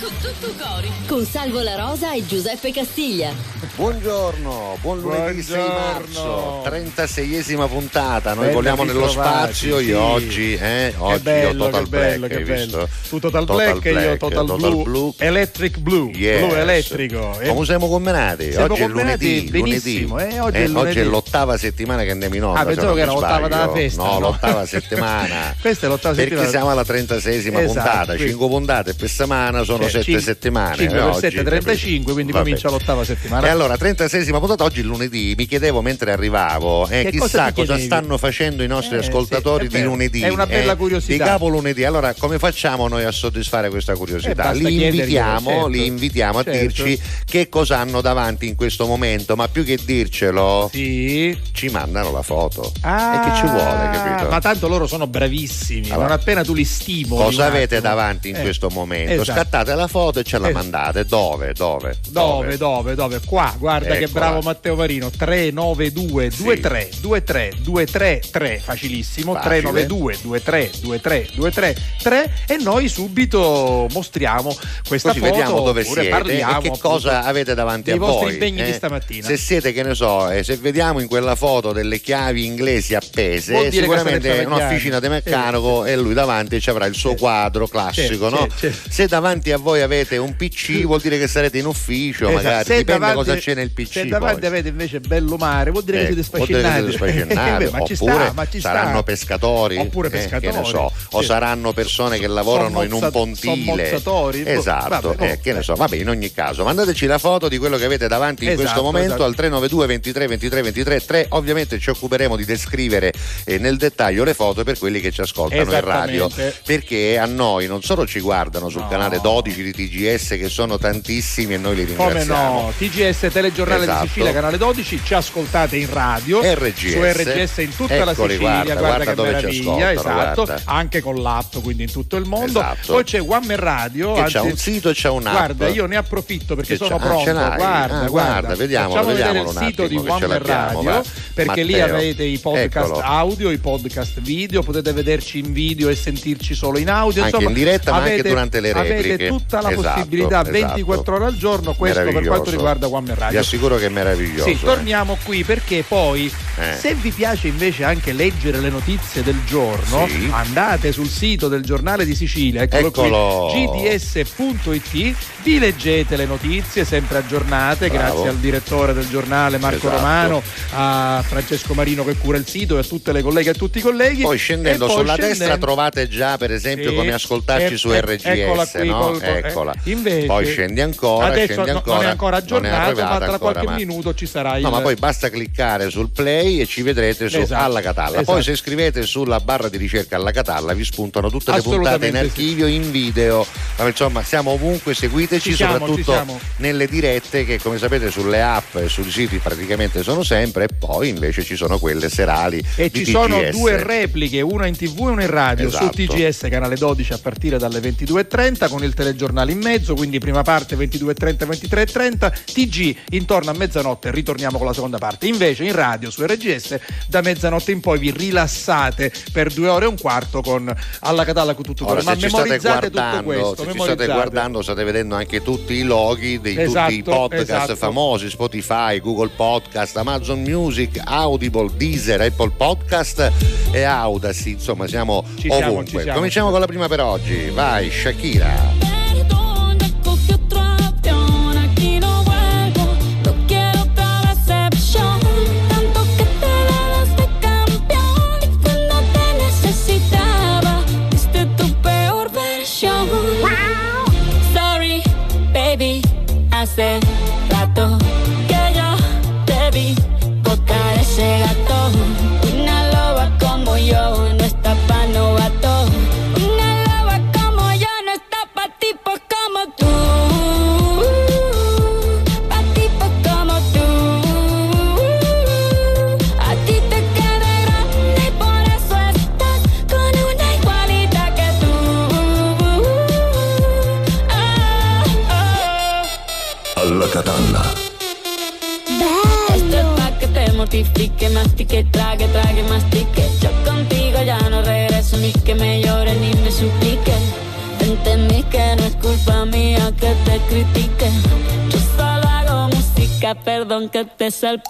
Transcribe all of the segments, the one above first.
con tutto cori. Con Salvo La Rosa e Giuseppe Castiglia. Buongiorno, buon lunedì 6 Buongiorno. marzo, 36esima puntata. Noi Bella voliamo nello spazio. sì. Io oggi, eh, oggi che bello, ho Total che bello, Black, che hai bello. visto? Tu Total, Black e io Total, Blue. Electric Blue. Yes. Blu elettrico. Eh, Come siamo combinati? Siamo oggi è combinati lunedì. benissimo, lunedì. eh, oggi è lunedì. l'ottava settimana che andiamo in onda. Ah, pensavo che era l'ottava della festa, No, no? l'ottava settimana. Questa è l'ottava Perché settimana. siamo alla 36esima Esatto, puntata. quindi- 5 puntate per settimana sono Cioè, 7 cin- settimane. 5 eh, per oggi, 7, 35, capito? quindi Vabbè. comincia l'ottava settimana. E allora, 36esima puntata, oggi lunedì, mi chiedevo mentre arrivavo, eh, Che cosa chissà cosa, chiedevi? stanno facendo i nostri Eh, ascoltatori sì, di lunedì. È una bella eh, curiosità. Di capo lunedì. Allora, come facciamo noi a soddisfare questa Eh, curiosità? basta li, invitiamo, certo. li invitiamo a Certo. dirci che cosa hanno davanti in questo momento, ma più che dircelo, Sì. ci mandano la foto. Ah, e che ci vuole, capito? Ma tanto loro sono bravissimi. Allora, non appena tu li stimoli. Cosa avete davanti in Eh, questo momento? esatto. Scattate la foto e ce la Eh. mandate. Dove? Dove? Dove, dove, dove? Qua, guarda che Eccola. bravo Matteo Marino. 392 Sì. 23 23 23 3, facilissimo. Facile. 392 23 23 23 3 e noi subito mostriamo questa Così foto. vediamo dove siete parliamo, e che cosa avete davanti a vostri voi. impegni di eh. stamattina. Se siete, che ne so, eh, se vediamo in quella foto delle chiavi inglesi appese, che sicuramente un'officina di chiavi. meccanico e lui davanti ci avrà il suo Certo. quadro classico, no? Se davanti a voi avete un PC, vuol dire che sarete in ufficio, Esatto. magari Se dipende davanti- cosa c'è nel PC. Se davanti poi. avete invece bello mare, vuol dire Eh, che siete dire che sfacinati. siete Eh, beh, ma ci sta, ma ci sta. saranno pescatori, Oppure eh, che pescatori. ne so, o Sì. saranno persone che lavorano in un pontile. Boh, Esatto, vabbè, eh, no. che ne so. Vabbè, in ogni caso, mandateci la foto di quello che avete davanti in Esatto, questo momento esatto. al 392 23 23 23 3. Ovviamente ci occuperemo di descrivere eh, nel dettaglio le foto per quelli che ci ascoltano in radio, perché a noi non solo ci guardano sul No. canale 12 di TGS che sono tantissimi e noi li Come ringraziamo. no? TGS Telegiornale Esatto. di Sicilia, canale 12, ci ascoltate in radio. RGS. Su RGS in tutta la Eccoli, Sicilia, guarda, guarda, guarda che meraviglia, esatto. guarda. Anche con l'app, quindi in tutto il mondo. Esatto. Poi c'è One Man Radio. Che anzi- c'ha un sito e c'ha un'app. Guarda, io ne approfitto perché Che sono ah, pronto. ce l'hai? guarda, Ah, guarda, guarda, vediamolo, Facciamo vedere vediamolo il un sito di One Man Radio va. perché lì Matteo, avete i podcast eccolo. audio, i podcast video, potete vederci in video e sentirci solo in audio. Anche Insomma, in diretta, ma anche avete- durante le Avete repliche. Tutta la Esatto, possibilità esatto. 24 ore al giorno, questo per quanto riguarda One Man Vi Radio. assicuro che è meraviglioso. Sì, eh. torniamo qui perché poi Eh. se vi piace invece anche leggere le notizie del giorno, Sì. andate sul sito del giornale di Sicilia, eccolo, Eccolo. qui, gds.it, vi leggete le notizie sempre aggiornate, Bravo. grazie al direttore del giornale Marco Esatto. Romano, a Francesco Marino che cura il sito e a tutte le colleghe e a tutti i colleghi. Poi scendendo poi sulla scendendo- destra trovate già per esempio Sì. come ascoltarci E- su RGS, eccola qui, no? Eh, Eccola. invece- Poi scendi ancora, Adesso scendi ancora. non è ancora aggiornato, ma tra qualche ma- minuto ci sarà il No, ma poi basta cliccare sul play e ci vedrete su Esatto, Alla Catalla. esatto. Poi se scrivete sulla barra di ricerca Alla Catalla vi spuntano tutte le puntate in Assolutamente sì. archivio, in video. Ma insomma, siamo ovunque, seguiteci Ci siamo, soprattutto nelle dirette che come sapete sulle app e sui siti praticamente sono sempre e poi invece ci sono quelle serali E ci sono TGS. due repliche, una in tv e una in radio, Esatto. su TGS canale 12 a partire dalle 22.30 con il telegiornale in mezzo, quindi prima parte 22.30 23.30, TG intorno a mezzanotte, ritorniamo con la seconda parte. Invece in radio su RGS da mezzanotte in poi vi rilassate per due ore e un quarto con Alla Catalla con tutto Ora, quello. Ma se ci state memorizzate tutto guardando, questo, se ci state guardando, state vedendo anche tutti i loghi di Esatto, tutti i podcast esatto. famosi: Spotify, Google Podcast, Amazon Music, Audible, Deezer, Apple Podcast e Audacy. Insomma, siamo Ci siamo, ovunque. ci siamo. Cominciamo con la prima per oggi. Vai, Shakira. Que te salpique.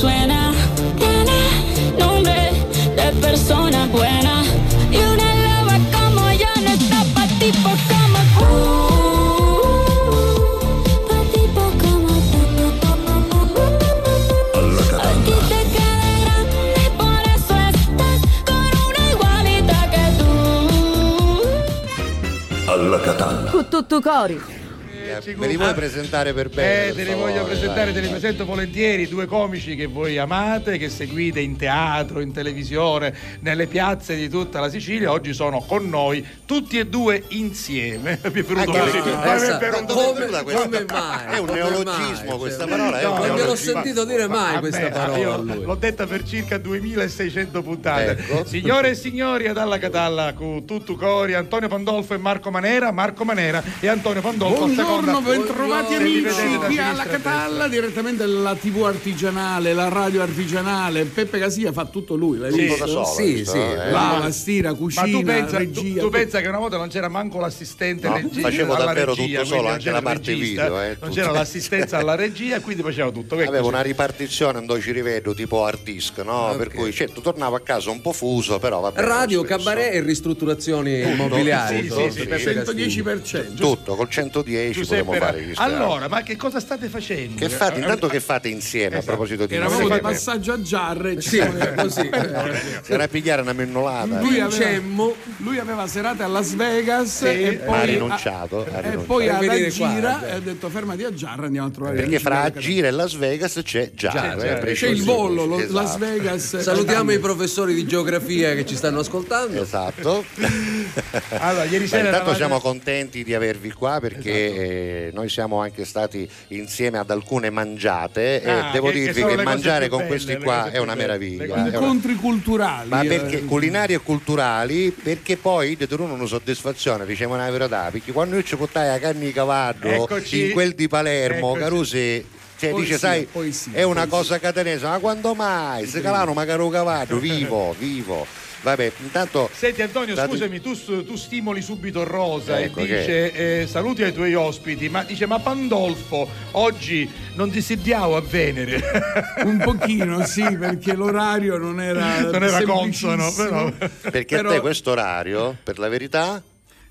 Suena. Tiene nombre de persona buena. Y una loba como yo no está pa' tipo como tú. Pa' tipo como Alla a ti Catalla. te queda grande, por eso estás con una igualita que tú. Alla Catalla. Cori. Me li vuoi presentare per bene? Eh, te li voglio presentare, te li presento volentieri, due comici che voi amate, che seguite in teatro, in televisione, nelle piazze di tutta la Sicilia. Oggi sono con noi tutti e due insieme. Mi è venuto Anche così. Ma è venuto- come, come mai? È un Come neologismo mai? questa Cioè, parola, un non gliel'ho sentito dire mai Vabbè, questa io parola lui. L'ho detta per circa 2600 puntate. Ecco. Signore e signori, ad alla Catalla con tutto cori, Antonio Pandolfo e Marco Manera, Marco Manera e Antonio Pandolfo. a Buongiorno, bentrovati amici qui alla Catalla, direttamente dalla TV artigianale, la radio artigianale. Peppe Casia fa tutto lui, l'hai sì, visto? Solo, sì, visto, sì, eh. lava, stira, cucina, ma tu pensa, regia. Tu, tu pensa che una volta non c'era manco l'assistente no, regia, facevo davvero regia, tutto solo, anche la parte regista, video, eh, non c'era l'assistenza alla regia, quindi facevo tutto. Che Avevo così. una ripartizione dove ci rivedo tipo hard disk, no? Ah, okay. Per cui certo tornavo a casa un po' fuso, però vabbè. Radio, cabaret e ristrutturazioni immobiliari. Sì, sì, sì, 110%. Tutto col 110 110 vogliamo fare? Gli allora, ma che cosa state facendo? Che fate? Eh, intanto eh, che fate insieme esatto. a proposito di Eravamo di passaggio a Giarre, sì. Diciamo, così. Eh, era pigliare una mennolata. Lui aveva, lui aveva serate a Las Vegas e poi ha rinunciato. Ha rinunciato. E poi ad Agira ha detto fermati a Giarre, andiamo a trovare Perché fra Agira e Las Vegas c'è Giarre. C'è il volo, lo, esatto. Las Vegas. Salutiamo i professori di geografia che ci stanno ascoltando. Esatto. allora, ieri sera intanto eravate... siamo contenti di avervi qua perché esatto. eh, noi siamo anche stati insieme ad alcune mangiate e Ah, devo che- che dirvi che, cose mangiare con belle, questi qua è una belle, le meraviglia. una- Incontri culturali. Ma eh. perché culinari e culturali? Perché poi di uno una soddisfazione, diciamo una verità, perché quando io ci portai la carne di cavallo Eccoci. in quel di Palermo, Eccoci. Carusi cioè, Poesia, dice, sai, poesia, è una poesia. cosa catanese, ma quando mai? Se calano magari un cavallo, vivo, vivo. Vabbè, intanto Senti Antonio, Dati- scusami, tu, tu stimoli subito Rosa Ecco e dice eh, saluti ai tuoi ospiti, ma dice ma Pandolfo oggi non ti sediamo a Venere. Un pochino, sì, perché l'orario non era non era consono, però. perché Però- a te questo orario, per la verità,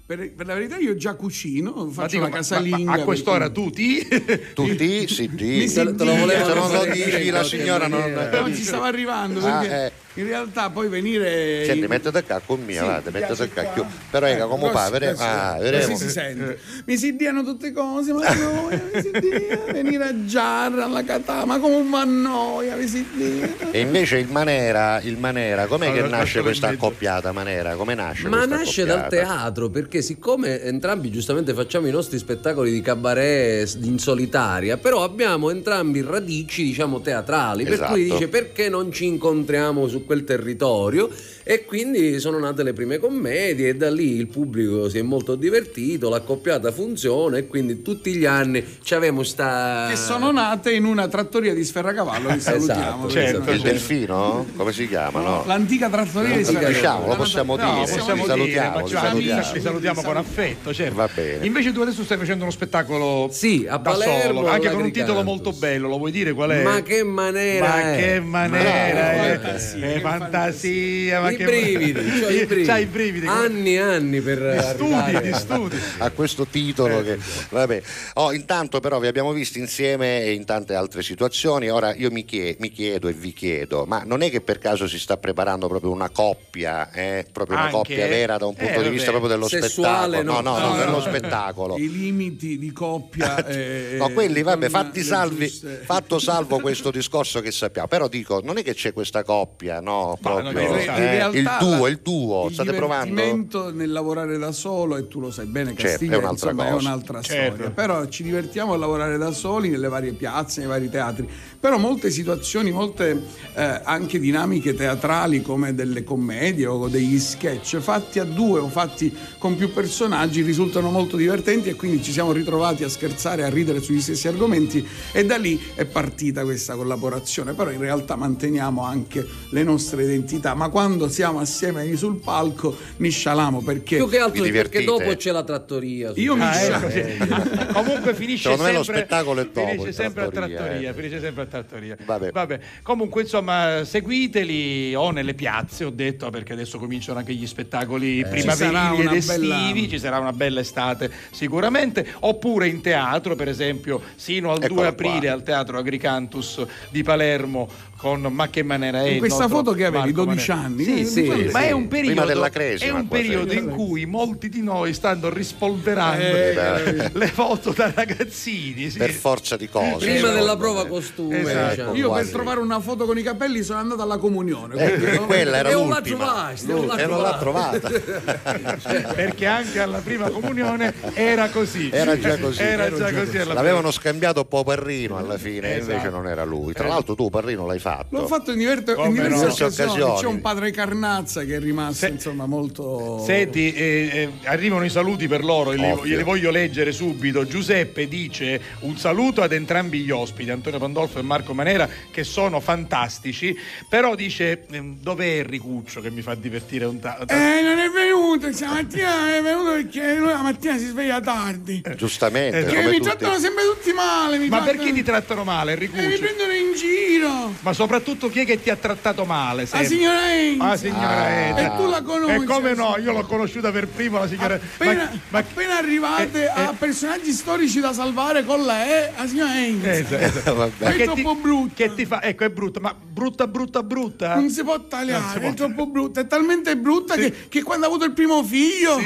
Per, per la verità io già cucino, Ma faccio dico, la ma- casalinga. ma a quest'ora perché- tu ti? tutti sì, sì. si Se non lo dici la signora non... maniera. No, ci stava arrivando Ah, perché eh. in realtà poi venire Senti, in- mettete qua con mia, Sì, guarda, mettete piace qua. qua. chiù. Però ecco, come fa, vedremo. così, Ah, così vedremo. si sente. Mi si diano tutte cose, ma noia, mi si dia, venire a Giarra, alla Catà, ma come ma noia, mi si dia. E invece il Manera, il Manera, com'è che Allora, nasce lascialo questa accoppiata Manera? Come nasce Ma nasce dal accoppiata? teatro perché perché siccome entrambi giustamente facciamo i nostri spettacoli di cabaret in solitaria, però abbiamo entrambi radici, diciamo, teatrali, per cui Esatto. dice perché non ci incontriamo su quel territorio e quindi sono nate le prime commedie e da lì il pubblico si è molto divertito, l'accoppiata funziona e quindi tutti gli anni ci avevamo sta... Che sono nate in una trattoria di Sferracavallo, che salutiamo. Esatto, certo, Il delfino? Come si chiama? No? L'antica trattoria di Diciamo, Sferracavallo. lo possiamo No, dire. possiamo Li dire, salutiamo, facciamo- li salutiamo. li salutiamo con affetto, certo. Va bene. Invece tu adesso stai facendo uno spettacolo Sì, a da Palermo, solo, anche con un titolo molto bello, lo vuoi dire qual è? Ma che maniera Ma è? che maniera Bravo, è, fantasia, è che fantasia, ma I che brividi, c'ho i brividi. C'hai i brividi. Anni e anni per di studi, arrivare di studi. a questo titolo che vabbè. Oh, intanto però vi abbiamo visti insieme e in tante altre situazioni ora io mi, chie- mi chiedo e vi chiedo ma non è che per caso si sta preparando proprio una coppia eh? proprio una Anche? coppia vera da un Eh, punto di vista proprio dello Sessuale, spettacolo no. no no, no, No, dello no. spettacolo I limiti di coppia. eh, No, quelli vabbè, fatti salvi, giuste- fatto salvo questo discorso che sappiamo, però dico, non è che c'è questa coppia, no, Ma no, proprio, il duo, la- il duo, il state provando? divertimento nel lavorare da solo e tu lo sai bene Certo, Castiglia è un'altra insomma, è cosa. un'altra Certo. storia però ci divertiamo a lavorare da soli nelle varie piazze nei vari teatri però molte situazioni molte eh, anche dinamiche teatrali come delle commedie o degli sketch fatti a due o fatti con più personaggi risultano molto divertenti e quindi ci siamo ritrovati a scherzare a ridere sugli stessi argomenti e da lì è partita questa collaborazione però in realtà manteniamo anche le nostre identità ma quando siamo assieme lì sul palco ni scialamo perché Più che altro perché dopo c'è la trattoria. Io mi Ah, scialo. ecco, sì. Comunque finisce Secondo me lo sempre, spettacolo è dopo, finisce in sempre a trattoria, trattoria, eh. finisce sempre a trattoria. Vabbè. Comunque insomma seguiteli o nelle piazze, ho detto perché adesso cominciano anche gli spettacoli sarà primaverili ed estivi, bella- ci sarà una bella estate sicuramente, oppure in teatro per esempio sino al 2 Eccolo aprile qua. al Teatro Agricantus di Palermo con Ma che maniera è In questa foto che avevi, Marco 12 Manera. anni? Sì, Eh, sì, sì, ma è un periodo Prima della cresima, è un periodo in cui molti di noi stanno rispolverando Eh, le foto da ragazzini. sì. per forza di cose. Prima della prova costume. Esatto. diciamo. Io quasi. per trovare una foto con i capelli sono andato alla comunione. Eh, quindi- e quella era E non la l'ultima non e non l'ha trovata perché anche alla prima comunione era così. era già così Era già così l'avevano scambiato po' Parrino alla fine Esatto. invece non era lui tra l'altro tu Parrino l'hai fatto L'ho fatto in, diverte- in diverse no? Occasioni. occasioni. C'è un padre Carnazza che è rimasto Se- insomma molto. Senti, eh, eh, arrivano i saluti per loro, glieli voglio leggere subito. Giuseppe dice un saluto ad entrambi gli ospiti, Antonio Pandolfo e Marco Manera, che sono fantastici, però dice ehm, dov'è Ricuccio che mi fa divertire un ta- ta- Eh, non è venuto, stamattina è venuto perché lui la mattina si sveglia tardi. giustamente Esatto. Che come mi tutti. trattano sempre tutti male. Mi Ma trattano- perché ti trattano male, Eh, mi Ricuccio? prendono in giro. Ma soprattutto chi è che ti ha trattato male? La sempre? signora Enza. Ah, signora Ah. Eda. E tu la conosci? E come no, io l'ho conosciuta per primo la signora Appena, ma- ma- appena arrivate eh, a eh. personaggi storici da salvare con la E, la signora Enza. Eh, esatto. Vabbè. È che troppo ti, brutta. Che ti fa? Ecco, è brutta, ma brutta, brutta, brutta. Non si può Non si tagliare, può. è troppo brutta, è talmente brutta che, che quando ha avuto il primo figlio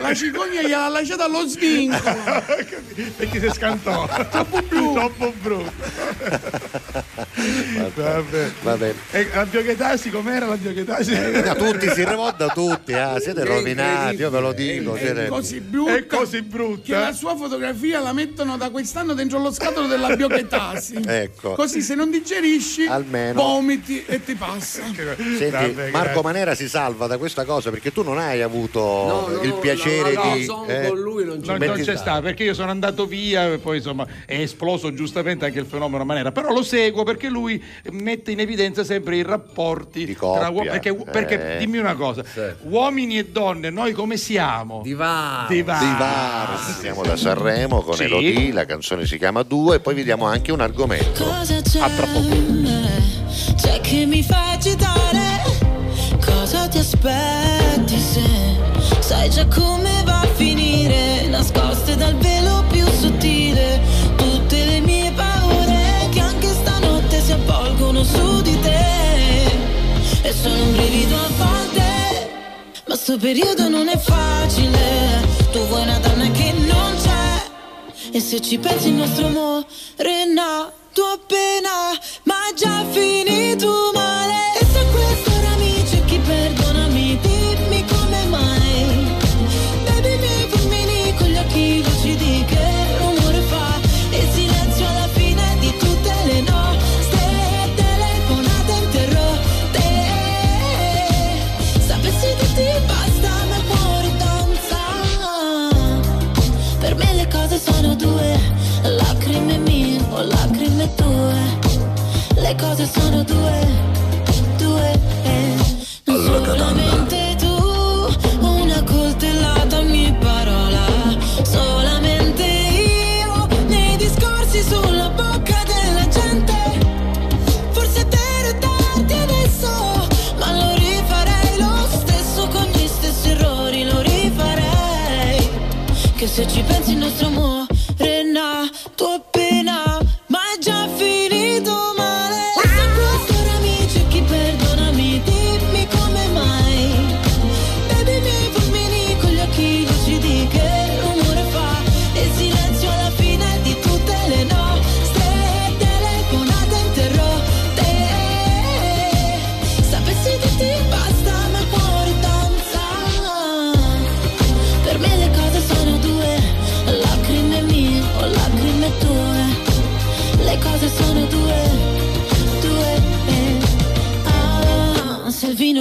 la cicogna gliel'ha lasciata allo svincolo. Perché si scantò. Troppo brutta. Troppo brutta. Vabbè. Va bene. E la Dioghetasi com'era la Dioghetasi? Da tutti si rivolta a tutti, ah, siete rovinati, io ve lo dico. È siete- così brutta. È così brutta. Che la sua fotografia la mettono da quest'anno dentro lo scatolo della biochetasi. Ecco. Così se non digerisci, Almeno. vomiti e ti passa. Senti, Vabbè, Marco grazie. Manera si salva da questa cosa perché tu non hai avuto No, no, il no, piacere no, no, di. sono eh, con lui non c'è Non, non c'è sta perché io sono andato via e poi insomma è esploso giustamente anche il fenomeno Manera però lo seguo perché lui mette in evidenza sempre i rapporti Di coppia, uomini perché, perché eh. dimmi una cosa uomini e donne noi come siamo Divari. Divari. Di Vars, siamo da Sanremo con Sì. Elodie, la canzone si chiama Due, e poi vi diamo anche un argomento. Cosa c'è? A tra poco. C'è che mi fa agitare? Cosa ti aspetti se sai già come va a finire? Nascoste dal velo più sottile avvolgono su di te. E sono un brivido a volte, ma sto periodo non è facile. Tu vuoi una donna che non c'è. E se ci pensi il nostro amore è nato appena Ma già finito male Le cose sono due, due. Non solamente tu, una coltellata ogni parola. Solamente io, nei discorsi sulla bocca della gente. Forse per tardi adesso, ma lo rifarei lo stesso con gli stessi errori, lo rifarei. Che se ci pensi il nostro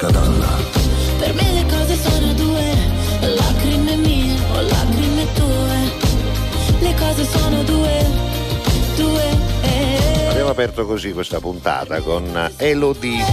Alla aperto così questa puntata con Elodie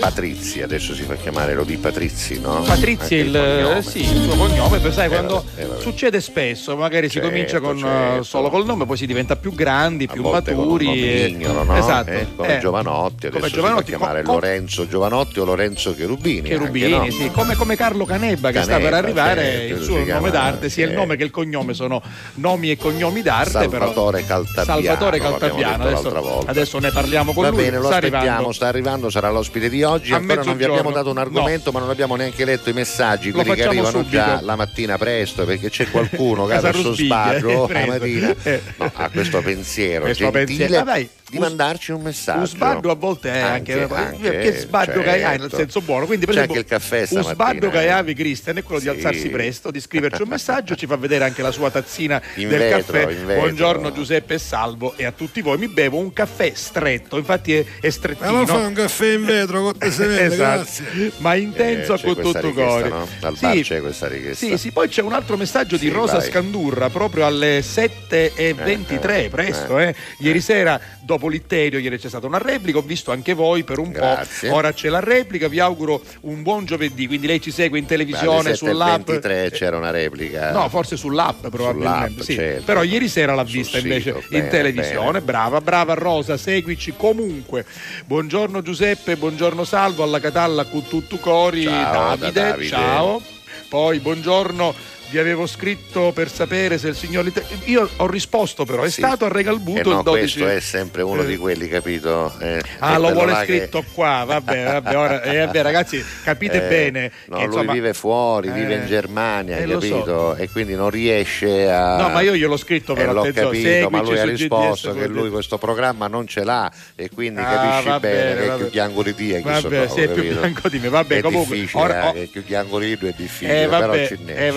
Patrizi, adesso si fa chiamare Elodie Patrizi, no? Patrizi è Anche il, cognome. sì, il suo cognome, poi sai Eh, quando eh, succede spesso, magari si Certo, comincia con, certo. eh, solo col nome, poi si diventa più grandi, più con maturi. e- mignolo, no? Esatto. Eh, come eh, Giovanotti, adesso come si Giovanotti, fa chiamare co- co- Lorenzo Giovanotti o Lorenzo Cherubini. Cherubini, anche, no? sì, come, come Carlo Canebba che sta per Canebba, arrivare, certo, il si suo nome chiama, d'arte, sia il nome che il cognome sono nomi e cognomi d'arte. Salvatore però, Caltabiano, Salvatore Caltabiano, adesso, volta. Adesso ne parliamo con Va lui. bene, lo sta aspettiamo, arrivando. sta arrivando, sarà l'ospite di oggi. A Ancora non vi abbiamo dato un argomento, ma non abbiamo neanche letto i messaggi, Lo quelli che arrivano subito. già la mattina presto, perché c'è qualcuno che ha questo eh, la mattina eh. no, ha questo pensiero Questo gentile pensiero. Ah, dai, di mandarci un messaggio. Un sbaddo a volte è anche, che sbaddo che hai nel certo. senso buono. Quindi, per C'è esempio, anche il caffè un stamattina. sbaddo che eh. hai, Cristian, è quello di Sì. alzarsi presto, di scriverci un messaggio, ci fa vedere anche la sua tazzina In del vetro, caffè. Buongiorno Giuseppe e Salvo e a tutti voi. Mi bevo un caffè stretto, infatti è, è strettino. Ma lo fai un caffè in vetro con te severe, Esatto. grazie. ma intenso Eh, c'è con tutto cuore. no? Dal bar c'è questa richiesta. Sì, sì, poi c'è un altro messaggio di Sì, Rosa vai. Scandurra proprio alle 7.23, Eh, eh, presto. Eh. Ieri sera, dopo l'Itterio, ieri c'è stata una replica, ho visto anche voi per un Grazie. po'. Ora c'è la replica, vi auguro un buon giovedì. Quindi lei ci segue in televisione, Alle sull'app. 7.23 c'era una replica. No, forse sull'app probabilmente. Sull'app, sì. certo. Però ieri sera l'ha Sul vista sito, invece bene, in televisione. bene. Brava, brava Rosa, seguici comunque. Buongiorno Giuseppe, buongiorno Salvo, alla Catalla con tutto cori. Ciao, da Davide, Davide. ciao. Poi buongiorno. Vi avevo scritto per sapere se il signor Lite- Io ho risposto però, è Sì. stato a Regalbuto Eh no, il 12. questo è sempre uno Eh. di quelli, capito? Eh, Ah, è lo vuole là che- scritto qua, vabbè, vabbè, ora, eh, vabbè, ragazzi, capite Eh, bene. no, che, lui insomma, vive fuori, eh, vive in Germania, eh, lo so. capito? E quindi non riesce a. No, ma io gliel'ho scritto Eh, però, l'ho capito, ma seguici lui ha risposto GDS, che lui questo programma non ce l'ha e quindi Ah, capisci va bene bene, che va più bianco di te Vabbè, sono, sei più capito? bianco di me, vabbè, è comunque, difficile, ora- eh, oh. che più bianco di lui è difficile, Eh però vabbè, ci ne- eh,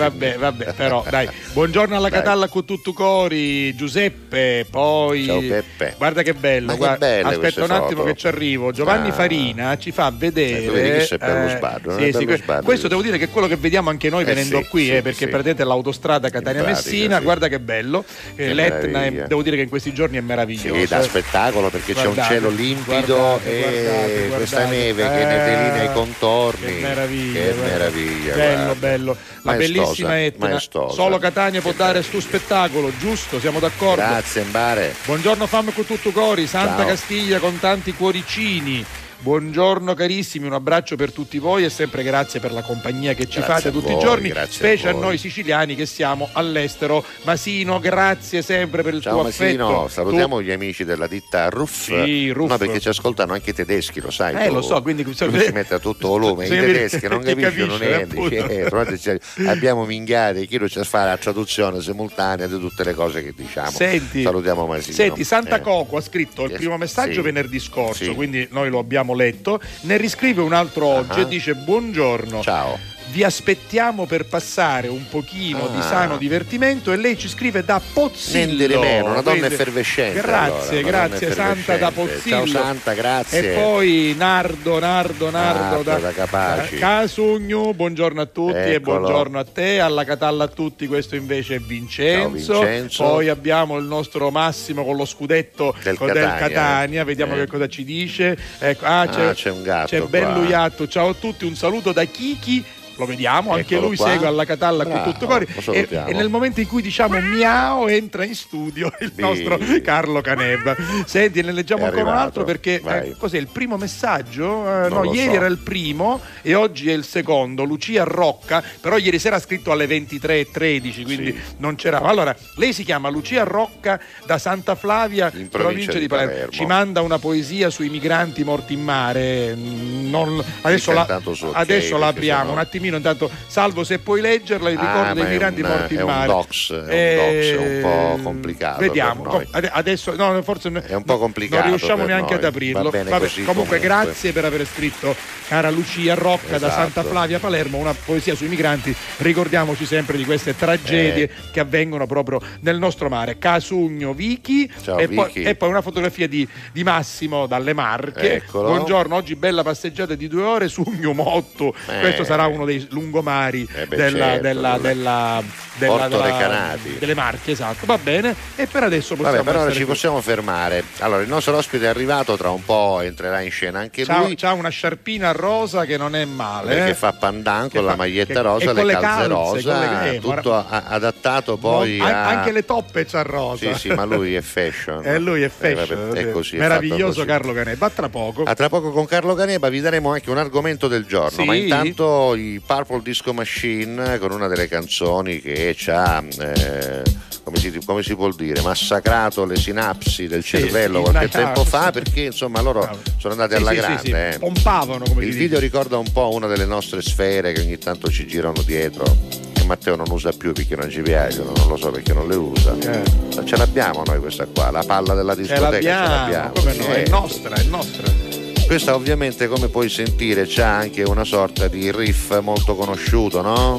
vabbè, però dai. Buongiorno alla. Catalla con tutto cori, Giuseppe, poi Ciao, Peppe. Guarda che bello, che guarda, aspetta un attimo foto. che ci arrivo. Giovanni Ah. Farina ci fa vedere Eh, bello sbaddo, non è sì, sì, sbaddo, questo devo dire che è quello che vediamo anche noi Eh, venendo sì, qui, eh, perché sì. prendete l'autostrada pratica, sì. guarda che bello. Eh, Che L'Etna, è- devo dire che in questi giorni è meraviglioso. Sì, da eh. spettacolo perché c'è un Guardate, cielo limpido guardate, e guardate, questa guardate. neve che Eh, ne delinea i contorni. Che meraviglia. Che guarda. meraviglia. Bello, bello. La Maestosa, bellissima Etna. Maestosa. Solo Catania può dare sto spettacolo, giusto? Siamo d'accordo? Grazie, Mbare. Buongiorno fam con tutto cori, Santa Ciao. Castiglia con tanti cuoricini. Buongiorno carissimi, un abbraccio per tutti voi e sempre grazie per la compagnia che ci Grazie fate tutti voi, i giorni, specie a a, noi siciliani che siamo all'estero. Masino, grazie sempre per il Ciao tuo Masino, affetto. salutiamo gli amici della ditta Ruff. Sì, Ruff. No, perché ci ascoltano anche i tedeschi, lo sai. Eh, tu. lo so, quindi Tu ci mette a tutto volume, i tedeschi non capiscono niente. cioè, abbiamo minghiate, chi non ci fa la traduzione simultanea di tutte le cose che diciamo. Senti, Salutiamo Masino. Senti, Santa Eh. Coco ha scritto il primo messaggio venerdì scorso, quindi noi lo abbiamo letto. Ne riscrive un altro oggi Ah. e dice: Buongiorno. Ciao. Vi aspettiamo per passare un pochino di Ah. sano divertimento e lei ci scrive da Pozzillo. Niente di meno, una donna effervescente. Grazie, allora, grazie Santa da. Pozzillo. Ciao Santa, grazie. E poi Nardo, Nardo, Nardo, Nardo da, da Capaci. Casugno, buongiorno a tutti e Eccolo. buongiorno a te, alla Catalla a tutti, questo invece è Vincenzo. Ciao, Vincenzo. Poi abbiamo il nostro Massimo con lo scudetto Del Catania, Catania, eh. vediamo Eh. che cosa ci dice. Ecco, ah, c'è, Ah, c'è un gatto C'è qua. Bello Iatto, ciao a tutti, un saluto da Kiki. Lo vediamo, anche Eccolo lui qua. segue alla Catalla con tutto lo E, e nel momento in cui diciamo miau, entra in studio il Sì. nostro Carlo Caneva. Senti, ne leggiamo ancora un altro perché eh, cos'è il primo messaggio? Eh, no, ieri so. era il primo e oggi è il secondo. Lucia Rocca, però ieri sera ha scritto alle 23.13, quindi Sì. non c'era. Allora, lei si chiama Lucia Rocca da Santa Flavia, In provincia, provincia di Palermo. Palermo. Ci manda una poesia sui migranti morti in mare. non- adesso la, adesso la perché apriamo un attimino. Intanto, salvo se puoi leggerla, il Ah, ricordo ma dei migranti un- morti in è un mare. dox, è un Eh, dox, è un po' complicato Vediamo. Adesso, no, forse È un po' complicato Non riusciamo neanche noi. ad aprirlo. Vabbè, comunque, comunque. grazie per aver scritto, cara Lucia Rocca da Esatto. Santa Flavia Palermo, una poesia sui migranti. Ricordiamoci sempre di queste tragedie Eh. che avvengono proprio nel nostro mare. Casugno Vichi Ciao, e, poi, Vichi. e poi una fotografia di, di Massimo dalle Marche. Eccolo. Buongiorno, oggi bella passeggiata di due ore su Motto. Eh. Questo sarà uno dei lungomari Eh beh, della, certo, della, della, della, Porto della- delle Marche, esatto. Va bene. E per adesso possiamo Vabbè, per ora essere ci qui. possiamo fermare. Allora, il nostro ospite è arrivato, tra un po' entrerà in scena anche C'ha, lui. c'ha una sciarpina rosa che non è male. Perché eh. fa pandan Che con la fa- maglietta che- rosa, le le calze, calze, rosa, le- eh, tutto a- adattato poi an- a... Anche le toppe c'ha rosa. Sì, sì, ma lui è fashion. E lui è Eh, fashion. vabbè, è sì. così, è Meraviglioso così. Carlo Caneba. A tra poco. A tra poco con Carlo Caneba vi daremo anche un argomento del giorno, Sì. ma intanto i Purple Disco Machine con una delle canzoni che ci ha, eh, come, si, come si può dire, massacrato le sinapsi del cervello sì, qualche tempo fa perché insomma loro Bravo. sono andati alla sì, grande. sì. eh. Pompavano come Il video dice. ricorda un po' una delle nostre sfere che ogni tanto ci girano dietro. Che Matteo non usa più perché non ci piacciono, non lo so perché non le usa. Eh. Ma Ce l'abbiamo noi questa qua, la palla della Ce discoteca l'abbiamo, ce l'abbiamo. come no? È Eh. nostra, è nostra. Questa ovviamente come puoi sentire c'ha anche una sorta di riff molto conosciuto, no?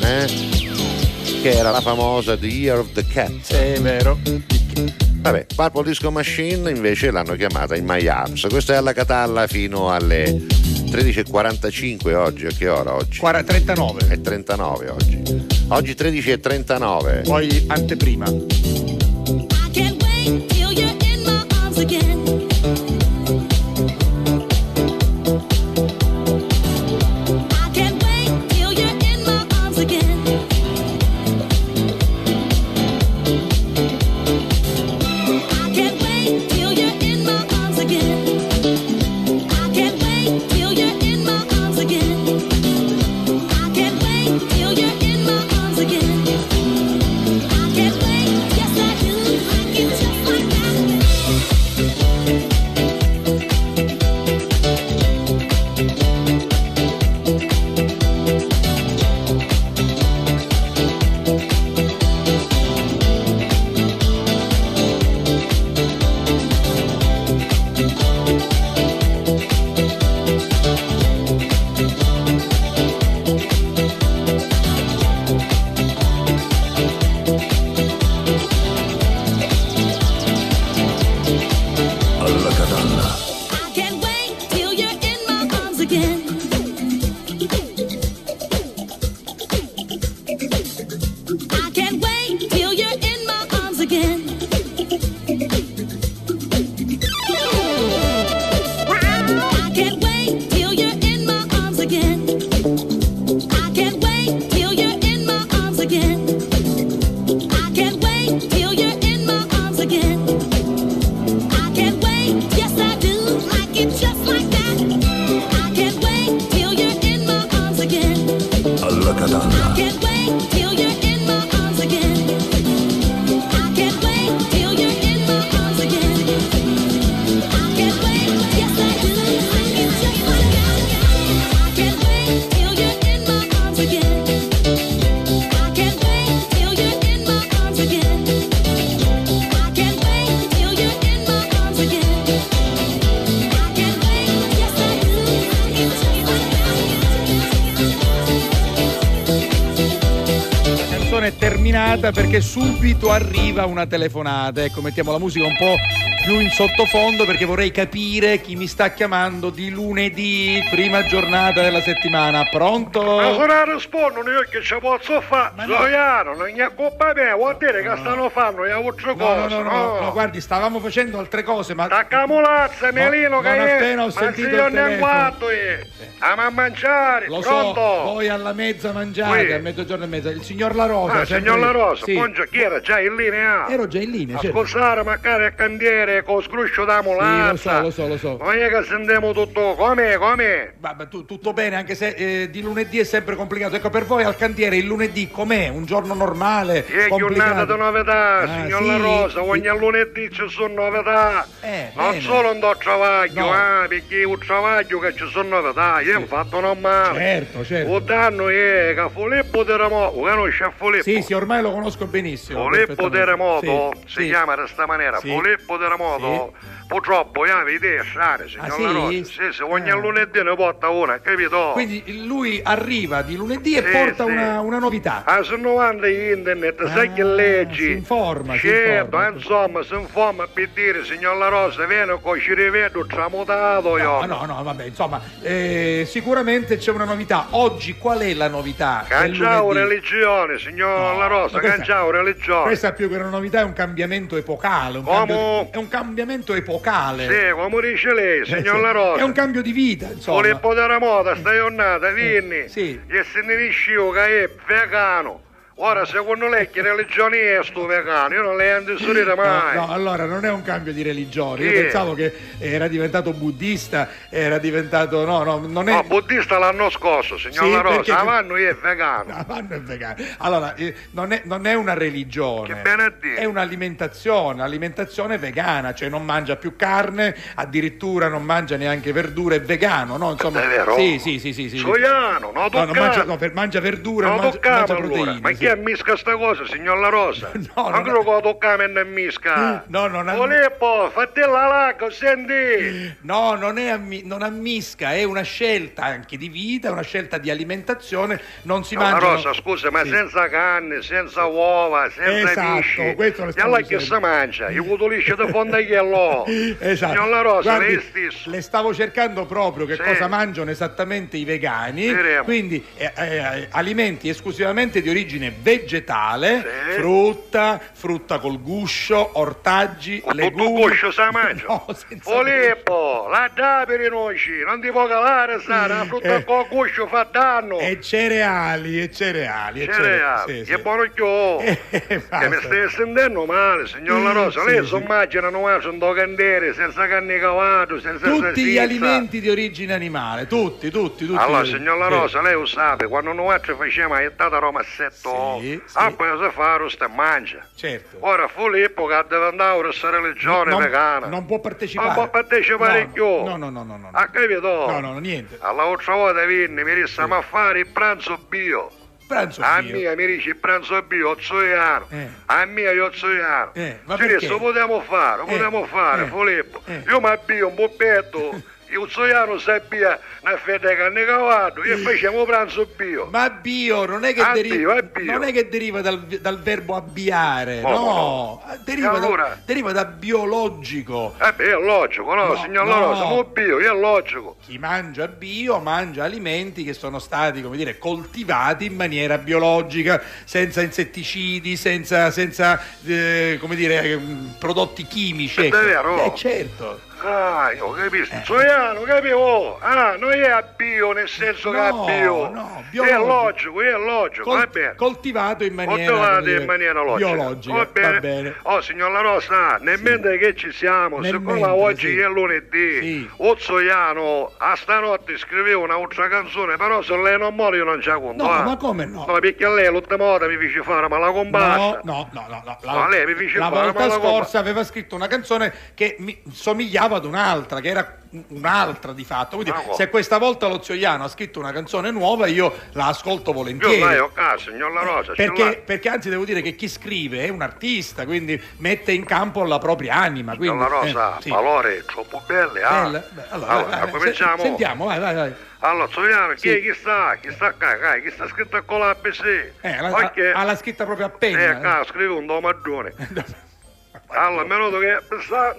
Eh? Che era la famosa The Year of the Cat. È vero. Vabbè, Purple Disco Machine invece l'hanno chiamata in My Arms. Questa è alla Catalla fino alle 13.45 oggi. A che ora oggi? 39. È 39 oggi. Oggi 13.39. Poi anteprima. trasmissione è terminata perché subito arriva una telefonata. Ecco, mettiamo la musica un po' più in sottofondo perché vorrei capire chi mi sta chiamando di lunedì, prima giornata della settimana. Pronto? Ma se non rispondono io che ci posso fare? Zoiano, non è colpa mia, vuol dire che stanno fanno le altre No, no, cose, no, no, no, guardi, stavamo facendo altre cose, ma Taccamolazza, Melino, non che è? appena ho Ma sentito signor il telefono. Nenguatto, eh. Ama a mangiare, lo pronto? so, voi alla mezza mangiate, Qui. a mezzogiorno e mezza. Il signor La Rosa. Ah, sempre signor La. Rosa, Sì. buongiorno, chi era già in linea? Ero già in linea, certo. Ascoltare magari a candiere con scruscio da mulazza. Sì, lo so, lo so, lo so. Non è che sentiamo tutto, come, come? Ma tu- tutto bene, anche se eh, di lunedì è sempre complicato. Ecco, per voi al cantiere il lunedì com'è? Un giorno normale? È complicato? giornata di novità, Ah, signor sì? La Rosa, ogni lunedì ci sono novità. Eh, non bene. solo non travaglio, No. eh, perché io travaglio che ci sono novità, io ho fatto non male. Certo, certo. Un danno è che Filippo Terremoto, conosce Filippo? Sì, sì, ormai lo conosco benissimo. Filippo. Terremoto Sì, si sì. chiama in questa maniera, Sì. Filippo Terremoto. Purtroppo io avevo idee strane, signor Ah, sì? Rosa. Sì, sì, ogni Ah. lunedì ne porta una, capito? Quindi lui arriva di lunedì e Sì, porta sì. Una, una novità. Ah, se non vanno in internet, sai Ah, che leggi? si informa, si Certo, informa. eh, insomma, si informa per dire, signor La Rosa, viene con ci rivedo tramutato io. No, no, no, vabbè, insomma, eh, sicuramente c'è una novità. Oggi qual è la novità? Canciao religione, signor No, La Rosa, canciao religione. Questa più che una novità è un cambiamento epocale. Un Come? cambio, è un cambiamento epocale. Sì, come dice lei, Eh, signor. La Rosa. È un cambio di vita, insomma. Filippo Terremoto, sta giornata, vieni. sì. E se ne dicevo che è vegano. Ora, secondo lei che religione è sto vegano? Io non le ando inserire mai. No, no, allora non è un cambio di religione. Io Sì. pensavo che era diventato buddista, era diventato. No, no, non è. No, buddista l'anno scorso, signor Sì, La Rosa, perché- Avanno è vegano. Ah, vanno è vegano. Allora, eh, non, è, non è una religione, Che bene a dire. è un'alimentazione, alimentazione vegana, cioè non mangia più carne, addirittura non mangia neanche verdure, è vegano, no? Insomma, È vero? Sì, sì, sì, sì. sì. Soiano, non No, non mangia, no, mangia verdure, Non mangia, mangia allora. proteine. Ma sì. Chi ammisca sta cosa, signor La Rosa? No, non non credo che lo toccare e non ammisca. No, non am- Filippo, fatti la lacca, senti. No, non, è ammi- non ammisca, è una scelta anche di vita, è una scelta di alimentazione, non si No, La mangia. Rosa, scusa, ma Sì. senza carne, senza uova, senza Esatto, pesci. questo lo E allora che si mangia? I cutolisci di fondagliello. Esatto. Signor La Rosa, Guardi, stesso. Le stavo cercando proprio che Sì. cosa mangiano esattamente i vegani, Vedremo. quindi eh, eh, alimenti esclusivamente di origine vegetale, Sì. frutta, frutta col guscio, ortaggi, tutto legumi. il guscio sa mangia. No, Filippo, la dà per i noci, non ti può calare, sa, la frutta Eh. con il guscio fa danno. E cereali, e cereali, e Cereali, sì, che sì. buono chiò. Eh, Che mi stai sentendo male, signor La Rosa. Lei si immagina non ha un candiere senza carne cavato, senza Tutti gli alimenti di origine animale, tutti, tutti, tutti. Allora, signor La Rosa, lei lo sa, quando noi facciamo la jettata a 7 Sì, sì. ah, poi si fa rosta e mangia. Certo. Ora Filippo che deve andare a questa religione non, vegana. non può partecipare. Non può partecipare No, più. No, no, no, no, no. Ha capito? No, no, no, niente. All'altra volta vieni, mi disse, ma fare il pranzo bio. Pranzo A bio. mia mi dice il pranzo bio, zoiano. Eh. A mia io zoiano. Eh, ma Ci perché? disse, potremmo fare, lo Eh, fare, eh, Filippo. eh. Io mi abbio un poppetto, io zoiano sappia una fetta di carne cavato, e facciamo pranzo bio. Ma bio non è che, Ah, deriva, bio, è non è che deriva dal, dal verbo abbiare, Come no, deriva, E allora? da, deriva da biologico. Eh beh, è logico, no, No, signor no. La Rosa, non bio, è logico. Chi mangia bio mangia alimenti che sono stati, come dire, coltivati in maniera biologica, senza insetticidi, senza, senza eh, come dire, ehm, prodotti chimici. È ecco. vero? Eh, certo. Ah, io capisco. Zoiano, capivo? Ah, non è bio nel senso che No, è bio. no, È biologico. logico, è logico, Col- va bene. coltivato in maniera, Coltivato in maniera logica. biologica. Va bene. Va bene. Oh, signor La Rosa, nel mentre che ci siamo, Nel siccome mentre, oggi sì. è lunedì, Sì. o Zoiano a stanotte scriveva un'altra canzone, però se lei non muore io non ci conto. No, eh. ma come no? No, perché lei l'ultima volta mi fece fare ma la compassa. No, no, no, no, no. La, Ma lei mi dice la fare, volta ma la scorsa aveva scritto una canzone che mi somigliava ad un'altra, che era un'altra di fatto. Quindi come? se questa volta lo zio Iano ha scritto una canzone nuova, io la ascolto Io volentieri. lei ho caso, signor La Rosa. Perché, perché anzi devo dire che chi scrive è un artista, quindi mette in campo la propria anima. Signor Quindi, La Rosa, eh, sì. valore troppo belle, ah. Bella? Beh, allora, vai, vai, cominciamo. se- sentiamo, vai, vai, vai. Allora, Sogliano, chi, Sì. chi sta? Chi sta qua? Dai, chi sta scritto con la ABC? Eh, la, Ok. ha la scritta proprio a Eh, qua, scrive un domaggone. Allora, minuto che sta...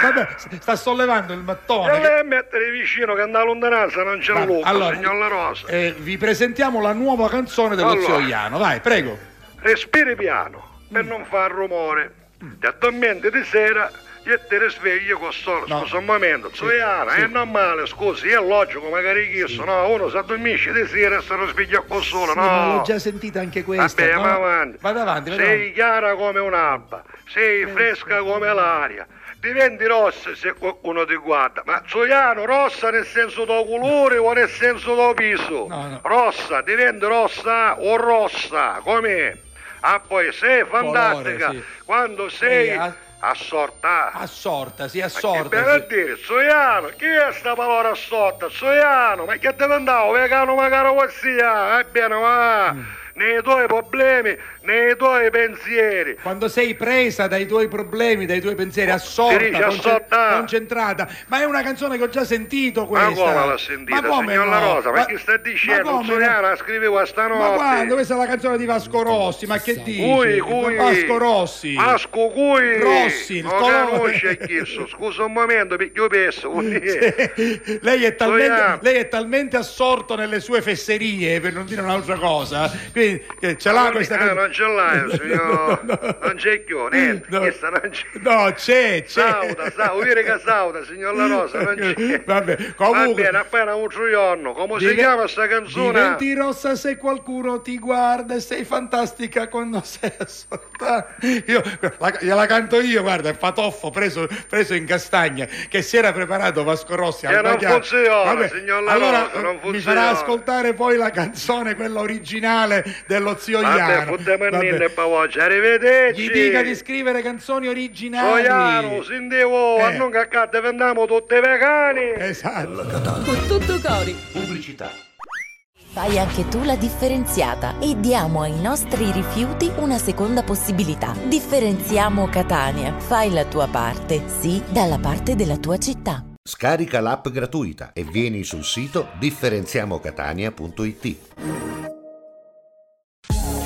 Vabbè, sta sollevando il mattone. E che- mettere vicino che da lontananza non c'è Luca, allora, signor La Rosa. eh, vi presentiamo la nuova canzone dello Allora. zio Iano. Vai, prego. Respiri piano per non far rumore. Ti addormenti di sera e ti risvegli con solo. No. Un momento, Zoiana, è normale, scusi, è logico, magari chiesto, no? Uno si addormisce di sera e si risveglia con solo, Sì, ma l'ho no? già sentita anche questa. Vabbè, no? ma avanti. Vado avanti, vado Sei avanti. chiara come un'alba, sei fresca come l'aria. Diventi rossa se qualcuno ti guarda, ma Zoiano rossa nel senso del colore o nel senso del viso? No, no. Rossa, diventi rossa o rossa, com'è? Ah, poi sei fantastica sì. quando sei Sì, assorta. Assorta, sì, Che assorta. per sì. dire, Zoiano, chi è sta parola assorta? Zoiano, ma che deve andare? Vegano magari così, ah, ebbene, va, Mm. nei tuoi problemi, nei tuoi pensieri. Quando sei presa dai tuoi problemi, dai tuoi pensieri, assorta, dice assorta. concentrata. Ma è una canzone che ho già sentito Ma questa. come l'ha sentita, Ma come signor La no? Rosa? Ma, chi sta dicendo? come Zoiano no? la scrive questa notte. Ma quando? Questa è la canzone di Vasco Rossi, ma che dici? Cui, cui. Vasco Rossi. Vasco Cui. Rossi, il non conosce chiesto. Scusa un momento, perché io penso. lei, è talmente, lei è talmente assorto nelle sue fesserie, per non dire un'altra cosa, quindi che ce l'ha Ah, questa ah, canzone. Ce l'hai, signor. Non c'è più, niente. No. Questa non c'è. No, c'è, c'è. Sauda, sauda, dire che sauda, signor La Rosa, non c'è. Vabbè, comunque- Va bene, appena un giorno. Come si Dive- chiama sta canzone? Diventi rossa se qualcuno ti guarda e sei fantastica quando sei assorta. Io la, gliela canto io, guarda, il patoffo preso, preso in castagna che si era preparato Vasco Rossi al non funziona, signor La allora Rosa, non mi funziona. farà ascoltare poi la canzone, quella originale dello zio Vabbè, Iano. Vabbè. e pavoggia, arrivederci. Gli dica di scrivere canzoni originali. Soiano, sentivo, Eh. a non cacca diventiamo tutti vegani. Esatto. Con tutto cori. Pubblicità. Fai anche tu la differenziata e diamo ai nostri rifiuti una seconda possibilità. Differenziamo Catania. Fai la tua parte, sì, dalla parte della tua città. Scarica l'app gratuita e vieni sul sito differenziamocatania.it.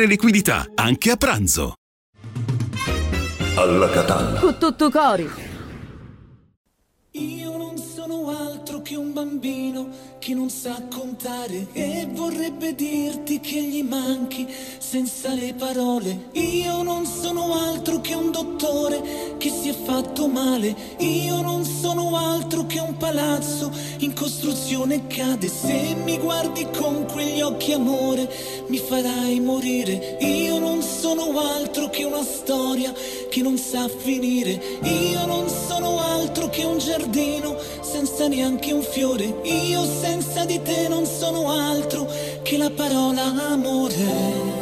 liquidità, anche a pranzo. Alla Catalla. Con tutto cori. Io non sono altro che un bambino che non sa contare e vorrebbe dirti che gli manchi senza le parole. Io non sono altro che un dottore che si è fatto male. Io non sono altro che un palazzo in costruzione cade. Se mi guardi con quegli occhi amore mi farai morire. Io non sono altro che una storia che non sa finire. Io non sono altro che un giardino senza neanche un fiore. Io senza di te non sono altro che la parola amore.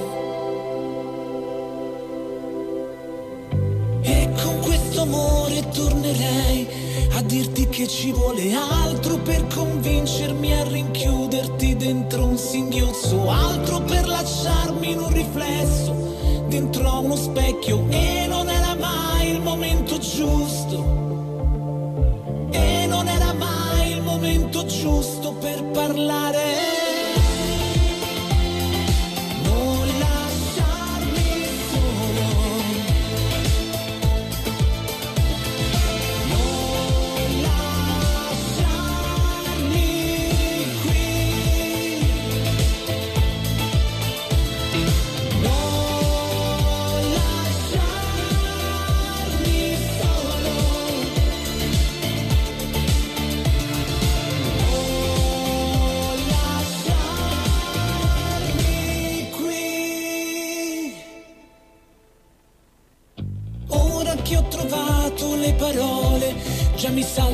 Questo tornerei a dirti che ci vuole altro per convincermi a rinchiuderti dentro un singhiozzo, altro per lasciarmi in un riflesso dentro a uno specchio e non era mai il momento giusto. E non era mai il momento giusto per parlare.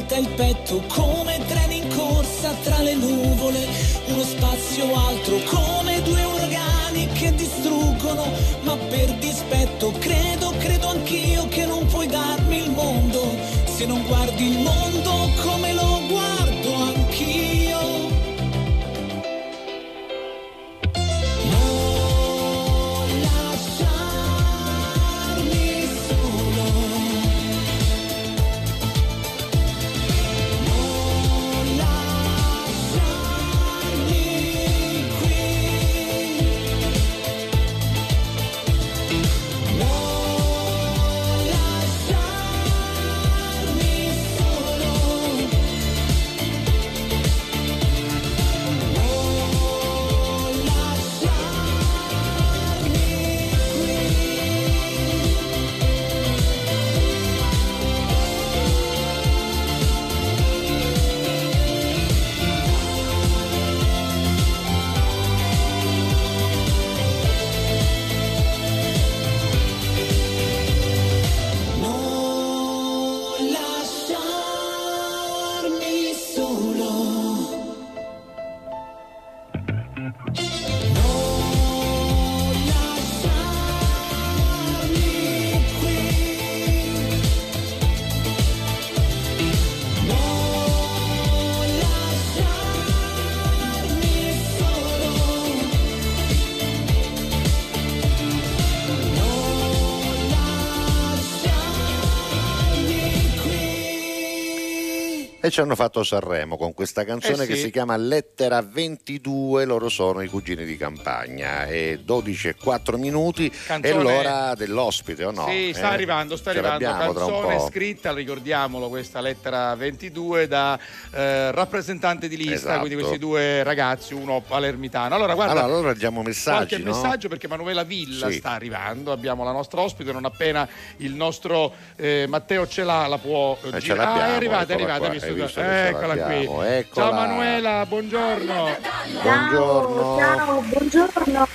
Salta il petto come treni in corsa tra le nuvole, uno spazio altro come due uragani che distruggono, E ci hanno fatto Sanremo con questa canzone Eh sì. che si chiama Lettera 22, loro sono i cugini di campagna, e 12 e 4 minuti Canzone- è l'ora dell'ospite o no? Sì, sta Eh? arrivando, sta arrivando. Canzone scritta, ricordiamolo, questa lettera 22 da eh, rappresentante di lista, Esatto. quindi questi due ragazzi, uno palermitano. Allora, guarda, Allora, allora leggiamo messaggi, qualche no? messaggio perché Manuela Villa Sì. sta arrivando, abbiamo la nostra ospite, non appena il nostro eh, Matteo ce l'ha, la può eh, Eh, girare. Ah, è arrivata, è arrivata, qua, visto? Visto che ce eccola qui. eccola. Ciao Manuela, buongiorno. Buongiorno. Ciao, buongiorno.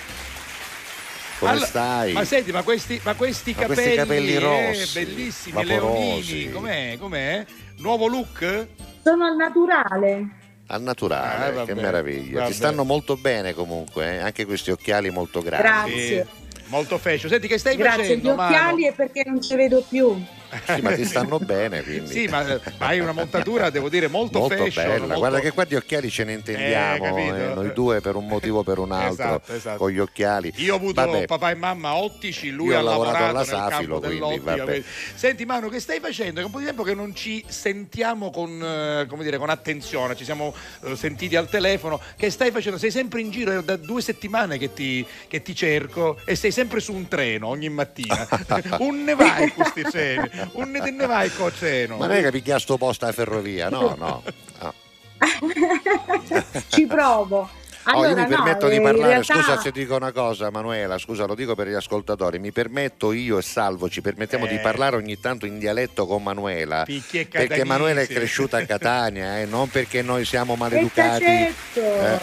Come Allora, stai? Ma senti, ma questi, ma questi Ma capelli, questi capelli eh, rossi, bellissimi, vaporosi. leonini, com'è? Com'è? Nuovo look? Sono al naturale. Al naturale, Ah, vabbè, che meraviglia. vabbè. Ti stanno molto bene comunque, eh? anche questi occhiali molto grandi. Grazie. Molto fashion. Senti, che stai Grazie, gli facendo, Manu? occhiali è perché non ci vedo più. Sì, ma ti stanno bene, quindi. Sì, ma, ma hai una montatura, devo dire, molto, molto fashion. bella. molto- Guarda che qua di occhiali ce ne intendiamo, Eh, eh, noi due per un motivo o per un altro, Esatto, esatto. con gli occhiali. Io ho avuto Vabbè, papà e mamma ottici, lui ha lavorato alla nel Safilo, campo quindi, vabbè. Senti Manu, che stai facendo? È un po' di tempo che non ci sentiamo con, eh, come dire, con attenzione, ci siamo eh, sentiti al telefono. Che stai facendo? Sei sempre in giro, è da due settimane che ti, che ti cerco e sei sempre su un treno ogni mattina. un ne vai questi treni, un ne, ne vai con treno. Ma non è che picchia sto posto alla ferrovia, no, no. no. Ci provo. Oh, Allora, io mi no, permetto di parlare, realtà- scusa se dico una cosa Manuela, scusa lo dico per gli ascoltatori, mi permetto io e Salvo, ci permettiamo Eh. di parlare ogni tanto in dialetto con Manuela, perché. Manuela è cresciuta a Catania, eh, non perché noi siamo maleducati. Eh,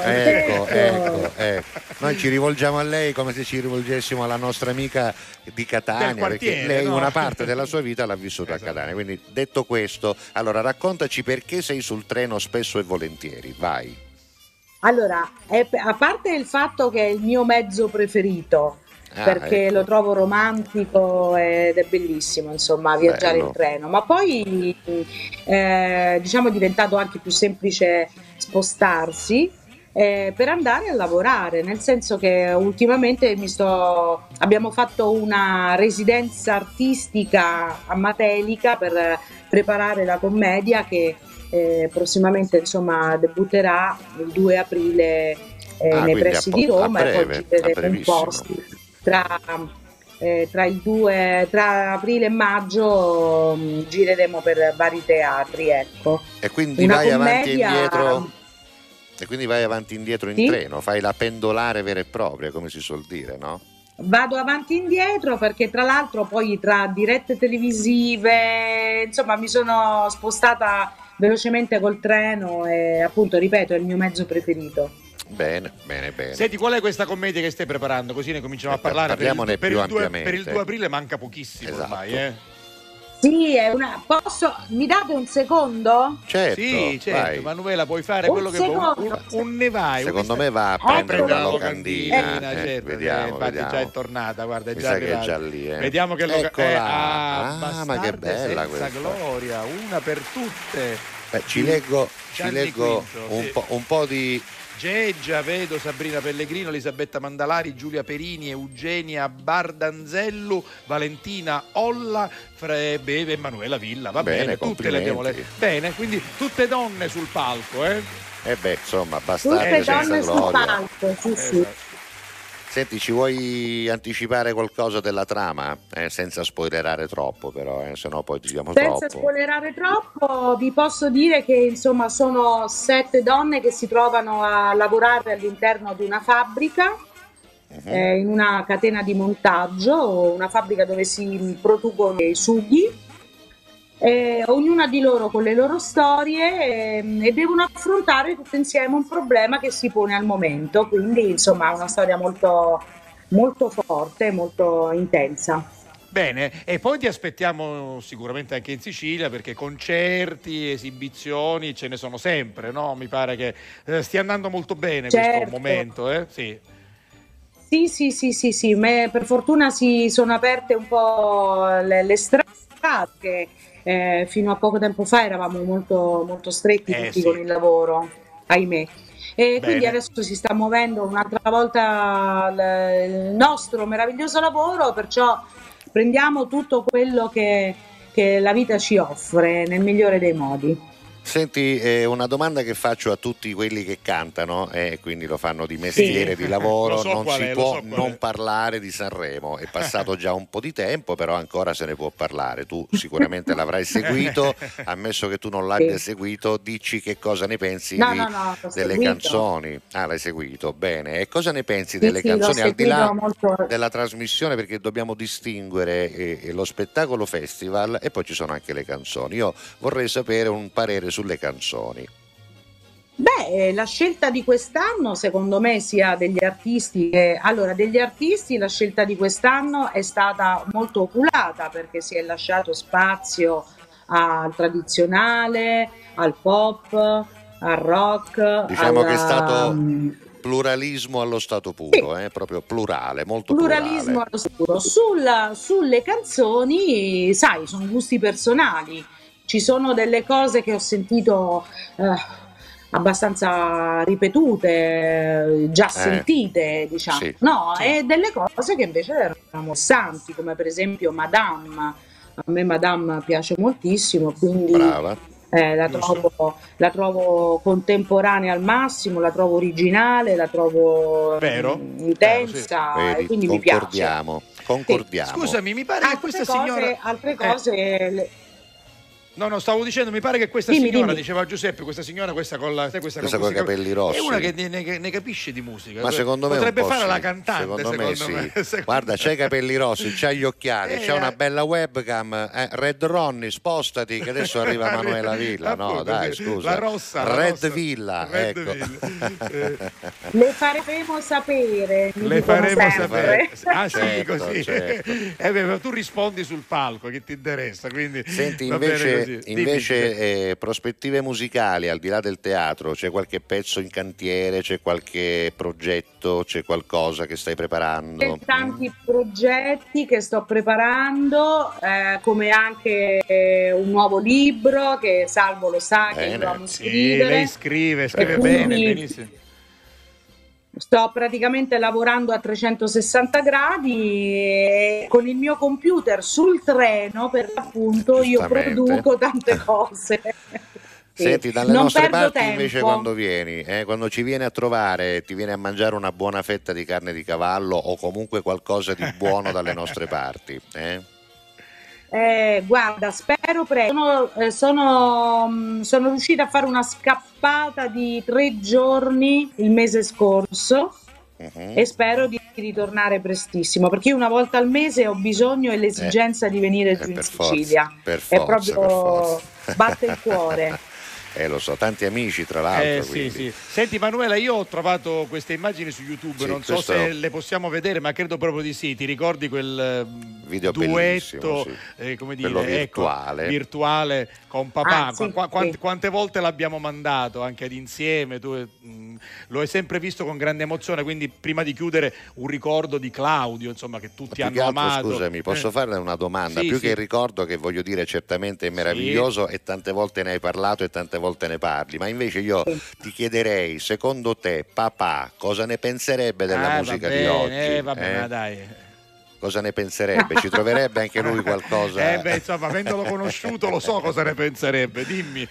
ecco, ecco, ecco. Noi ci rivolgiamo a lei come se ci rivolgessimo alla nostra amica di Catania, perché lei no? una parte della sua vita l'ha vissuta Esatto. a Catania. Quindi detto questo, allora raccontaci perché sei sul treno spesso e volentieri, vai. Allora, è- a parte il fatto che è il mio mezzo preferito, Ah, perché ecco. lo trovo romantico ed è bellissimo, insomma, viaggiare Bello. in treno, ma poi eh, diciamo è diventato anche più semplice spostarsi eh, per andare a lavorare, nel senso che ultimamente mi sto, abbiamo fatto una residenza artistica a Matelica per preparare la commedia che eh, prossimamente insomma debutterà il 2 aprile eh, Ah, nei pressi po- di Roma a e poi breve, a gireremo un brevissimo. po' sì, tra, eh, tra il 2 tra aprile e maggio mh, gireremo per vari teatri ecco E quindi Una vai avanti e commedia- indietro. E quindi vai avanti e indietro in Sì. treno, fai la pendolare vera e propria, come si suol dire, no? Vado avanti e indietro perché tra l'altro poi tra dirette televisive, insomma mi sono spostata velocemente col treno e appunto ripeto è il mio mezzo preferito. Bene, bene, bene. Senti, qual è questa commedia che stai preparando? Così ne cominciamo a Eh, parlare. Per il, parliamone per più il ampiamente. per il 2 aprile manca pochissimo Esatto. ormai, eh? Sì, è una. Posso. Mi date un secondo? Certo, Sì, certo, vai. Manuela, puoi fare Un quello che vuoi. Un, secondo. un ne vai. Secondo me va a Ah, prendere prende una la locandina. locandina, eh, certo, vediamo, eh, infatti vediamo. già è tornata, guarda, è Mi già che è già lì, eh. Vediamo che loca- Eccola. eh, Ah, ah, ma che bella questa. gloria, una per tutte. Beh, ci leggo, ci leggo Quinto, un, sì. po', un po' di Geggia, vedo Sabrina Pellegrino, Elisabetta Mandalari, Giulia Perini, Eugenia Bardanzellu, Valentina Olla, Fre- Beve, Emanuela Villa. Va Bene, bene, tutte le abbiamo complimenti. lette. Bene, quindi tutte donne sul palco, eh? Eh beh, insomma, Tutte bastarde senza donne sul palco, sì, sì. Senti, ci vuoi anticipare qualcosa della trama? Eh, senza spoilerare troppo, però, eh, se no poi diciamo Senza troppo. spoilerare troppo, vi posso dire che insomma sono sette donne che si trovano a lavorare all'interno di una fabbrica, Mhm. eh, in una catena di montaggio, una fabbrica dove si producono i sughi. Eh, ognuna di loro con le loro storie ehm, e devono affrontare tutte insieme un problema che si pone al momento. Quindi, insomma, è una storia molto, molto forte, molto intensa. Bene, e poi ti aspettiamo sicuramente anche in Sicilia perché concerti, esibizioni ce ne sono sempre, no? Mi pare che eh, stia andando molto bene questo Certo. momento, eh? Sì. Sì, sì, sì, sì, sì, per fortuna si sono aperte un po' le, le strade eh, fino a poco tempo fa eravamo molto, molto stretti Eh, tutti sì. con il lavoro, ahimè. E quindi Bene. adesso si sta muovendo un'altra volta l- il nostro meraviglioso lavoro, perciò prendiamo tutto quello che, che la vita ci offre nel migliore dei modi. Senti, eh, una domanda che faccio a tutti quelli che cantano e quindi lo fanno di mestiere, Sì. di lavoro, so non si è, può so non è. parlare di Sanremo. È passato già un po' di tempo, però ancora se ne può parlare. Tu sicuramente l'avrai seguito, ammesso che tu non l'abbia Sì. seguito, dici che cosa ne pensi No, di- no, no, delle seguito. canzoni. Ah, l'hai seguito, bene. E cosa ne pensi Sì, delle canzoni al di là molto- della trasmissione? Perché dobbiamo distinguere eh, eh, lo spettacolo festival e poi ci sono anche le canzoni. Io vorrei sapere un parere sulle canzoni. Beh, la scelta di quest'anno, secondo me, sia degli artisti che allora, degli artisti la scelta di quest'anno è stata molto oculata perché si è lasciato spazio al tradizionale, al pop, al rock, Diciamo che è alla- stato pluralismo allo stato puro, eh, proprio plurale, molto pluralismo plurale. allo sicuro. Sulla- sulle canzoni, sai, sono gusti personali. Ci sono delle cose che ho sentito eh, abbastanza ripetute, eh, già sentite, diciamo. sì, no, e delle cose che invece erano santi, come per esempio Madame. A me Madame piace moltissimo, quindi Brava. eh, la, trovo, la trovo contemporanea al massimo, la trovo originale, la trovo Vero? mm, intensa Vedi, e quindi mi piace. concordiamo, concordiamo. Scusami, mi pare che Altre questa cose, signora... altre Eh. cose le- No, no, stavo dicendo, mi pare che questa Dimmi, signora, dimmi. diceva Giuseppe, questa signora, questa con la, sai, questa Questa con coi capelli rossi. È una che ne, ne- ne capisce di musica. Ma secondo me Potrebbe po' fare sì. la cantante, secondo, secondo, me sì. me. Secondo Guarda, me. c'hai i capelli rossi, c'hai gli occhiali, Eh, c'è una eh. bella webcam. eh, Red Ronnie, spostati che adesso arriva Manuela Villa. No, Appunto, dai, scusa. La rossa, la Red rossa. Villa, Red ecco. Villa. Eh, le faremo sapere. Le faremo sapere. Ah, sì, Certo, così. certo. Eh, beh, ma tu rispondi sul palco che ti interessa, quindi Senti, invece, così. Dimmi, invece eh, prospettive musicali al di là del teatro, c'è qualche pezzo in cantiere, c'è qualche progetto, c'è qualcosa che stai preparando? C'è tanti progetti che sto preparando, eh, come anche eh, un nuovo libro che Salvo lo sa che Bene. io amo Sì, scrivere. lei scrive, scrive E bene, quindi- benissimo. Sto praticamente lavorando a 360 gradi e con il mio computer sul treno, per l'appunto, io produco tante cose. Senti, dalle non nostre parti invece tempo. quando vieni, eh, quando ci vieni a trovare, ti vieni a mangiare una buona fetta di carne di cavallo o comunque qualcosa di buono dalle nostre parti. eh? Eh, guarda, spero presto. Sono, eh, sono, mh, sono riuscita a fare una scappata di tre giorni il mese scorso Mhm. e spero di ritornare prestissimo perché io una volta al mese ho bisogno e l'esigenza di venire Eh, giù in forza, Sicilia. È forza, proprio forza. batte il cuore. Eh, lo so, tanti amici tra l'altro. Eh, sì, sì. Senti Manuela, io ho trovato queste immagini su YouTube, Sì, non so se le possiamo vedere, ma credo proprio di sì. Ti ricordi quel eh, Video duetto, sì. eh, come dire, Quello ecco, virtuale. virtuale con papà? Ah, sì, qua- quante, sì. quante volte l'abbiamo mandato anche ad insieme? Tu, eh, mh, lo hai sempre visto con grande emozione, quindi prima di chiudere un ricordo di Claudio, insomma, che tutti hanno che altro, amato. scusami, posso Eh. farle una domanda? Sì, Più sì. che il ricordo che voglio dire certamente è meraviglioso e tante volte ne hai parlato e tante volte ne parli, ma invece io ti chiederei, secondo te, papà, cosa ne penserebbe della Ah, musica va di bene, oggi? eh, vabbè, eh? dai. Cosa ne penserebbe? Ci troverebbe anche lui qualcosa? Eh beh, insomma, avendolo conosciuto lo so cosa ne penserebbe, dimmi.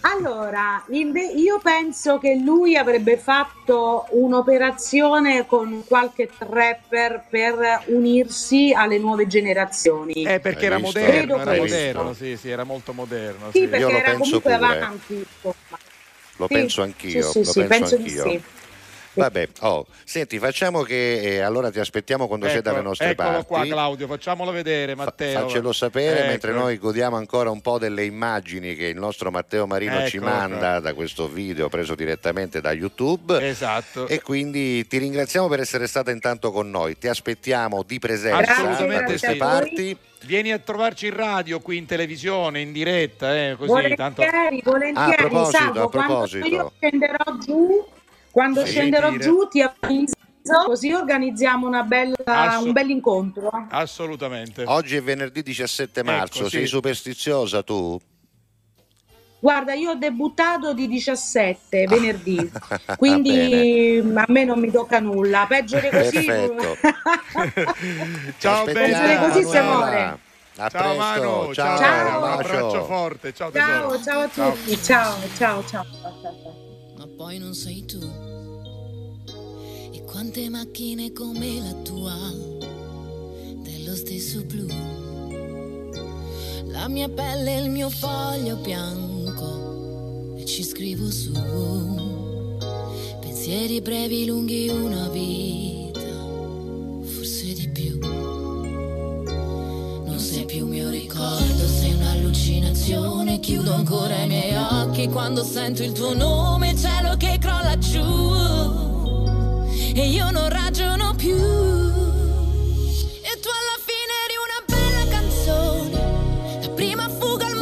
Allora, inve- io penso che lui avrebbe fatto un'operazione con qualche trapper per unirsi alle nuove generazioni. Eh, perché Hai era visto? moderno, Credo era moderno, sì, sì, era molto moderno. Sì, sì. perché Io lo era penso comunque pure. avanti. insomma. Lo Sì, penso anch'io, sì, sì, lo sì, penso penso di anch'io. Vabbè, oh, senti, facciamo che eh, allora ti aspettiamo quando sei Ecco, dalle nostre eccolo parti. qua Claudio, facciamolo vedere Matteo. Faccelo sapere Ecco. mentre noi godiamo ancora un po' delle immagini che il nostro Matteo Marino ci Ecco, manda da questo video preso direttamente da YouTube. Esatto. E quindi ti ringraziamo per essere stata intanto con noi. Ti aspettiamo di presenza da queste sì. parti. Vieni a trovarci in radio, qui in televisione, in diretta, eh, così tanto Volentieri, volentieri, Ah, a proposito, Salvo, a proposito. io scenderò giù, quando scenderò Dire. giù ti avviso, così organizziamo una bella, Assu- un bell'incontro. assolutamente. Oggi è venerdì 17 marzo, Ecco, sì. sei superstiziosa tu? Guarda, io ho debuttato di 17 venerdì, Va quindi a me non mi tocca nulla. Peggio di così. Perfetto. Ciao. Peggio di così siamo Manuela. ore. A Ciao presto. Manu, ciao, ciao, un un abbraccio forte, ciao. Ciao, ciao a tutti. Ciao, ciao, ciao. ciao, poi non sei tu. E quante macchine come la tua, dello stesso blu. La mia pelle e il mio foglio bianco, e ci scrivo su. Pensieri brevi, lunghi, una vita, sei più mio ricordo, sei un'allucinazione. Chiudo ancora i miei occhi quando sento il tuo nome, cielo che crolla giù. E io non ragiono più. E tu alla fine eri una bella canzone. La prima fuga al mare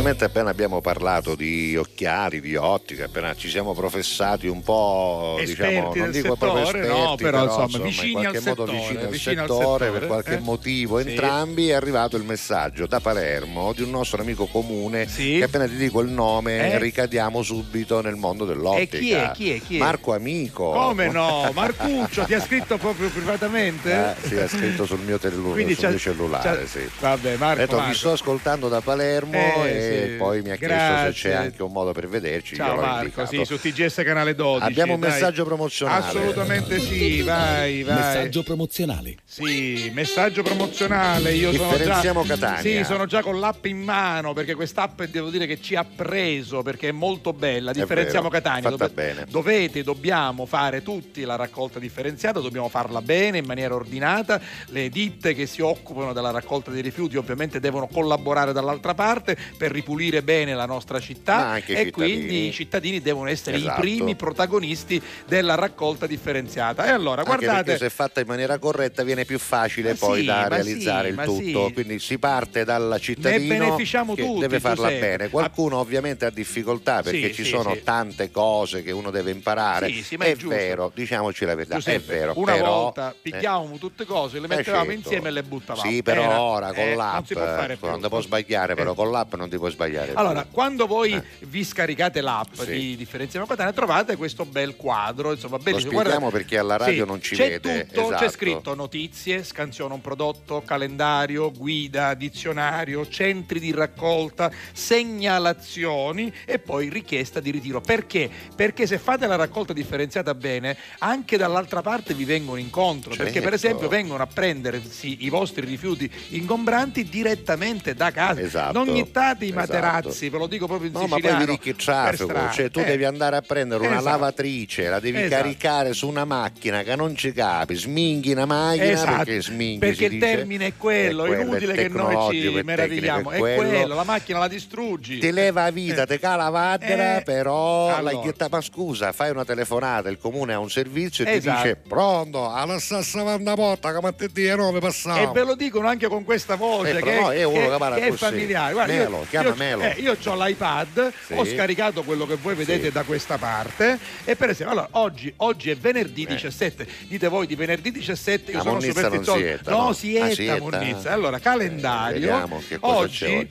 Giustamente appena abbiamo parlato di occhiali, di ottica, appena ci siamo professati un po', Esperti diciamo, non dico proprio settore, esperti, no, però, insomma, vicini in qualche al modo settore, vicini al vicini al settore, settore, per qualche eh? motivo Sì. entrambi è arrivato il messaggio da Palermo di un nostro amico comune che appena ti dico il nome Eh? ricadiamo subito nel mondo dell'ottica. E chi è? Chi è? Chi è? Marco Amico. Come no? Marcuccio ti ha scritto proprio privatamente? Eh, sì, ha scritto sul mio, Quindi sul mio cellulare, sì. Vabbè, Marco, detto, Marco. vi sto ascoltando da Palermo Eh, e e poi mi ha chiesto Grazie. se c'è anche un modo per vederci. Ciao Marco, sì, su TGS canale 12. Abbiamo un dai. messaggio promozionale. Assolutamente sì, vai, vai. Messaggio promozionale. Sì, messaggio promozionale. Io sono già, Differenziamo Catania. Sì, sono già con l'app in mano perché quest'app devo dire che ci ha preso perché è molto bella. Differenziamo vero, Catania. fatta Dove- bene. Dovete, dobbiamo fare tutti la raccolta differenziata, dobbiamo farla bene, in maniera ordinata. Le ditte che si occupano della raccolta dei rifiuti ovviamente devono collaborare dall'altra parte per ripulire bene la nostra città e cittadini. quindi i cittadini devono essere Esatto. i primi protagonisti della raccolta differenziata. E allora, Anche guardate, se fatta in maniera corretta viene più facile Ma poi sì, da realizzare sì, il tutto. sì. Quindi si parte dal cittadino beneficiamo che tutti, deve farla bene. Qualcuno ovviamente ha difficoltà perché ci sono tante cose che uno deve imparare. Sì, sì, ma è è vero, diciamoci la verità, Giuseppe, è vero. una però, volta eh, pigliavamo tutte cose, le eh, mettevamo certo. insieme e le buttavamo. Sì, però Era- ora con eh, l'app non si può fare eh, non può sbagliare, però con l'app non ti puoi sbagliare. Allora, più. quando voi Eh. vi scaricate l'app Sì. di Differenziamo Catania, trovate questo bel quadro, insomma, bellissimo. spieghiamo Guardate- perché alla radio non ci c'è vede, Tutto, C'è esatto. scritto notizie, scansiona un prodotto, calendario, guida, dizionario, centri di raccolta, segnalazioni e poi richiesta di ritiro. Perché? Perché se fate la raccolta differenziata bene, anche dall'altra parte vi vengono incontro. Perché, per Certo. esempio, vengono a prendersi i vostri rifiuti ingombranti direttamente da casa. Esatto, Non gittate i esatto. materazzi, ve lo dico proprio in No, ma poi siciliano. vi ricchi il per traffico, cioè tu Eh, devi andare a prendere una esatto. lavatrice, la devi Esatto. caricare su una macchina che non ci capi, sminghi una macchina Esatto, perché sminghi perché il dice, termine è quello, è quello, inutile il che noi ci meravigliamo, tecnico è quello. la macchina la distruggi. Ti leva a vita, te cala la vaddera, Eh, però allora. l'hai chietta- ma scusa, fai una telefonata, il comune ha un servizio e Esatto. ti dice pronto, alla stessa vanna porta, come te dire, no, mi passiamo. E ve lo dicono anche con questa voce Eh, che, no, è uno che- che è familiare. Guarda, Melo, io, io, eh, io ho l'iPad, Sì. ho scaricato quello che voi vedete Sì. da questa parte e per esempio, allora, oggi, oggi è venerdì Eh. 17, dite voi di venerdì 17 io A sono superstizioso. no, no? si Ah? Monnizza. Allora, calendario. Eh, che cosa oggi, oggi.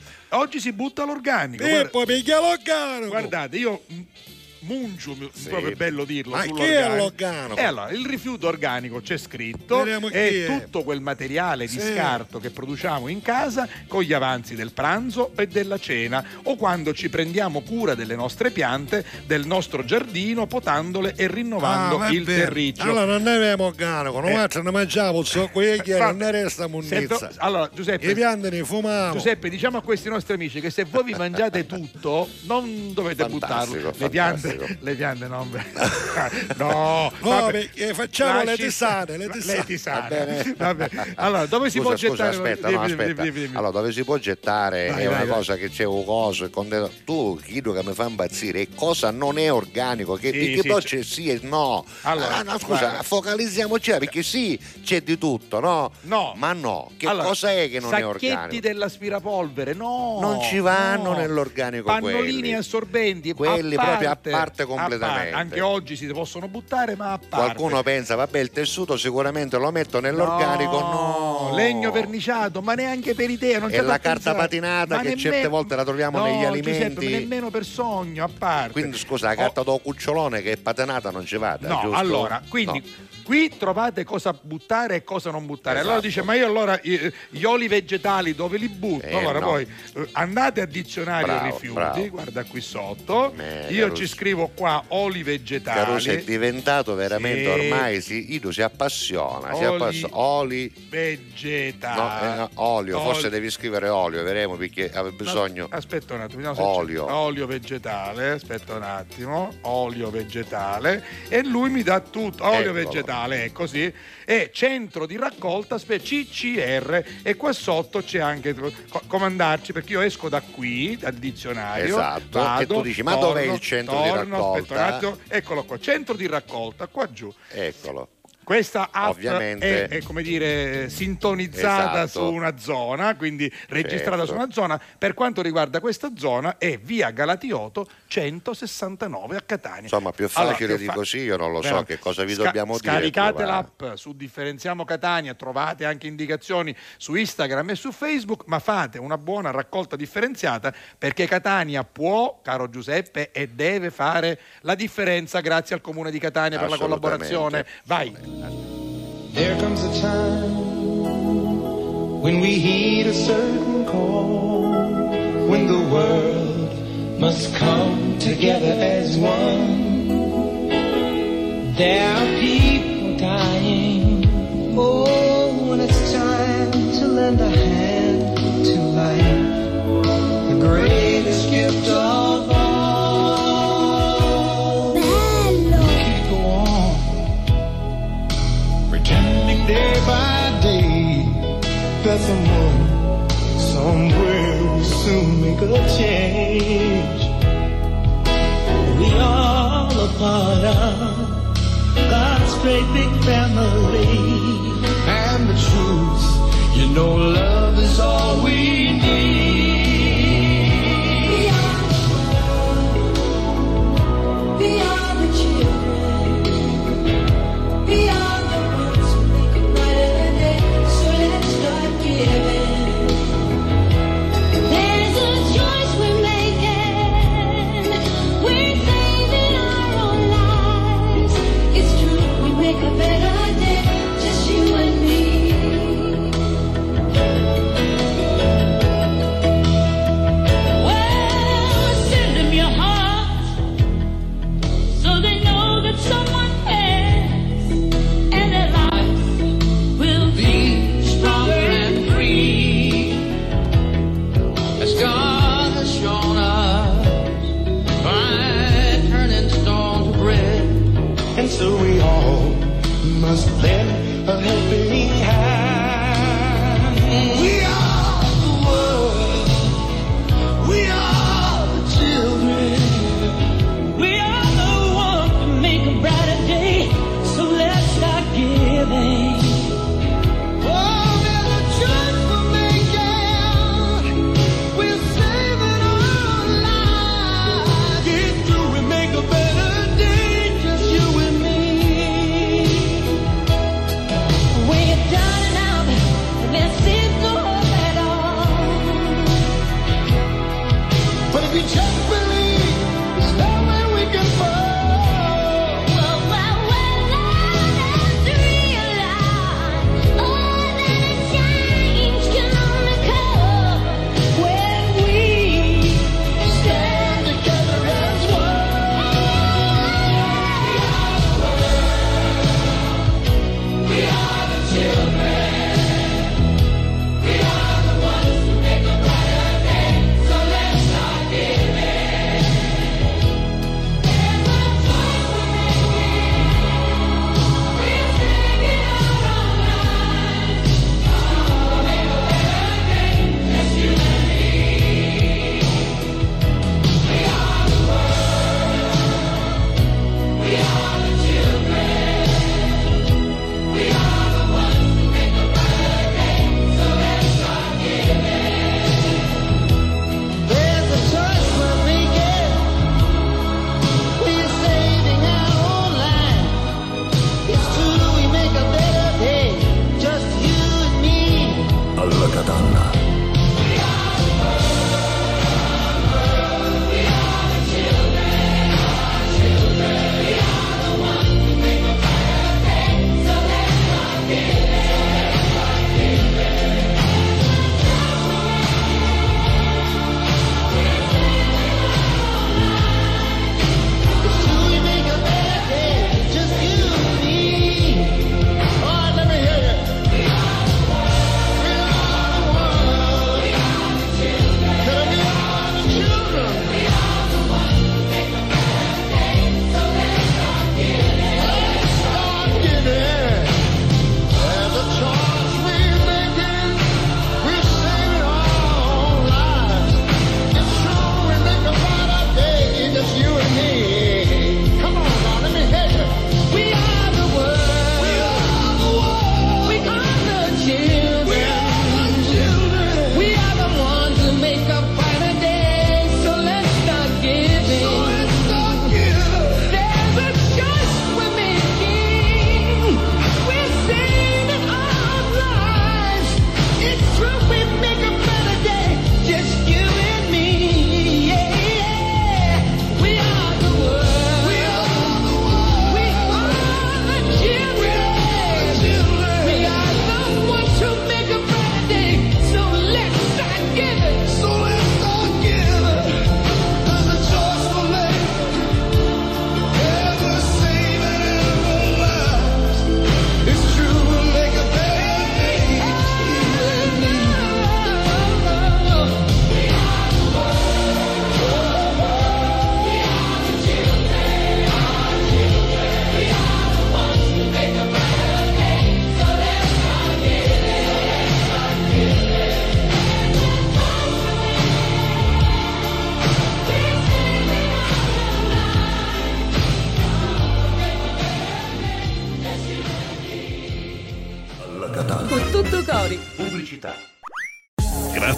si butta l'organico. Eh, Guarda- poi piglia l'organico. Guardate, io m- muncio, mi- Sì. proprio è bello dirlo. Ma chi sull'organico. è l'organico? E allora, il rifiuto organico c'è scritto, è. tutto quel materiale di Sì. scarto che produciamo in casa con gli avanzi del pranzo e della cena o quando ci prendiamo cura delle nostre piante, del nostro giardino, potandole e rinnovando Ah, il terriccio. Allora non ne abbiamo organico, Eh. noi altri ne mangiamo, so qui e Fa- non ne resta munnizza. allora, I Giuseppe, piante ne fumiamo. Giuseppe, diciamo a questi nostri amici che se voi vi mangiate tutto, non dovete Fantastico, buttarlo. Le piante, fantastico. le piante non. no, No, vabbè. perché facciamo le tisane, le tisane. Le tisane. Vabbè. Allora, dove si Scusa, può scusa, gettare? aspetta, Dimmi, no, aspetta. dimmi, dimmi. Allora, dove si può gettare Vai, è una vai, vai. cosa che c'è un coso con- tu chiedo che mi fa impazzire, cosa non è organico, che Sì, di che sì, poi c'è- sì e no. Allora, Ah, no, scusa, guarda. focalizziamoci perché sì, c'è di tutto, no? No. Ma no, che Allora, cosa è che non è sacchetti organico? dell'aspirapolvere, no. Non ci vanno no. nell'organico Pannolini quelli. assorbenti, Quelli a proprio a parte, parte a completamente. Anche oggi si possono buttare, ma a parte. Qualcuno pensa, vabbè, il tessuto sicuramente lo metto nell'organico, no. Legno verniciato, ma neanche per idea. Non E la carta patinata Ma che certe volte la troviamo No, negli Giuseppe, alimenti. nemmeno per sogno, a parte. Quindi scusa, la Oh, carta do cucciolone che è patinata non ci vada, No, giusto? allora, quindi No. Qui trovate cosa buttare e cosa non buttare. Allora Esatto. dice, ma io allora gli oli vegetali dove li butto? Eh, allora no. poi eh, andate a dizionario Bravo, rifiuti, bravo. guarda qui sotto, Eh, io Caruso. ci scrivo qua oli vegetali. Caruso è diventato veramente Sì. ormai si, Ido si appassiona, si Oli appassiona. Oli, vegetali. no, eh, no, olio, Oli- forse devi scrivere olio, vedremo perché aveva bisogno. No, aspetta un attimo, Olio. olio vegetale, aspetta un attimo, olio vegetale e lui mi dà tutto, olio Eccolo. vegetale, è così, e centro di raccolta, CCR e qua sotto c'è anche co- come andarci perché io esco da qui, dal dizionario, Esatto, vado, e tu dici, ma dov'è il centro di torno, un raccolta? attimo, eccolo qua, centro di raccolta, qua giù. Eccolo. Questa app Ovviamente. è, è, come dire sintonizzata Esatto. su una zona, quindi registrata Certo. su una zona. Per quanto riguarda questa zona è via Galatioto 169 a Catania. Insomma, più Allora, facile più di fa- così, io non lo so Però, che cosa vi sca- dobbiamo dire. Scaricate provare. l'app su Differenziamo Catania, trovate anche indicazioni su Instagram e su Facebook, ma fate una buona raccolta differenziata perché Catania può, caro Giuseppe, e deve fare la differenza grazie al Comune di Catania per la collaborazione. Vai. There comes a time when we heed a certain call, when the world must come together as one. There are people. could change. We all a part of God's great big family. And the truth, you know, love is all we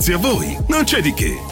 Grazie a voi, non c'è di che.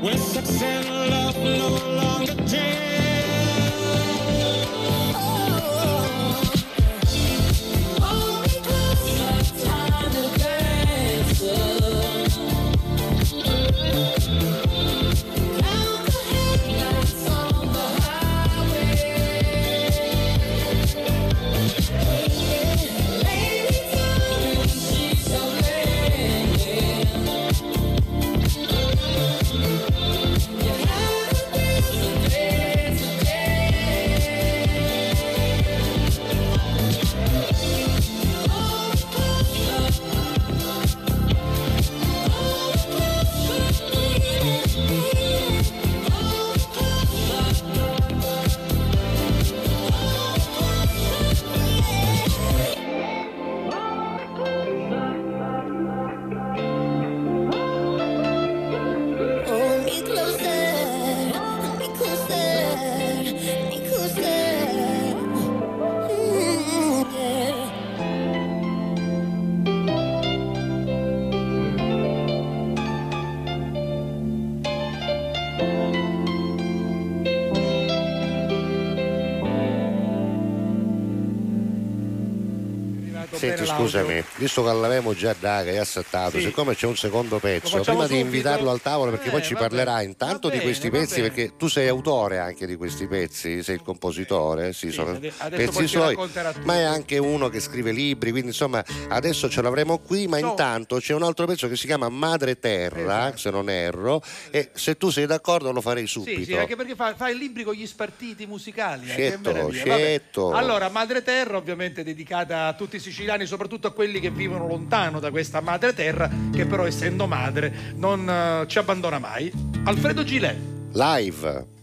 We're success. Scusami, visto che l'avevamo già da che è assettato, Sì. siccome c'è un secondo pezzo, prima di subito? invitarlo al tavolo, perché Eh, poi ci parlerà bene. intanto Va di bene, questi pezzi, bene. perché tu sei autore anche di questi pezzi, sei il compositore, sì, sono adesso poi pezzi suoi, ma è anche uno che scrive libri, quindi insomma adesso ce l'avremo qui, ma No. intanto c'è un altro pezzo che si chiama Madre Terra, Esatto. se non erro, e se tu sei d'accordo lo farei Sì, subito. sì, anche perché fa, fa i libri con gli spartiti musicali. eh. Vabbè. scietto. Allora, Madre Terra, ovviamente dedicata a tutti i siciliani, soprattutto a quelli che vivono lontano da questa madre terra, che però essendo madre non eh, ci abbandona mai. Alfredo Gilet. Live.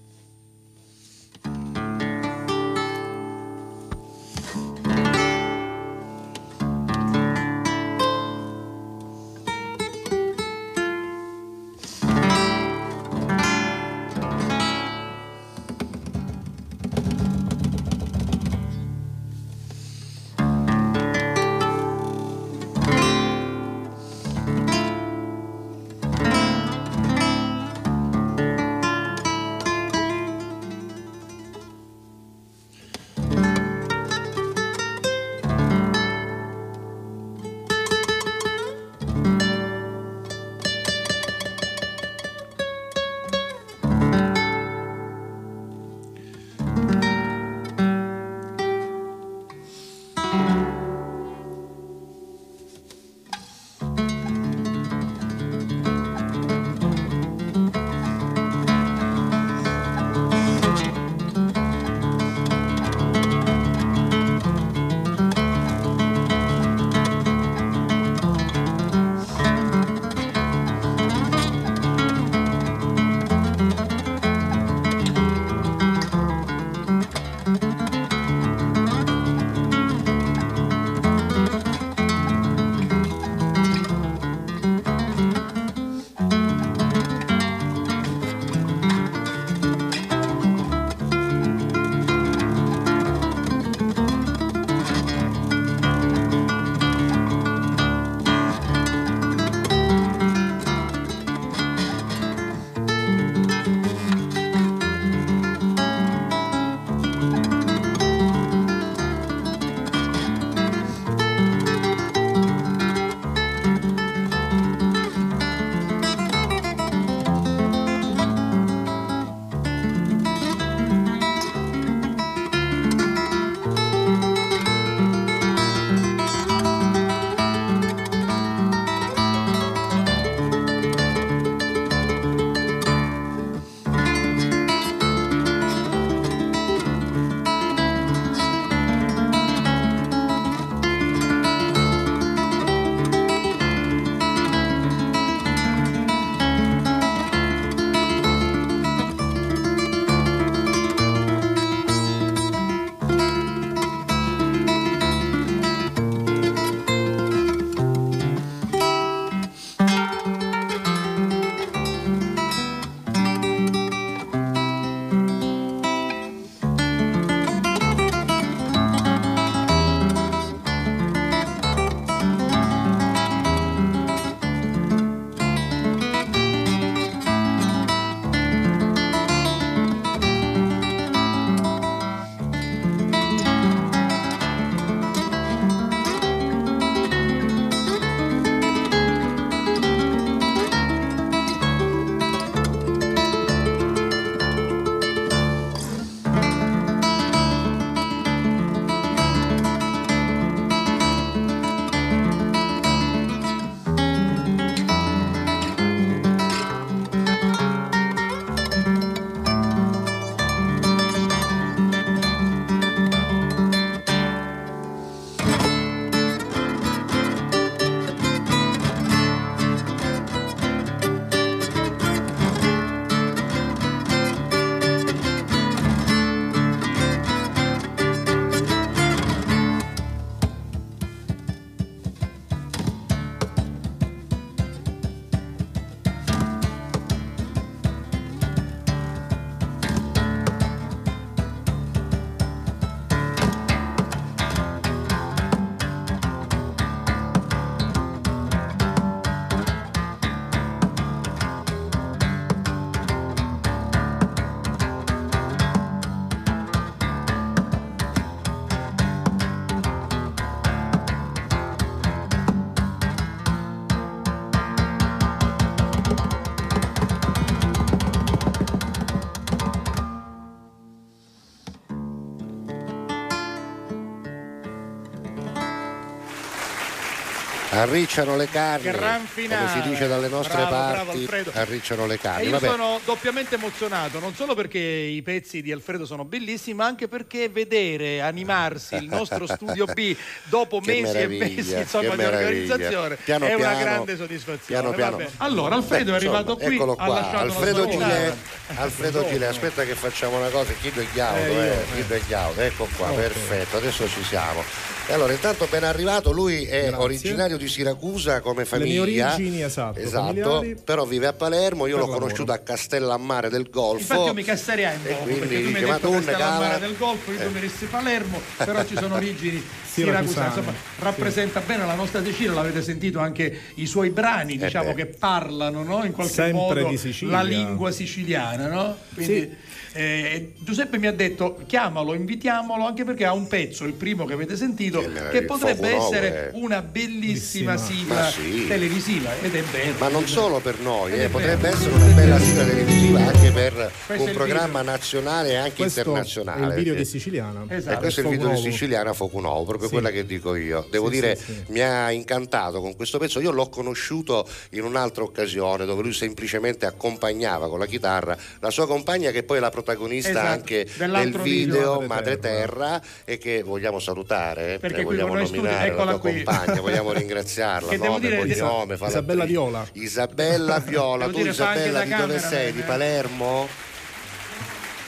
Arricciano le carni, Gran finale. come si dice dalle nostre Bravo, bravo, parti, Alfredo. arricciano le E carni. io Vabbè. sono doppiamente emozionato, non solo perché i pezzi di Alfredo sono bellissimi, ma anche perché vedere animarsi il nostro studio B dopo mesi e mesi insomma, di organizzazione Piano è una piano, grande soddisfazione. piano. Allora, Alfredo Beh, è arrivato insomma, qui, eccolo qua, Alfredo una Gile. Alfredo Gile, aspetta che facciamo una cosa, chiedo il chiaudo, Eh, eh, io, chiedo il chiaudo, ecco qua, Ok. perfetto, adesso ci siamo. Allora, intanto ben arrivato, lui è Grazie. originario di Siracusa come Le mie famiglia. origini, esatto, Esatto, familiari. però vive a Palermo, io Per l'ho lavoro. conosciuto a Castellammare del Golfo. Infatti io mi casserei un po', quindi perché tu mi hai detto tu che ne stai alla cava- mare del Golfo, io Eh. dissi Palermo, però ci sono origini Siracusane. Siracusa, insomma, rappresenta bene la nostra Sicilia, l'avete sentito anche i suoi brani, Eh diciamo, beh. che parlano no? in qualche Sempre modo la lingua siciliana, no? Quindi, eh, Giuseppe mi ha detto chiamalo, invitiamolo, anche perché ha un pezzo, il primo che avete sentito, Che che, meraviglia, potrebbe essere una bellissima sigla sì. televisiva ed è vero. Ma non solo per noi, eh, potrebbe essere una bella sigla televisiva anche per Questo un programma video. nazionale e anche Questo internazionale. è il video perché- di Siciliana. Esatto. E questo è il video di. Siciliana Fuoco Nuovo, proprio Sì. quella che dico io. Devo Sì, dire, sì, sì. mi ha incantato con questo pezzo. Io l'ho conosciuto in un'altra occasione dove lui semplicemente accompagnava con la chitarra la sua compagna, che poi è la protagonista Esatto, anche del video video, Madre Madre Terra, e che vogliamo salutare, eh, Perché eh, vogliamo in studio- nominare la compagna, vogliamo ringraziarla. Che nome, dire- cognome, Isabella. Viola. Isabella Viola, tu Isabella di dove sei? Di eh. Palermo?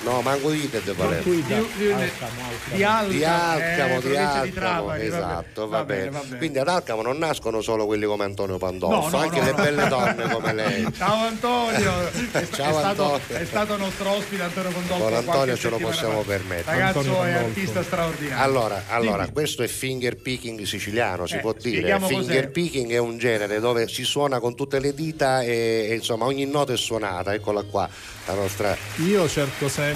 No, manco di Palermo. Da- Di- di- Alcamo, Alcamo. di Alcamo, Di Alcamo, eh, di provincia Alcamo, Trapani, esatto, Va va bene, bene. va bene. Quindi ad Alcamo non nascono solo quelli come Antonio Pandolfo, No, no, anche no, le no. belle donne come lei. Ciao Antonio, è, Ciao è stato, Antonio. è stato nostro ospite Antonio Condolfo. Con Antonio ce lo possiamo fa. permettere. Ragazzo Antonio è artista straordinario. Allora, allora, questo è finger picking siciliano, si Eh, può dire. Finger cos'è. picking è un genere dove si suona con tutte le dita e, e, insomma ogni nota è suonata, eccola qua, la nostra Io cerco sempre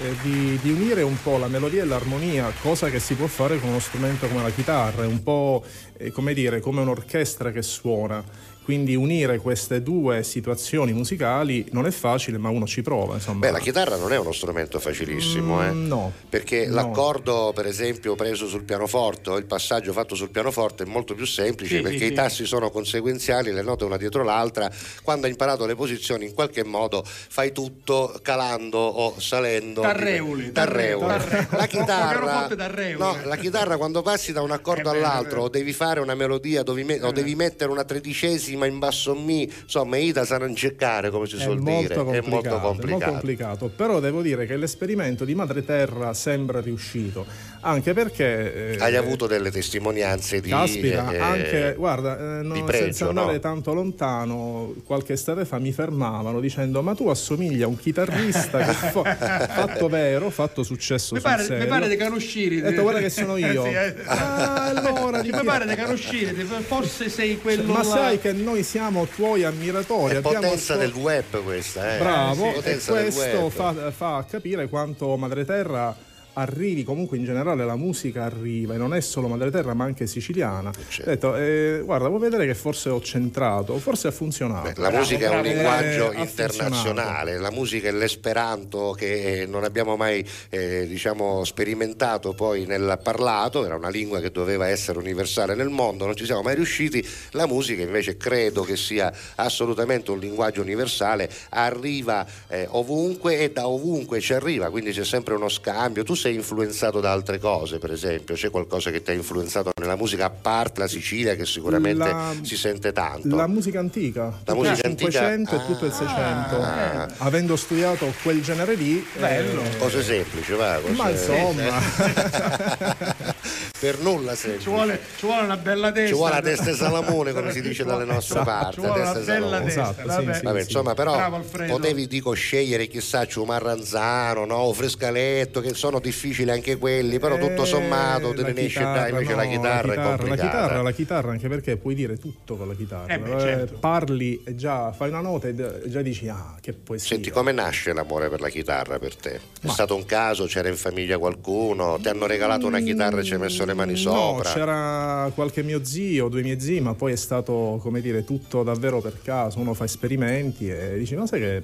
eh, di, di unire un po' la melodia e l'armonia, cosa che si può fare con uno strumento come la chitarra, è un po' eh, come dire, come un'orchestra che suona. Quindi unire queste due situazioni musicali non è facile, ma uno ci prova. Insomma. Beh, la chitarra non è uno strumento facilissimo, eh. Mm, no. Perché No. l'accordo, per esempio, preso sul pianoforte o il passaggio fatto sul pianoforte è molto più semplice Sì, perché sì, i sì. tassi sono conseguenziali, le note una dietro l'altra. Quando hai imparato le posizioni, in qualche modo fai tutto calando o salendo. Tarreuli, Tarreuli. tarreuli. La chitarra, no, la chitarra quando passi da un accordo È vero, è all'altro o devi fare una melodia me- o devi mettere una tredicesima in basso mi, insomma, Ida sa non cercare come si È suol dire, è molto complicato, molto complicato, però devo dire che l'esperimento di Madre Terra sembra riuscito, anche perché... eh, Hai avuto delle testimonianze di, Caspita, eh, anche, guarda, eh, no, di pregio, senza andare no? tanto lontano, qualche estate fa mi fermavano dicendo ma tu assomigli a un chitarrista che fa- fatto vero, fatto successo Mi pare, serio. mi pare di conoscere. Ho detto, guarda che sono io. Sì, eh. Ah, allora, mi pare di conoscere, forse sei quello Ma là. sai che noi siamo tuoi ammiratori. È potenza del web questa, eh. Bravo, Sì, e questo fa, fa capire quanto Madre Terra arrivi, comunque in generale la musica arriva, e non è solo Madre Terra ma anche siciliana. certo. Ho detto, eh, guarda, vuoi vedere che forse ho centrato, forse ha funzionato. Beh, la musica è un linguaggio Eh, internazionale, la musica è l'esperanto che eh, non abbiamo mai eh, diciamo, sperimentato poi nel parlato, era una lingua che doveva essere universale nel mondo, non ci siamo mai riusciti, la musica invece credo che sia assolutamente un linguaggio universale, arriva eh, ovunque e da ovunque ci arriva, quindi c'è sempre uno scambio, tu sei influenzato da altre cose per esempio, c'è qualcosa che ti ha influenzato nella musica a parte la Sicilia che sicuramente La- si sente tanto. La musica antica, tutto musica il 500 antica? e tutto il 600. Ah. Avendo studiato quel genere lì, Bello. eh, Cose semplici, va. cose- ma insomma, per nulla semplici. Ci vuole, ci vuole una bella testa. Ci vuole la testa di Salamone, come si dice dalle nostre parti. Ci vuole la una testa di bella Salamone. testa. Esatto, vabbè. sì, sì. Vabbè, insomma, però Bravo, potevi dico scegliere chissà un marranzano, no? o frescaletto, che sono difficili anche quelli, però tutto Eh, sommato te la ne esce chitarra, dai, invece no, la chitarra, è la complicata. chitarra, la chitarra, anche perché puoi dire tutto con la chitarra. Eh beh, certo. parli e già fai una nota e già dici ah, che poesia. Senti, come nasce l'amore per la chitarra per te? È Ma- stato un caso? C'era in famiglia qualcuno? Ti hanno regalato una chitarra e ci hai messo le mani No, sopra? c'era qualche mio zio, due miei zii, ma poi è stato, come dire, tutto davvero per caso. Uno fa esperimenti e dici, ma sai che,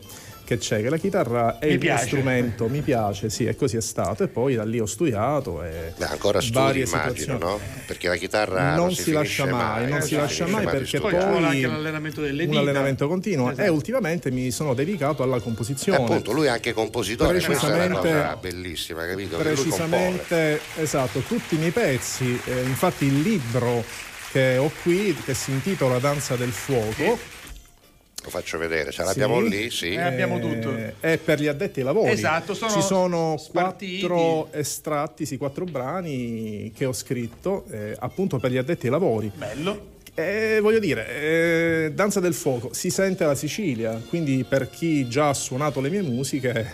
che c'è, che la chitarra è Mi il piace. strumento, mi piace, sì, e così è stato. E poi da lì ho studiato e Beh, ancora studi varie immagino, situazioni. no? Perché la chitarra non, non, si, lascia finisce mai, non si non lascia mai perché. Poi vuole anche poi l'allenamento delle un dita. allenamento continuo Esatto. e ultimamente mi sono dedicato alla composizione. Eh, appunto, lui è anche compositore, questa è una Precisamente- cosa bellissima, capito? Precisamente, esatto, tutti i miei pezzi, eh, infatti il libro che ho qui, che si intitola Danza del Fuoco, Lo faccio vedere, ce l'abbiamo Sì. lì, sì. Eh, abbiamo tutto. è per gli addetti ai lavori. Esatto, sono Ci sono spartiti. quattro estratti, sì, quattro brani che ho scritto eh, appunto per gli addetti ai lavori. Bello. Eh, voglio dire, eh, Danza del Fuoco si sente la Sicilia, quindi per chi già ha suonato le mie musiche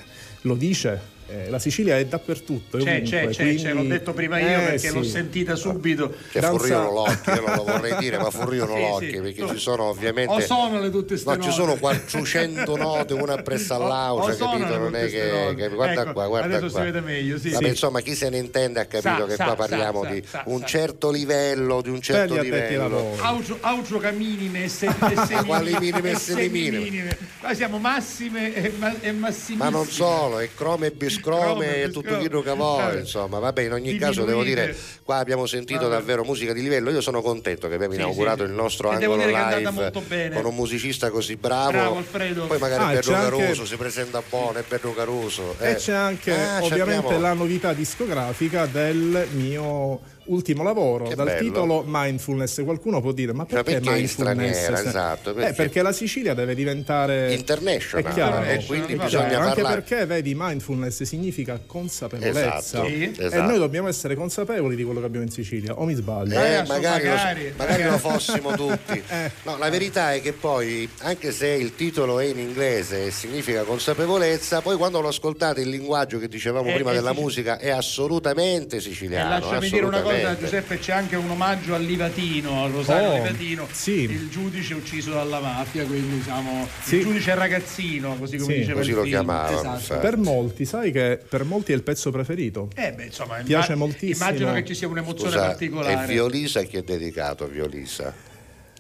lo dice. Eh, la Sicilia è dappertutto. è C'è, ovunque, c'è, c'è, quindi- c'è, l'ho detto prima io Eh, perché l'ho sì. sentita subito. Che Danza- furriano l'occhio, io non lo vorrei dire, ma furriano Sì, l'occhio, sì. perché ci sono ovviamente... O sonole tutte ste No, ci note. sono 400 note, una appresso all'altra, capito? Non è che, che- guarda Ecco, qua, guarda adesso qua. si vede meglio, sì. Vabbè, Sì. insomma, chi se ne intende ha capito Sa, che sa, qua parliamo sa, di sa, un sa. certo livello, di un certo livello. aucio caminime e se, e Ma quali minime e semiminime. semiminime? Noi siamo massime e, ma, massimissime. Ma non solo, è crome e biscrome Crome e tutto quello che vuoi, insomma, vabbè, in ogni Diminuite. caso devo dire, qua abbiamo sentito Vabbè. davvero musica di livello, io sono contento che abbiamo Sì, inaugurato sì. il nostro E angolo live con un musicista così bravo, Bravo, Alfredo. poi magari Ah, anche- Caruso si presenta buono, è Berno Caruso. E eh. c'è anche Ah, ovviamente la novità discografica del mio ultimo lavoro Che dal bello. titolo Mindfulness. Qualcuno può dire: Ma Cioè, perché, perché in mindfulness? straniera, esatto, Eh, perché- perché la Sicilia deve diventare International, È chiaro, e quindi è bisogna anche parlare- perché vedi mindfulness significa consapevolezza Esatto, Sì. e esatto. noi dobbiamo essere consapevoli di quello che abbiamo in Sicilia o mi sbaglio? Eh, adesso magari, magari, lo, magari lo fossimo tutti. No, la verità è che poi, anche se il titolo è in inglese e significa consapevolezza, poi quando lo ascoltate il linguaggio che dicevamo Eh, prima eh, della musica è assolutamente E siciliano. lasciami dire una cosa, assolutamente. Giuseppe, c'è anche un omaggio al Livatino, al Rosario Oh, Livatino, sì. il giudice ucciso dalla mafia, quindi diciamo Sì. il giudice ragazzino, così come Sì. diceva Così il lo film. chiamavano, Esatto. infatti. Per molti, sai che per molti è il pezzo preferito. Eh beh, insomma, Piace imma- moltissimo. Immagino che ci sia un'emozione Scusa, particolare. è Violisa che è dedicato a Violisa.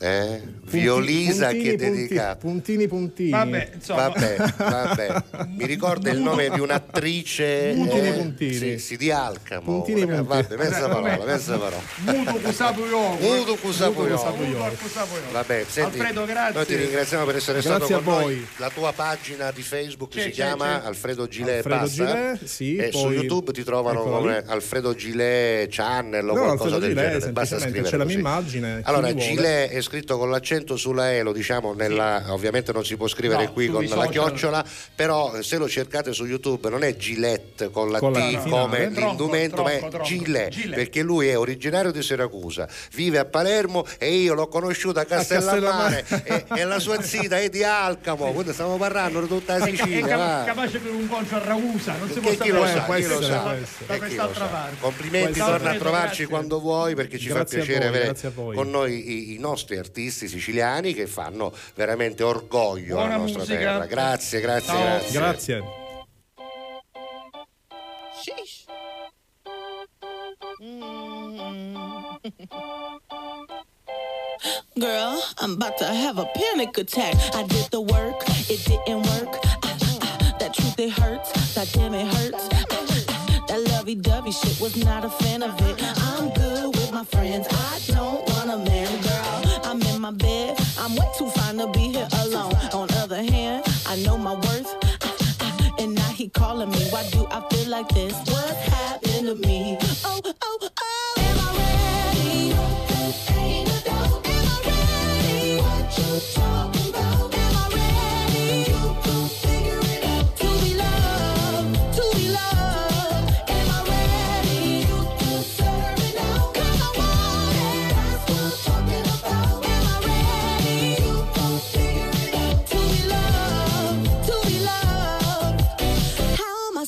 Eh? Violisa puntini, che è dedicato. Puntini puntini. Vabbè, insomma, Vabbè, vabbè, mi ricorda il nome di un'attrice Puntini, eh, puntini. Sì, sì, di Alcamo. Puntini, Eh, puntini. Vabbè, mezza parola, mezza parola. Muto Cusapuioco. Muto. Vabbè, senti, Alfredo, grazie. Noi ti ringraziamo per essere Grazie stato con voi. noi. La tua pagina di Facebook C'è, si c'è, chiama c'è. Alfredo Gilet Alfredo? Gilet, sì, e su poi- YouTube ti trovano come lì. Alfredo Gilet Channel o No, qualcosa Alfredo del Gilet, genere. Basta scrivere c'è la mia immagine, Allora. Gilet è scritto con l'accento sulla E, lo diciamo nella, ovviamente non si può scrivere No, qui con la chiocciola, però se lo cercate su YouTube non è Gillette con la Con la T T come finale. l'indumento, ma è tronco, Gilet, Gilet. perché lui è originario di Siracusa, vive a Palermo e io l'ho conosciuto a Castellammare e, e la sua zita è di Alcamo, quindi stiamo parlando di tutta la È, è Sicilia. capa- va. capace per un concio a Ragusa, non si può sapere. chi lo sa, chi lo sa. Complimenti, torna a trovarci quando vuoi perché ci a fa piacere avere a con noi i, i artisti siciliani che fanno veramente orgoglio Buona alla nostra musica. terra. Grazie, grazie, Ciao. grazie. Grazie. Girl, I'm about to have a panic attack. I did the work, it didn't work. Ah, ah, That truth, it hurts. That damn, it hurts. Ah, That lovey dovey shit was not a fan of it. I'm good with my friends. I don't want a man, girl. My bed. I'm way too fine to be here alone. On other hand, I know my worth. Ah, ah, And now he calling me. Why do I feel like this? What happened to me?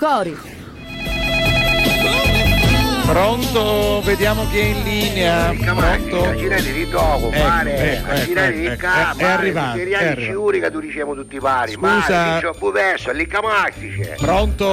Cu tutto cori. Pronto? Vediamo chi è in linea. Pronto? girare di dopo, Ecco, mare, ecco, a ecco, di ecco, ca, è arrivato, è materiali arrivato. sciuri che tu diciamo tutti pari, Scusa. c'ho perso, lì camastice. Pronto?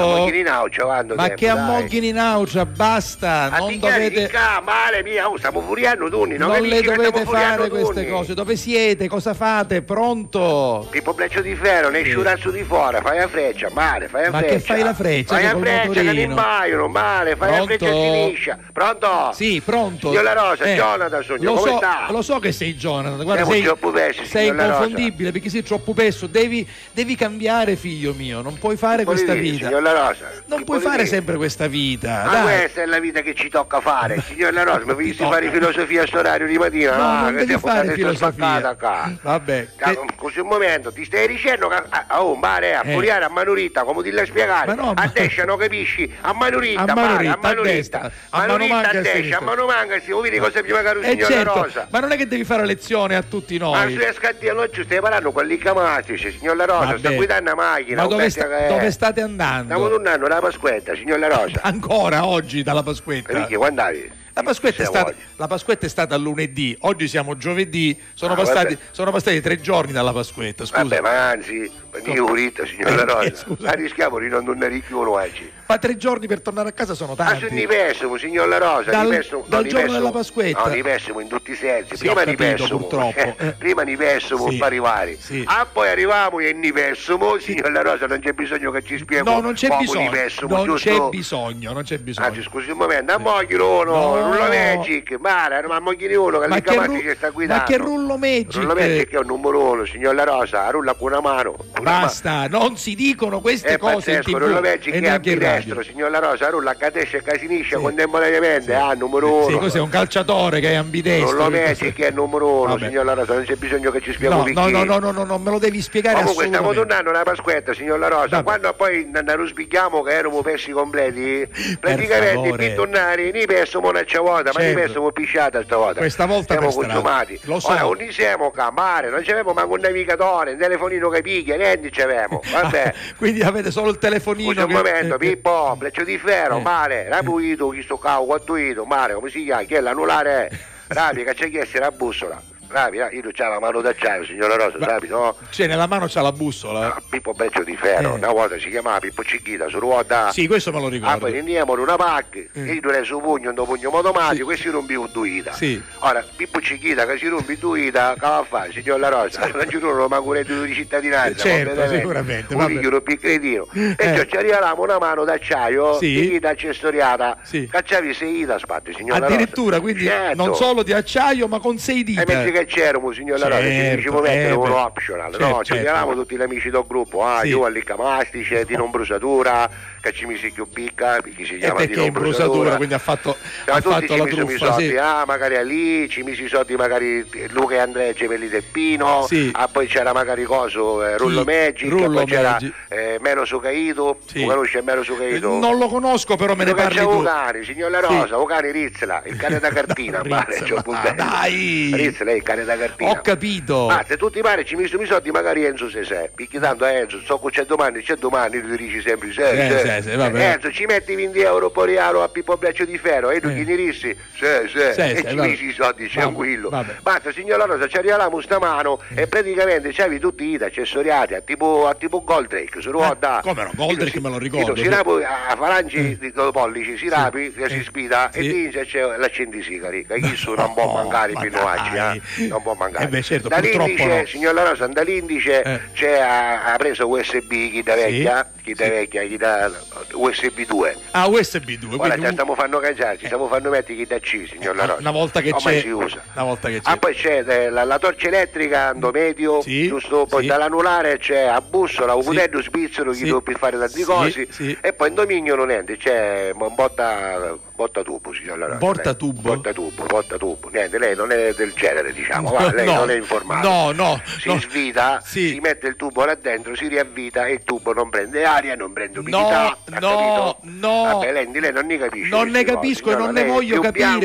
Ma che ammoghini naucia, basta, Ma non dovete di ca, male mia, oh, stiamo furiando tutti, non, non le dovete fare queste tutti? cose. Dove siete? Cosa fate? Pronto? Tipo bleccio di ferro, ne sciurazzo di fuori, fai la freccia, male, fai la Ma freccia. che fai la freccia, Fai la freccia, che motorino? imbaiano, male, fai la freccia a sinistra. Pronto? Sì, pronto. Signor La Rosa, Eh, Jonathan, sogno, lo come so, sta? lo so che sei Jonathan, guarda, sei, troppo pesci, sei inconfondibile perché sei troppo pesso, devi, devi cambiare figlio mio, non puoi fare Vuole questa dire, vita. Signor La Rosa, Non che puoi fare dire? sempre questa vita. Ma dai. questa è la vita che ci tocca fare, signor La Rosa, mi visti tocca. fare filosofia a sto orario di mattina? No, Ah, non che devi fare filosofia. Vabbè, Ah, Scusi un momento, ti stai dicendo che a, a, oh, mare, a Eh. furiare a manurita, come ti? Ma no, ma- A destra non capisci? A manurita, A manurita, a manurita. A destra, a mano manca a destra, a mano manca, si vedi cosa prima caro Eh signor La certo, Rosa. ma non è che devi fare lezione a tutti Ma noi. sui scattiello oggi stai parlando con lì camatici, signor La Rosa, sta Vabbè. guidando una macchina. Ma un dove, sta- che dove state Stiamo andando? tornando alla Pasquetta, signor La Rosa. Ancora oggi dalla Pasquetta? Perché quando andavi? La Pasquetta, è stata, la Pasquetta è stata lunedì, oggi siamo giovedì, sono, Ah, passati, sono passati tre giorni dalla Pasquetta, scusa. Vabbè, ma anzi, io urito, signor La Eh, Rosa. scusa. Rischiamo di non tornare più oggi. Ma tre giorni per tornare a casa sono Ma tanti. sono diverso, signor La Rosa, Dal- diverso- dal no, giorno della Pasquetta. No, diverso in tutti i sensi. Sì, Prima di perso, purtroppo. Eh. prima di perso Sì, per arrivare. sì. Ah, poi arriviamo e in perso, signor La Rosa, non c'è bisogno che ci spiego No, non c'è bisogno. Non giusto? c'è bisogno, non c'è bisogno. Anzi, scusi un momento, a moglielo uno, No. Non lo magic, male, ma mogliene uno che Ma che, ru- ci sta guidando. ma che rullo magic? Rullo magic è un numero uno, signor La Rosa, rulla con una mano. Con una Basta, non si dicono queste è cose in pazzesco, tv non lo vedi e è neanche in ambidestro, radio. signor La Rosa, rulla a cadesce e a sinistra contemporaneamente, ah, numero Sì, uno. cos'è un calciatore che è ambidestro? non lo che vedi cos'è? che è numero uno, Vabbè. signor La Rosa, non c'è bisogno che ci spiego No, no, no, no, no, no, no, me lo devi spiegare Comunque stiamo tornando alla Pasquetta, signor La Rosa. Quando poi ne ruspichiamo che erano persi completi, praticamente per tornare ne persiamo una volta, ma ne Certo. persiamo pisciata stavolta. Questa volta siamo consumati. Lo so. Ora non siamo camare, non c'avevamo manco un navigatore, un telefonino che piglia, niente c'avevamo. Vabbè. Quindi avete solo il telefonino Scusa un che- momento, eh, Pippo, breccio di ferro, Eh. male, rapuito, chi sto cavo, quattuito, male, come si chiama? Chi è l'anulare? Rapi, che c'è chiesto la bussola. Rapi, eh, io non c'ho la mano d'acciaio, signora Rosa, rapi, no? Cioè, nella mano c'ha la bussola. Pippo Breccio di Ferro, una volta si chiamava Pippo Cicchita su ruota. Eh. Sì, questo me lo Ah, ricordo. poi andiamo in una pacca, io dovrei su pugno, un pugno automatico e si rompiva duita. Sì. Ora, Pippo Cicchita che si rompe duita, che va a fare, signor La Rosa? Non ci sono manco un reddito di cittadinanza. Certo, sicuramente, Un figlio rompe il cretino. E Eh. cioè ci arriviamo una mano d'acciaio, Sì. di chita accessoriata, Sì. cacciavi sei da spatti, signor La Rosa. Addirittura, quindi Certo. non solo di acciaio, ma con sei dita. mentre che c'erano, signor La Rosa, ci Certo, diciamo mettere eh, un optional, Certo, no? Ci certo. chiamavamo tutti gli amici del gruppo, ah, Sì. io all'Iccamastice, di non brusatura, che ci misi più picca, perché si chiama di non brusatura, quindi ha fatto, ha tutti fatto la truffa, soldi, sì. ah, magari a lì, ci misi i soldi magari Luca e Andrea Gemelli del Pino, Sì. ah, poi c'era magari coso, eh, Rullo Chi? Magic, Rullo poi c'era eh, Meno Sucaito, Sì. conosce Meno Sucaito? Non lo conosco, però me ne parli tu. Vocani, signor La Rosa, Vocani Rizzla, il cane da cartina, il Ah, dai! Rizzla è cane da cartina. Ho capito. Ah, se tu ti pare ci sono i soldi magari Enzo se sei, perché tanto a Enzo, so che c'è domani, c'è domani, tu dici sempre, sì, Eh, sì, sì, vabbè. Enzo ci metti 20 euro per realo a Pippo Braccio di Ferro e tu chi ne rissi? Sì, sì, Sì, e ci misi i soldi, tranquillo. Basta, signor Rosa, ci arriviamo stamano e praticamente c'avevi tutti i accessoriati a tipo, a tipo Goldrake, su ruota. Eh, come no, Goldrake me lo ricordo, Si sì. rapi a falangi di pollici, si rapi, si spida e dice c'è l'accendisigari, che chi su non può mancare ma fino oggi, dai. eh? non può mancare. Eh beh, certo, dall'indice, no. signor La Rosa, dall'indice Eh. c'è ha, ha preso USB chi da vecchia, chi da sì. vecchia, chi da USB 2. Ah, USB 2, Ora quindi stiamo fanno cangiare, ci stiamo fanno mettere chi da C, signor La Rosa. una volta che Ormai c'è si usa. una volta che c'è Ah, poi c'è eh, la, la torcia elettrica ando medio, Sì, giusto? Poi dall'anulare c'è a bussola, un Sì. putello svizzero chi Sì. devo per fare tanti Sì, cosi sì. e poi in dominio non niente, c'è un botta, botta tubo, La Rosa. Porta tubo? Porta tubo, porta tubo. Niente, lei non è del genere, diciamo, va, lei No, non è informato. no, no, Si no. svita, Sì. si mette il tubo là dentro, si riavvita e il tubo non prende aria, non prende No, umidità. no, capito? no. Vabbè, lei, lei non ne capisce. Non ne capisco e non no, ne voglio capire.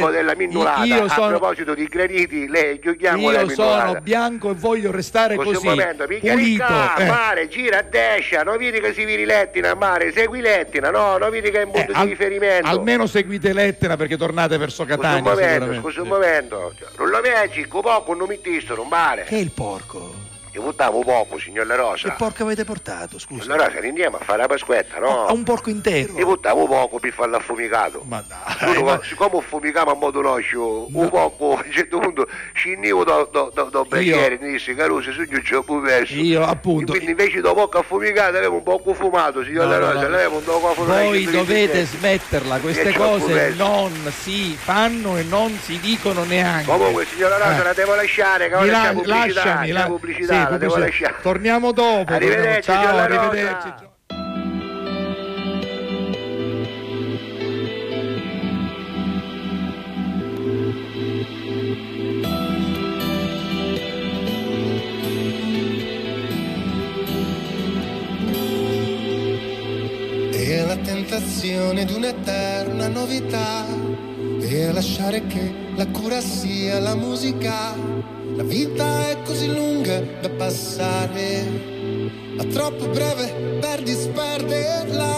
Io A sono- proposito di graniti, lei della Io sono bianco e voglio restare Così momento, pulito. eh. mare, gira a destra, non vedi che si viri Lettina, mare, segui Lettina, no, non vedi che è un punto Eh, al- di riferimento. Almeno seguite Lettera perché tornate verso Scusa un Catania momento, scusa un momento. Non lo vedi, poco non mi tisto, non male. Che è il porco? Io buttavo poco, signor La Rosa. Che porco avete portato, scusa? Signor La Rosa, andiamo a fare la pasquetta, no? A un porco intero. Io buttavo poco per farlo affumicato. Ma dai, Scusa, ma- siccome affumicavo a modo noscio, un poco a un certo punto scendivo da, da, da, da brecchiere, mi disse Caruso, su io ci ho perso. Io appunto Quindi invece da poco affumicato avevo un poco fumato, signor No, La no, Rosa, no. l'avevo un poco fumato. Voi dovete smetterla, queste cose non si fanno e non si dicono neanche. Comunque, signor La Rosa, Eh. la devo lasciare, che ora c'è pubblicità, la- pubblicità, sì, la devo lasciare. Torniamo dopo. Arrivederci, Ciao, Rosa. arrivederci. E la tentazione di un'eterna novità e a lasciare che la cura sia la musica. La vita è così lunga da passare, ma troppo breve per disperderla.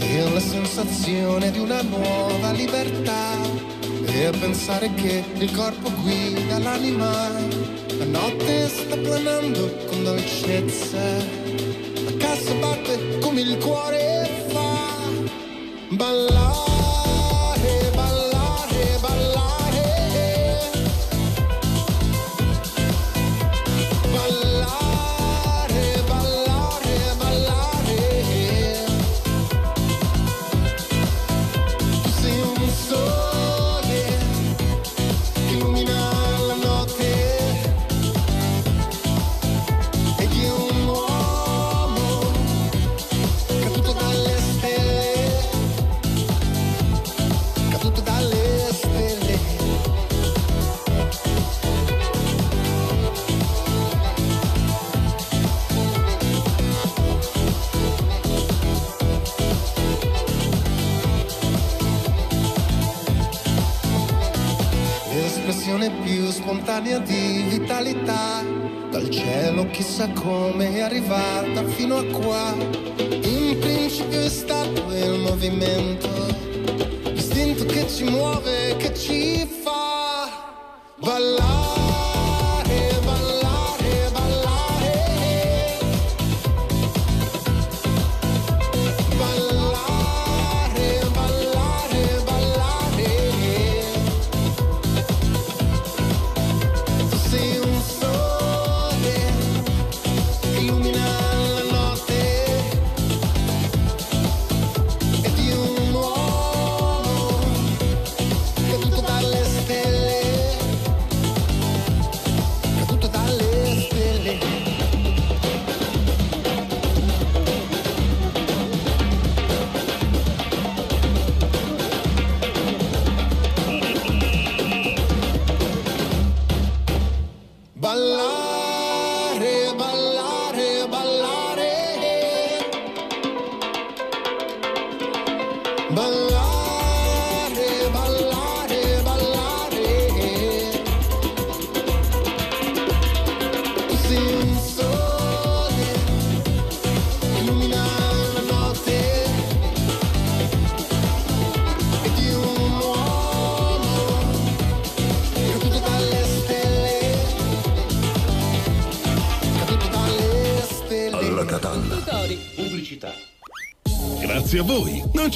E ho la sensazione di una nuova libertà e a pensare che il corpo guida l'anima. La notte sta planando con dolcezza la cassa batte come il cuore fa ballare, spontanea di vitalità dal cielo chissà come è arrivata fino a qua. In principio è stato il movimento, l'istinto che ci muove, che ci fa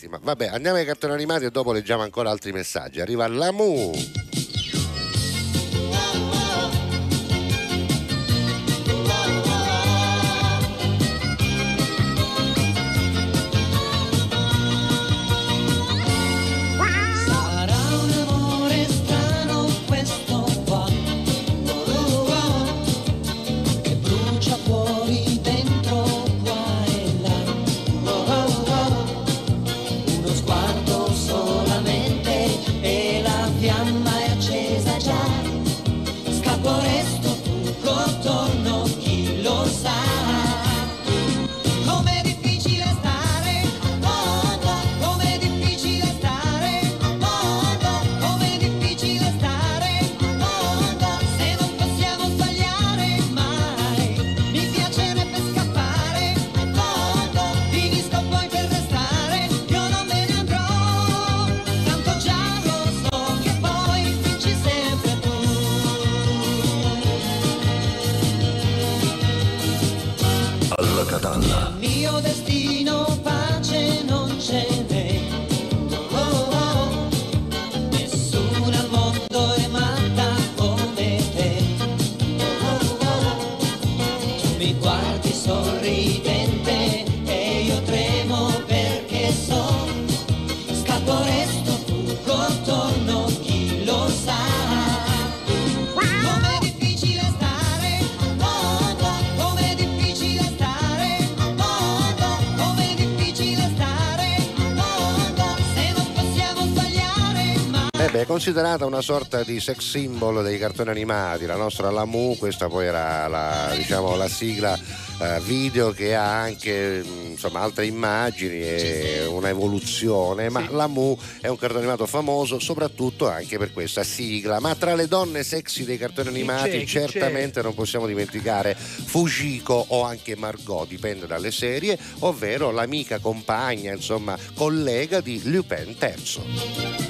Sì, ma vabbè, andiamo ai cartoni animati e dopo leggiamo ancora altri messaggi. Arriva l'Amu. È considerata una sorta di sex symbol dei cartoni animati, la nostra Lamu, questa poi era la, diciamo, la sigla eh, video che ha anche mh, insomma, altre immagini e una evoluzione, ma Lamu è un cartone animato famoso soprattutto anche per questa sigla, ma tra le donne sexy dei cartoni animati c'è? Certamente non possiamo dimenticare Fujiko o anche Margot, dipende dalle serie, ovvero l'amica compagna, insomma, collega di Lupin III.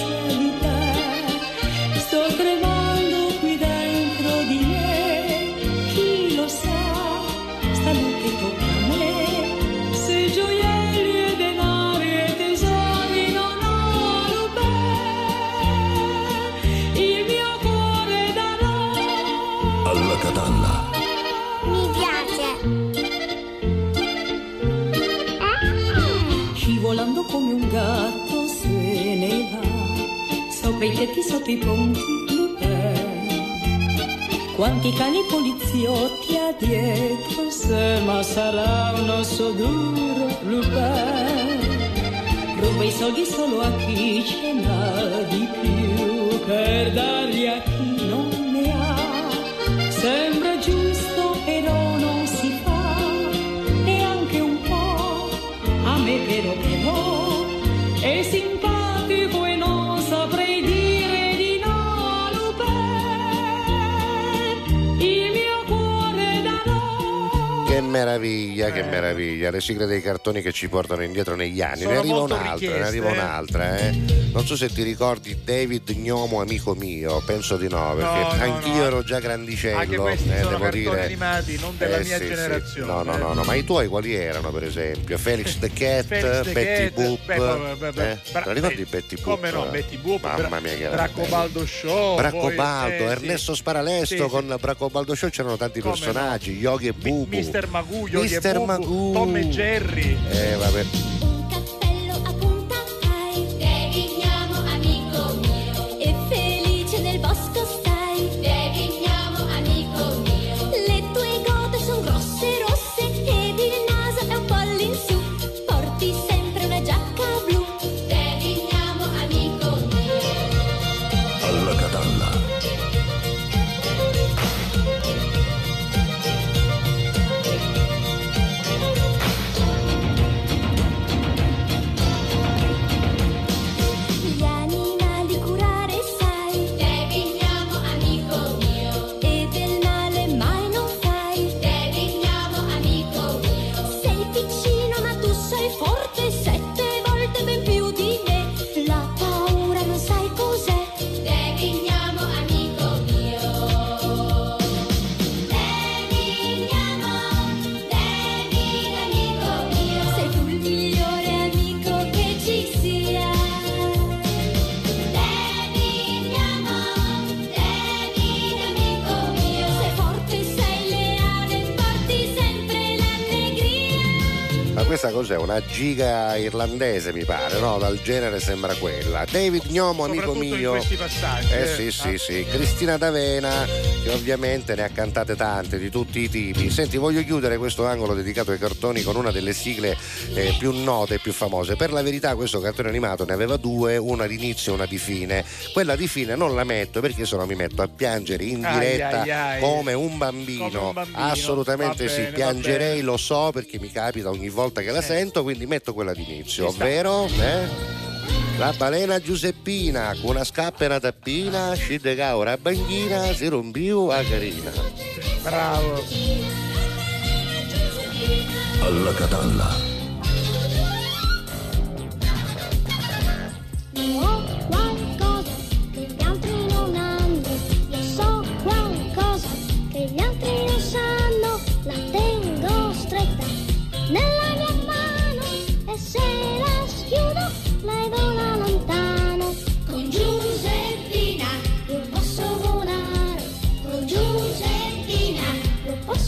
va, sopra i tetti, sotto i ponti. Quanti cani poliziotti ha dietro se, ma sarà un osso duro, Lupin. Ruba i soldi solo a chi ce n'ha di più, per darli a chi non ne ha. Sembra giusto, però non si fa, neanche un po'. A me però però è simpatico Cuore darò. Che meraviglia, che meraviglia. Le sigle dei cartoni che ci portano indietro negli anni. Sono ne arriva un'altra, ne arriva eh. un'altra, eh. Non so se ti ricordi David Gnomo, amico mio, penso di no, perché No, anch'io no. ero già grandicello. Anche questi eh, sono devo dire. animati, non della Eh, mia sì, sì. generazione. No, no, no, no, ma i tuoi quali erano, per esempio? Felix the Cat, Felix the Betty Cat, Boop. beh, beh, beh, eh? ricordi Betty Boop? Come no, Betty Boop, Mamma mia che era Braccobaldo Show. poi, Braccobaldo, eh, sì. Ernesto Sparalesto Sì, sì. con Braccobaldo Show c'erano tanti personaggi, Yogi e Bubu. Mister Magoo, Yogi e Mister Bubu, Magoo. Tom e Jerry. Eh, vabbè. Devigniamo questa cos'è? Una giga irlandese mi pare, no? Dal genere sembra quella. David Gnomo, amico Soprattutto in mio. questi passaggi, Eh eh. sì, sì, Ah. sì. Cristina D'Avena, che ovviamente ne ha cantate tante di tutti i tipi. Senti, voglio chiudere questo angolo dedicato ai cartoni con una delle sigle eh, più note e più famose. Per la verità, questo cartone animato ne aveva due, una di inizio e una di fine. Quella di fine non la metto perché se no mi metto a piangere in Ai, diretta ai, ai. come un bambino. Come un bambino. Assolutamente sì, bene, va piangerei, lo so perché mi capita ogni volta che la sento, quindi metto quella di inizio, Ci sta. ovvero eh? la balena Giuseppina con una scappa e una tappina, scende ca ora banchina, si rompiu a carina. Bravo. alla catalla, Io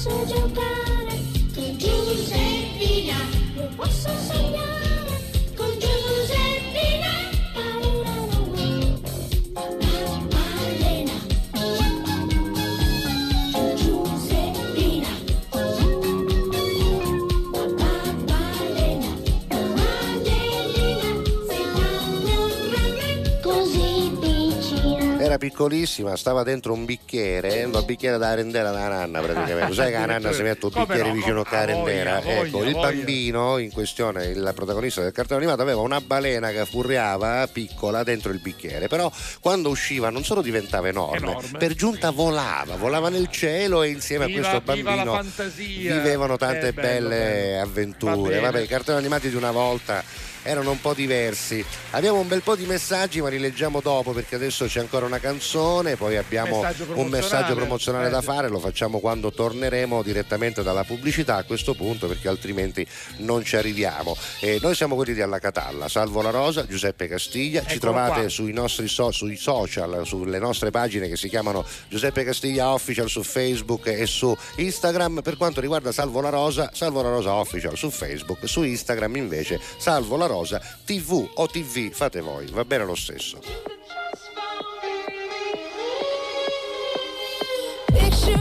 io posso giocare, piccolissima, stava dentro un bicchiere, un bicchiere da rendera da nanna praticamente. Sai che la nanna si mette un bicchiere no? vicino a A voglia, rendera? a voglia, Ecco, a il voglia. bambino in questione, il protagonista del cartone animato, aveva una balena che furriava piccola dentro il bicchiere, però quando usciva non solo diventava enorme, Enorme. per giunta volava, volava nel cielo e insieme Viva- a questo bambino vivevano tante Eh, bello, belle bello. Avventure. Vabbè, i cartoni animati di una volta erano un po' diversi. Abbiamo un bel po' di messaggi, ma li leggiamo dopo perché adesso c'è ancora una canzone, poi abbiamo Messaggio un messaggio promozionale. Eh, da sì. fare, lo facciamo quando torneremo direttamente dalla pubblicità a questo punto perché altrimenti non ci arriviamo. E noi siamo quelli di Alla Catalla, Salvo La Rosa, Giuseppe Castiglia, ci Eccolo trovate qua. sui nostri so- sui social, sulle nostre pagine che si chiamano Giuseppe Castiglia Official su Facebook e su Instagram. Per quanto riguarda Salvo La Rosa, Salvo La Rosa Official su Facebook, su Instagram invece Salvo La Rosa TV o TV, fate voi, va bene lo stesso. Picture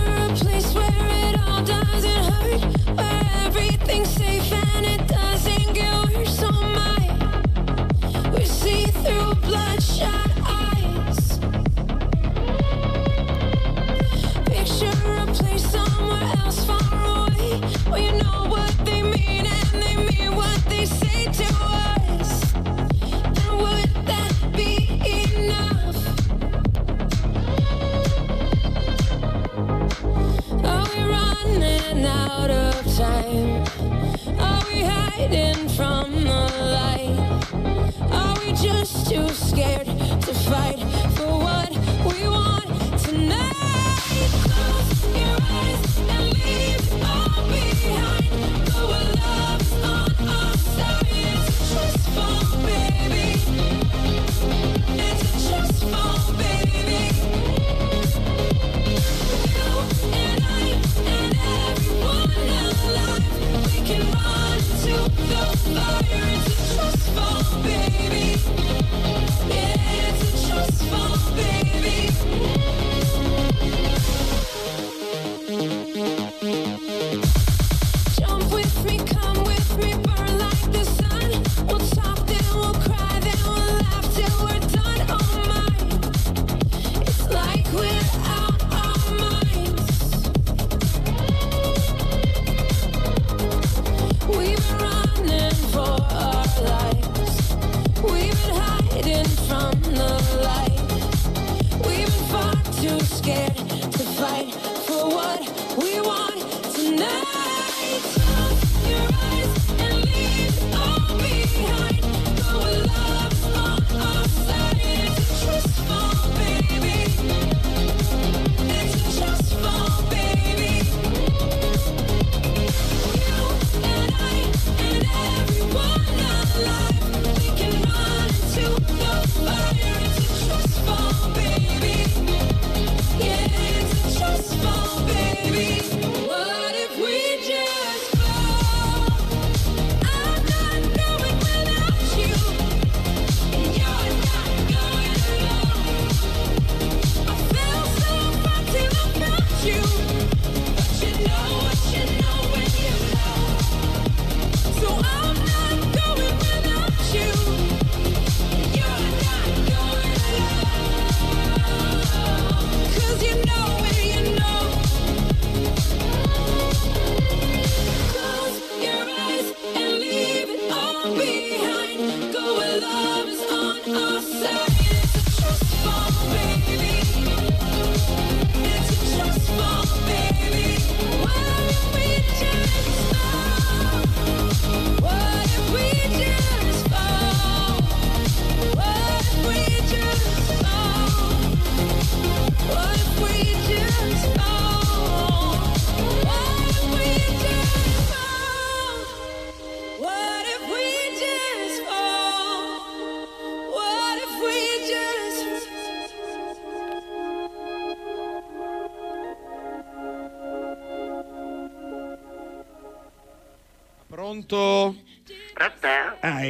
a place somewhere else far away, where you know what they mean running out of time. Are we hiding from the light? Are we just too scared to fight for what we want tonight? baby. It's a trust fall, baby.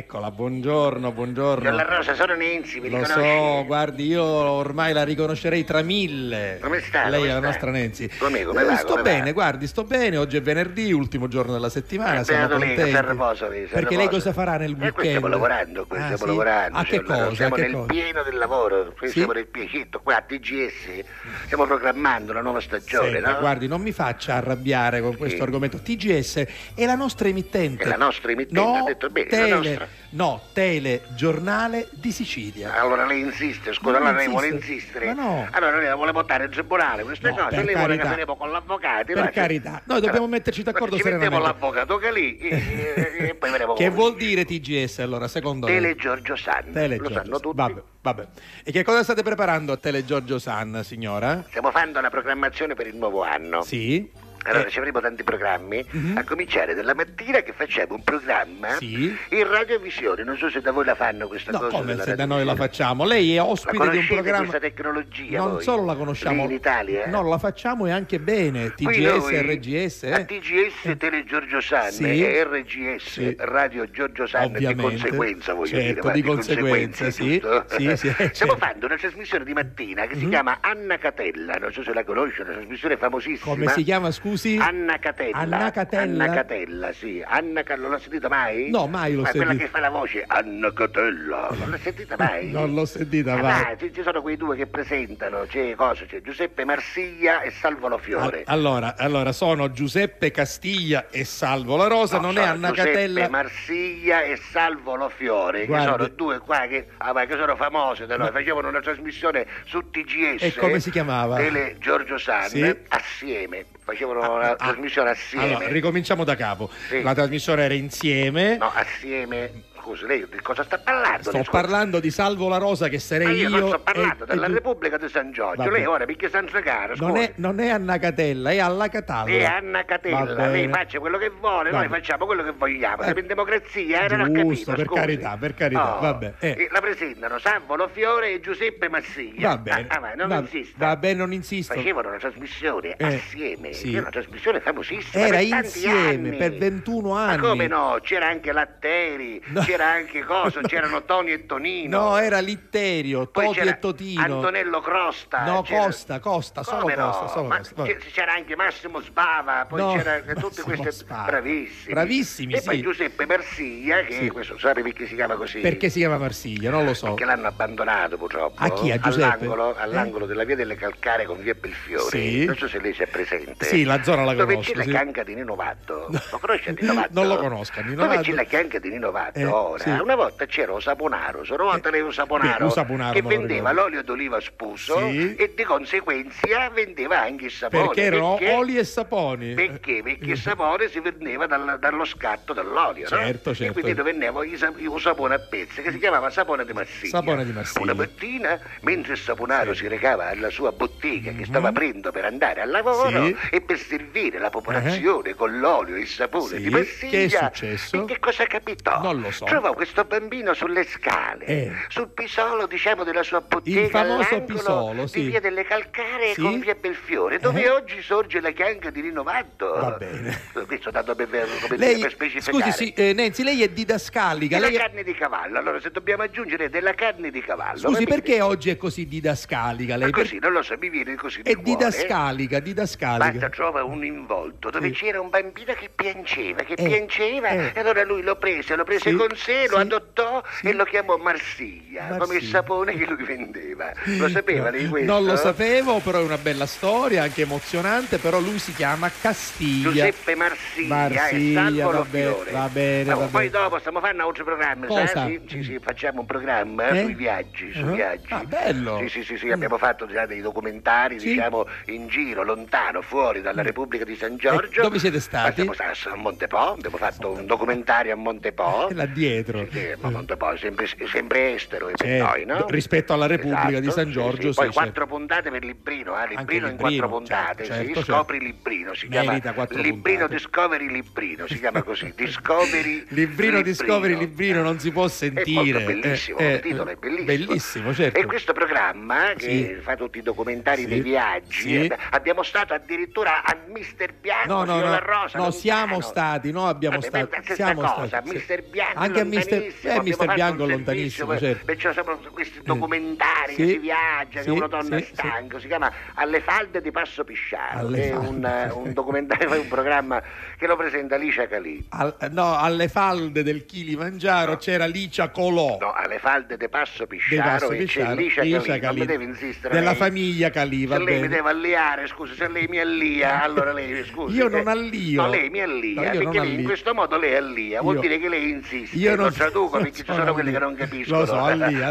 Eccola, buongiorno, buongiorno. Io la Rosa sono Nenzi, mi Lo riconosci? so, guardi, io ormai la riconoscerei tra mille. Come sta? Lei Come è la nostra Nenzi. Come, come Eh, va, sto come va? bene, guardi, sto bene. Oggi è venerdì, ultimo giorno della settimana. Eh, siamo che contenti. a riposo lì, Perché lei cosa farà nel Eh, weekend? qui stiamo lavorando, qui Ah, stiamo sì? lavorando. A che cioè, cosa? Siamo che nel cosa? pieno del lavoro, Sì? siamo nel piecetto, qua a TGS stiamo programmando la nuova stagione, Senta, no? guardi, non mi faccia arrabbiare con questo argomento. TGS è la nostra emittente. È la nostra emittente, no, ha detto bene, la tele, nostra. No, telegiornale di Sicilia. Allora lei insiste, scusa, allora lei vuole insiste. insistere. Ma no. Allora lei vuole portare in tribunale queste No, cose, lei vuole che carità. saremo con l'avvocato. Per carità, noi dobbiamo metterci d'accordo Ci mettiamo serenamente. l'avvocato che lì e, e- e poi vedremo Che vuol dire TGS allora, secondo Tele lei? Giorgio San, Tele lo sanno San. tutti. Vabbè, vabbè. E che cosa state preparando a Tele Giorgio San, signora? Stiamo facendo una programmazione per il nuovo anno. Sì. Allora, Eh. ci avremo tanti programmi, Mhm. a cominciare dalla mattina che facciamo un programma Sì. in radiovisione. Non so se da voi la fanno questa No, cosa. come se da noi la facciamo? Lei è ospite di un programma. questa tecnologia Non voi? solo la conosciamo, in Italia? no, la facciamo e anche bene. TGS, RGS. A eh? TGS Tele Giorgio San Sì. e RGS Sì. Radio Giorgio San di Ovviamente. conseguenza voglio Certo, dire. guarda, di conseguenza, sì. Sì, sì, eh, Stiamo certo. facendo una trasmissione di mattina che si Mhm. chiama Anna Catella, non so se la conosci, una trasmissione famosissima. Come si chiama, scusi? Anna Catella. Anna Catella? Anna Catella, sì. Anna Ca- non l'ho sentita mai? No, mai l'ho Ma quella sentita. che fa la voce Anna Catella, non l'ho sentita mai? Non l'ho sentita Ah, mai. vai, ci, ci sono quei due che presentano, c'è, cosa, c'è Giuseppe Marsiglia e Salvo Lo Fiore. Al- Allora, allora, sono Giuseppe Castiglia e Salvo La Rosa, No, non è Anna Giuseppe Catella. Marsiglia e Salvo Lo Fiore, che sono due qua che, ah, ma che sono famose da noi, facevano una trasmissione su TGS. E come si chiamava? Tele Giorgio San, Sì. assieme, facevano una trasmissione assieme. Allora, ricominciamo da capo. Sì. La trasmissione era insieme. No, assieme scusi, lei di cosa sta parlando? Sto parlando di Salvo La Rosa che Ma sarei io io. non sto parlando e- della e Repubblica di San Giorgio. Lei ora perché San Segaro, Non è, non è Anna Catella, è alla Catalla. È Anna Catella, lei faccia quello che vuole, noi facciamo quello che vogliamo. Eh, Siamo in democrazia, eh, non ho capito. Per scusi. carità, per carità, Oh, vabbè. eh. e La presentano Salvo Fiore e Giuseppe Massiglia. Va bene, Ah, ma non va, insista. va bene, non insisto. Facevano una trasmissione Eh, assieme, sì. era una trasmissione famosissima. Era per tanti insieme anni. per 21 Ma anni. come no? C'era anche Latteri, c'era anche Coso, c'erano Toni e Tonino. No, era Litterio, Poi Toti e Totino. Antonello Crosta. No, c'era- Costa, Costa, solo no? Costa, solo Ma Costa. C'era anche Massimo Sbava, poi No, c'era tutte queste Sbava. bravissimi. Bravissimi, E poi sì. Giuseppe Marsiglia, che Sì. questo sape perché si chiama così? Perché si chiama Marsiglia? Non lo so. Perché l'hanno abbandonato purtroppo. A chi, a Giuseppe? All'angolo, Eh? all'angolo della via delle Calcare con via Belfiore. Sì. Non so se lei c'è presente. Sì, la zona la Dove conosco, c'è sì. la canca di Nino Vatto. Lo conosce Nino Vatto? Non lo conosco, Nino Dove Vatto. c'è la canca di Nino Vatto Eh, ora? sì. Una volta c'era un saponaro, sono volta un saponaro, saponaro, che vendeva l'olio d'oliva spuso Sì. e di conseguenza vendeva anche il sapone. Perché erano oli e saponi. Perché? Perché il sapone si vendeva dal- dallo scatto dell'olio, no? Certo, E certo. quindi vendeva il sa- il sapone a pezzi che si chiamava sapone di Marsiglia. Sapone di Marsiglia. Una mattina, mentre il saponaro si recava alla sua bottega che stava aprendo per andare al lavoro. Sì. e per servire la popolazione con l'olio e il sapone Sì. di Marsiglia, Che è successo? e che cosa capitò? Non lo so. Trovò questo bambino sulle scale, Eh. sul pisolo, diciamo, della sua bottega Il famoso pisolo, sì. di via delle Calcare Sì. con via Belfiore, dove Eh. oggi sorge la chianca di Rinovato. Va bene. Questo tanto per, per, Lei, per specificare. scusi, sì, eh, Nancy, lei è didascalica. Della Lei carne di cavallo, allora se dobbiamo aggiungere della carne di cavallo. Scusi, perché oggi è così didascalica? Ma Lei così, non lo so, mi viene così è di cuore. didascalica, Basta didascalica. trova un involto dove Sì. c'era un bambino che piangeva, che Eh, piangeva, eh. e allora lui lo prese, lo prese con sé, francese, lo adottò e lo chiamò Marsiglia, Marsiglia, come il sapone che lui vendeva. Lo sapeva lei questo? Non lo sapevo, però è una bella storia, anche emozionante, però lui si chiama Castiglia. Giuseppe Marsiglia, Marsiglia e Salvo va, be- va bene, Poi dopo stiamo facendo un altro programma, sai? Sì, sì, facciamo un programma eh? sui viaggi, sui uh-huh. viaggi. Ah, bello! Sì, sì, sì, sì. Mm. abbiamo fatto già dei documentari, sì. diciamo, in giro, lontano, fuori dalla mm. Repubblica di San Giorgio. E dove siete stati? Siamo stati a Montepo, abbiamo fatto Montepo. un documentario a Montepo. Eh, la 10 indietro. Sì, ma quanto poi, sempre, sempre estero eh, certo, noi, no? Rispetto alla Repubblica esatto, di San Giorgio. Sì, poi quattro puntate per Librino, eh? Librino in quattro puntate, certo, certo, scopri Librino, si chiama Librino Discovery Librino, si chiama così, Discovery Librino, Discovery Librino, non si può sentire. È bellissimo, eh, il eh, titolo è bellissimo. Bellissimo, certo. E questo programma che fa tutti i documentari dei viaggi, eh, abbiamo stato addirittura a Mister Bianco, no, no, no, Rosa, no siamo stati, no abbiamo Vabbè, siamo stati. Mister Bianco, anche a Mister, lontanissimo, eh, Mister Bianco lontanissimo, certo. Ci sono questi documentari Sì. che si viaggia, Sì, che uno torna sì, sì. stanco, si chiama Alle falde di Passo Pisciano, Alle è un, eh, un documentario, un programma che lo presenta Alicia Calì. Al- no, alle falde del Kilimangiaro c'era Licia Colò. No, alle falde di Passo Pisciano Passo e c'è Pisciaro, Licia Licia Calì, non Calì, mi deve insistere della lei. famiglia Calì, va se lei mi bene. deve alliare, scusi, se lei mi allia, allora lei scusi. Io non eh, allio. No, lei mi allia, No, perché non lei in questo modo lei allia, vuol Io- dire che lei insiste. Io non lo traduco perché ci non sono quelli che non capiscono. Lo so, allia,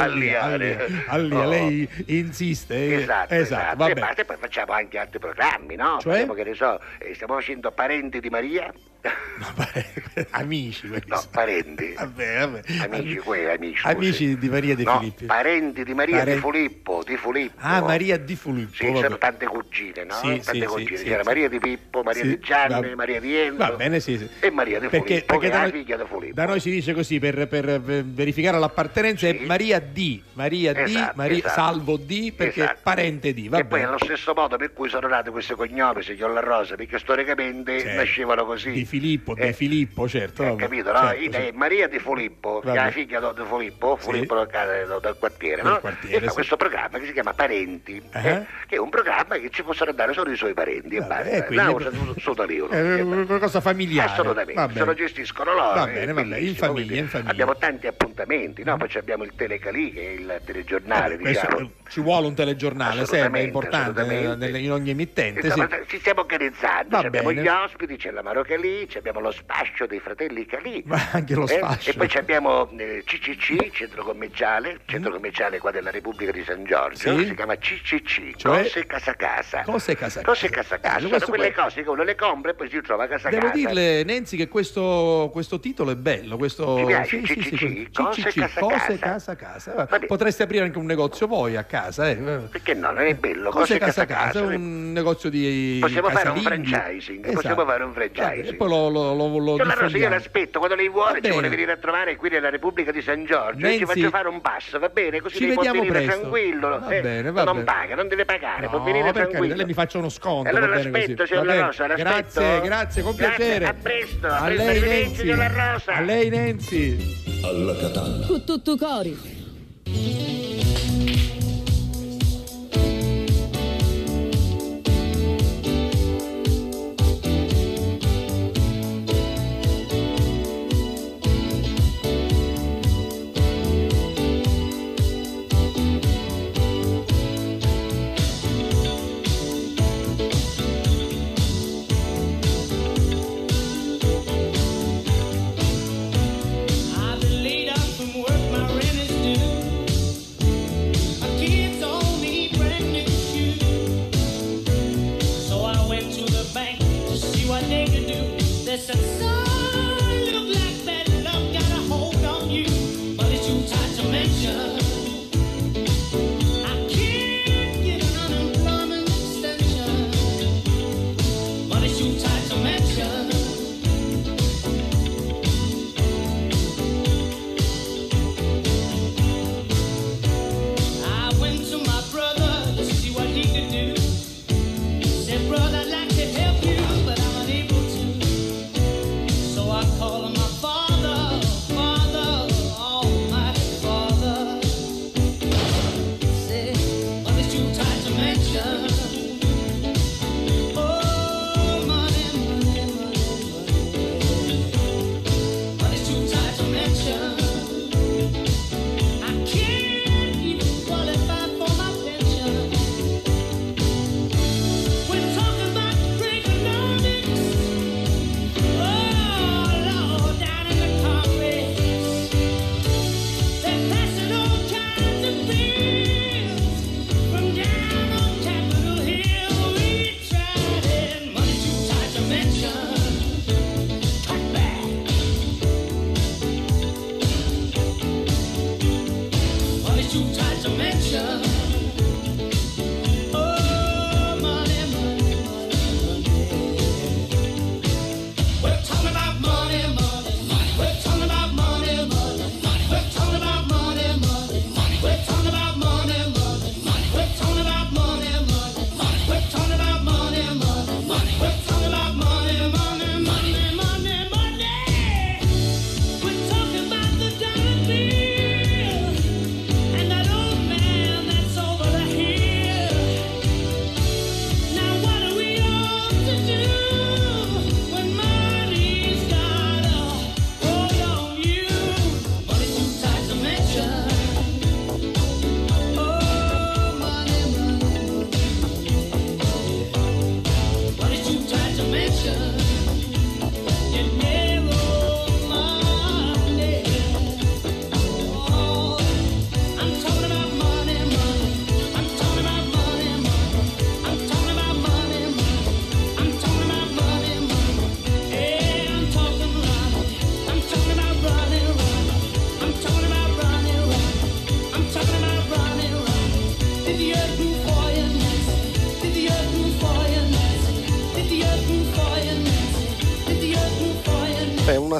Oh. lei insiste. eh. Esatto, esatto. va E poi facciamo anche altri programmi, no? Cioè? Che ne so, eh, stiamo facendo Parenti di Maria. Amici. No, parenti. Vabbè, vabbè. Amici, quelli, amici. Amici di Maria De No, Filippi. parenti di Maria Pare- di Filippo, di Filippo. Ah, Maria Di Filippo. Sì, c'erano tante cugine, no? Sì, tante sì, cugine. sì, C'era Maria di Pippo, Maria di Gianni, va- Maria di Enzo. Va bene, sì. E Maria di Perché, Filippo, perché da, figlia di Filippo. da noi si dice così per, per, verificare l'appartenenza è Maria D, Maria Esatto, Maria- esatto. Salvo D perché Esatto. parente D, va e poi bene. allo stesso modo per cui sono nati questi cognomi, signor La Rosa, perché storicamente nascevano così. Filippo, Eh, di Filippo, certo. Vabbè. capito, no? Certo, Ida è Maria di Filippo, è Vabbè. la figlia di Filippo, Sì. Filippo del, ca- del quartiere, no? quartiere, e fa sì. questo programma che si chiama Parenti, Eh. eh, che è un programma che ci possono andare solo i suoi parenti e basta. eh, quindi- No, su- sotto l'euro. È una cosa familiare. Assolutamente, se lo gestiscono loro. Va è bene, va bene, in famiglia, in famiglia. Mm. Abbiamo tanti appuntamenti, no? Poi ci abbiamo il Telecalì che è il telegiornale, Vabbè, diciamo. ci vuole un telegiornale, sempre è importante eh, in ogni emittente. Sì. Ci stiamo organizzando, abbiamo gli ospiti, c'è la Maro Calì, Calì, abbiamo lo spascio dei fratelli Calì. Ma anche lo Eh, spascio. E poi abbiamo eh, CCC, centro commerciale, centro commerciale qua della Repubblica di San Giorgio, Mm. Sì. si chiama CCC, Cioè? Cose Casa Casa. Cose casa Cose Casa Casa, sono Questo quelle poi- cose che uno le compra e poi si trova a casa Devo casa. dirle, Nenzi, che questo, questo titolo è bello. Questo... Ti piace? Sì, sì, sì, CCC? questo- Cose CCC, casa cose casa. casa casa. Potreste aprire anche un negozio voi a casa, eh. Perché no? Non è bello, Cose cose casa casa casa, casa. un negozio di Possiamo fare un casalinghi. franchising, Esatto. possiamo fare un Vabbè, franchising. E poi lo, lo, lo, lo Rosa, io l'aspetto, quando lei vuole Va ci vuole venire a trovare qui nella Repubblica di San Giorgio. Io ci faccio fare un passo, va bene? Così ci lei può vediamo venire presto. tranquillo. Va eh. bene, va non bene. paga, non deve pagare, può No, venire per carità, tranquillo. lei mi faccia uno sconto. Allora va bene l'aspetto, signor La. Rosa, l'aspetto. Grazie, grazie, con Grazie, piacere. a presto, a A presto, lei, La Rosa. A lei, Nenzi. Alla Catalla. Cu tutto cori. Do. They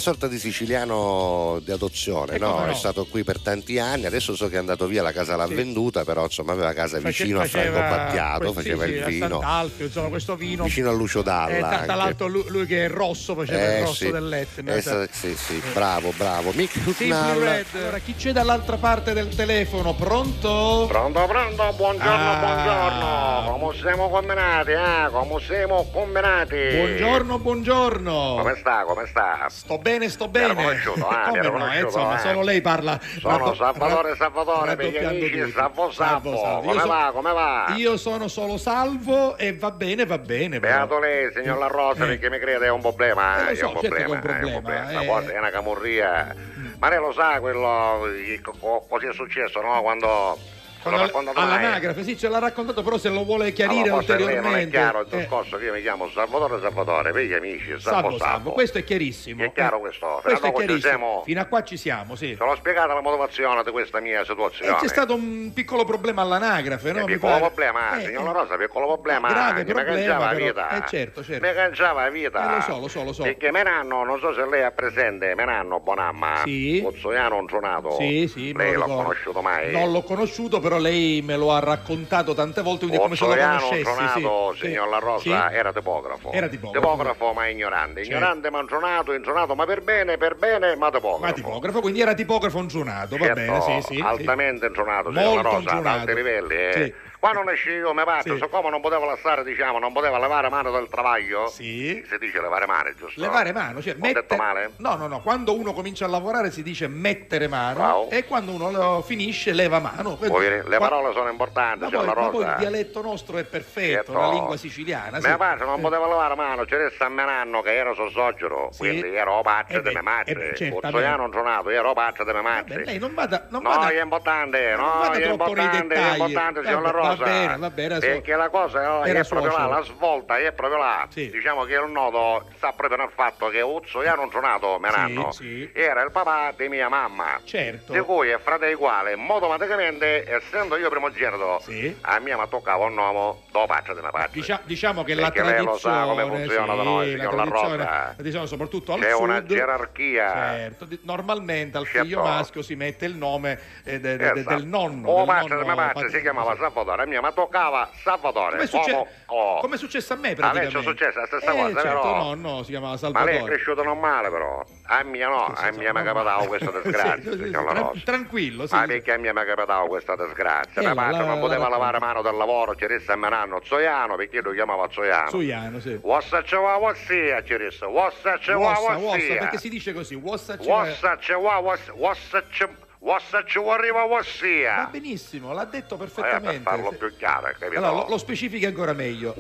sorta di siciliano di adozione, E no? È stato qui per tanti anni, adesso so che è andato via, la casa l'ha Sì. venduta, però insomma aveva casa Face- vicino a Franco Battiato, faceva sì, il vino, Sant'Alfio, insomma, questo vino. vicino a Lucio Dalla. Eh, tra, l'altro lui, lui che è rosso faceva il Eh, rosso sì. dell'Etna. Eh, cioè. sì, sì, bravo, bravo. Mick. Red. Allora, chi c'è dall'altra parte del telefono? Pronto? Pronto, pronto, buongiorno, Ah. buongiorno. Come siamo combinati, eh? Come siamo combinati? Buongiorno, buongiorno. Come sta, come sta? Sto bene, sto Mi ero bene. conosciuto, ah, mi Come no, eh, conosciuto, insomma, eh. solo lei parla. Sono raddo- Salvatore Salvatore per gli amici. Salvo Salvo. Salvo. Come so- va, come va? Io sono solo salvo e va bene, va bene. però. Beato lei, signor La Rosa, Eh. perché mi crede è un problema, Eh, eh, so, è un certo che è un problema, è un problema, problema. Una eh. cosa è una camurria. Ma lei lo sa quello, così è successo, no? Quando... All'anagrafe, sì, ce l'ha raccontato, però se lo vuole chiarire Allora, lei non è ulteriormente. chiaro il eh, discorso che io mi chiamo Salvatore Salvatore, per gli amici, Salvo salvo, Salvo. questo è chiarissimo. È chiaro Eh, questo? Questo è chiarissimo. siamo- Fino a qua ci siamo, sì. Te l'ho spiegata la motivazione di questa mia E situazione. c'è stato un piccolo problema all'anagrafe, no? Mi piccolo problema, Eh, signor La Rosa, piccolo problema. grave mi problema, cangiava la vita. Eh, certo, certo. Mi cangiava la vita. Eh, lo so, lo so, lo so. Perché Menanno, non so se lei è presente, Menanno Bonamma. Sì. Pozzoiano Intronato. Sì, sì, Lei ricordo. conosciuto mai? Non l'ho conosciuto, però lei me lo ha raccontato tante volte, quindi come se lo conoscessi. Intronato, sì. signor La Rosa, Sì. era tipografo. Era tipografo. ma ignorante. Ignorante ma intronato, intronato ma per bene, per bene, ma tipografo. Ma tipografo, quindi era tipografo insuonato, va Certo, bene, sì, sì. sì. altamente intronato, signor La Rosa, ad intronato. alti livelli. Eh. Sì. Quando nasci io, mi parte, Sì. siccome non potevo lasciare, diciamo, non poteva levare mano dal travaglio. Sì. Si dice levare mano, giusto? Levare mano, cioè Ho mettere- detto male? No, no, no, quando uno comincia a lavorare si dice mettere mano Bravo. e quando uno finisce leva mano. Vuoi dire, Le Qua- parole sono importanti, Ma signor poi, ma poi il Rosa. dialetto nostro è perfetto, Certo. la lingua siciliana. sì. Mia padre non Eh. poteva levare mano, c'era il San Menanno che era suocero, Sì. quindi ero parte Eh di mia madre. eh beh, certamente. Pozzoiano intronato, io ero parte di mia madre. Lei non vada, non No, vada- è importante, non no, è importante, è importante, signor La Vabbè, va bene, va bene, Perché la cosa è, era è proprio là, la svolta è proprio là. Diciamo che il nodo sta proprio nel fatto che Uzzoiano intronato, Menanno, sì. era il papà di mia mamma. Certo. Di cui è frate uguale, automaticamente, essendo io primogenito, a mia mi toccava un nome dopo parte della parte. Dicia- diciamo che la Perché lei lo sa come tradizione, funziona da noi, sì, la tradizione, la tradizione soprattutto al C'è sud. una gerarchia. Certo, di- normalmente al Certo. figlio maschio si mette il nome eh, de- de- de- Esatto. del nonno. O nonno della mia parte paterno. si chiamava Salvatore, a mia mi toccava Salvatore. Come è, succe- oh. come è successo a me A me praticamente? è successa la stessa Eh, cosa, certo, vero? nonno si chiamava Ma lei è Salvatore. cresciuto non male però. A mia no, a mia mi è capitato questa disgrazia, Sì, La tran- Rosa. tranquillo, sì. Ma perché a mia mi è capitato questa disgrazia? Eh, mia la- madre la- non la poteva racconti. lavare mano dal lavoro, ci resta a Menanno Zoiano, perché lo chiamava Zoiano. Zuiano, sì. Wassa ce wa wassia, ci resta. Wassa ce wa Wossa, wossa, wassia. perché si dice così, wossa ce Wassa ce wa was- ce wa arriva Va wassia. benissimo, l'ha detto Eh, per perfettamente. farlo più chiaro, capito? Allora, lo, lo specifichi ancora meglio.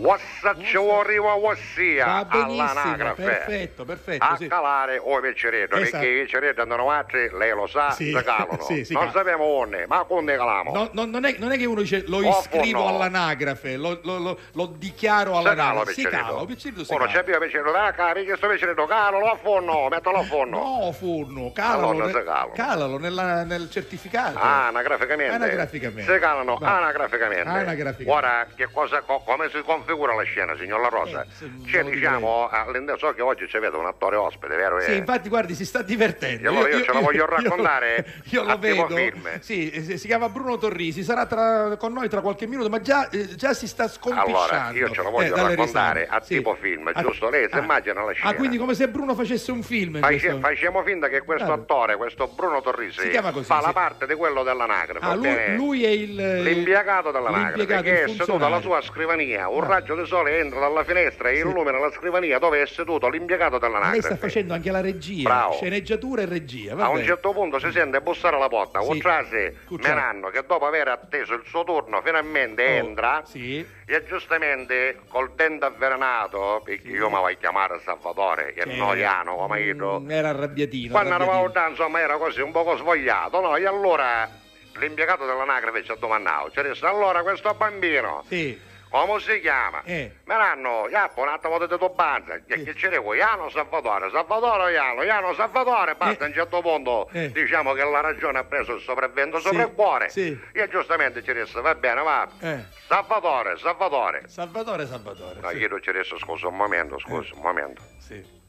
Ce wa arriva wassia Va benissimo, all'anagrafe. perfetto, perfetto. A sì. calare o i pecceretti, Esatto. perché i pecceretti andano altri, lei lo sa, Sì, calano. sì, si non calano. sappiamo onde, ma quando calamo? No, no, non, è, non è che uno dice lo Oh, iscrivo no. all'anagrafe, lo, lo- lo- dichiaro Si cala all'anagrafe. Si cala, si Uno cala. c'è più pecceretto, ah, cari, che sto pecceretto, calalo a forno, mettilo a forno. No, forno, calalo, calano. calalo nella- nel certificato. Ah, anagraficamente. Anagraficamente. Si calano Va. anagraficamente. Anagraficamente. Ora, che cosa, co- come si configura la scena, signor La Rosa? cioè, lo diciamo, all'interno, so che oggi ci vede un attore ospite, vero? Sì, Eh? infatti, guardi, si sta divertendo. Allora io ce la voglio raccontare Io, lo a tipo vedo. film. Sì, eh, si chiama Bruno Torrisi, sarà tra- con noi tra qualche minuto, ma già, eh, già si sta sconfisciando. Allora, io ce la voglio eh, raccontare a Sì. tipo film, Ah, giusto? Lei si ah, immagina la scena. Ah, quindi come se Bruno facesse un film. Face- facciamo finta che questo Claro. attore, questo Bruno Torrisi, Si chiama così, fa la sì. parte di quello dell'anagrafe. Ah, lui, lui è il... L'impiegato dell'anagrafe che è seduto alla sua scrivania, un raggio di sole entra dalla finestra e illumina la scrivania dove è seduto l'impiegato Lei sta dell'anagrafe. facendo anche la regia, Bravo. sceneggiatura e regia. Va A un certo punto si sente bussare alla porta, Sì. Cucciasi. Menanno che dopo aver atteso il suo turno finalmente Oh, entra Sì. e giustamente col dente avvelenato, perché io mi voglio chiamare Salvatore, che è Sì. noiano come io, Mm, Era arrabbiatino. quando eravamo là, insomma, era così un poco svogliato, no? E allora l'impiegato dell'anagrafe ci ha domandato, ci disse, allora questo bambino, Sì. come si chiama? Eh. Meranno, Iappo, un attimo di tuo banza, che, che ci dico, Iano Salvatore, Salvatore Iano, Iano Salvatore, basta, a un certo punto Eh. diciamo che la ragione ha preso il sopravvento Sì, sopra il cuore. sì. E giustamente ci disse, va bene, va, Eh. Salvatore, Salvatore. Salvatore, Salvatore. No, sì. io ci disse, scusa un momento, scusa un momento. Sì.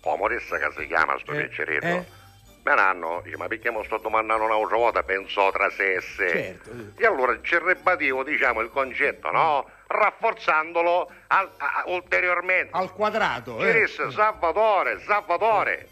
Come che si chiama sto Eh, piccerino? Eh. Meranno, dice, ma perché mi sto domandando un'altra volta, pensò tra sé e sé. Certo. E allora ci ribadivo, diciamo, il concetto, no? Rafforzandolo al- a- ulteriormente. Al quadrato. Eh. disse Salvatore, Salvatore.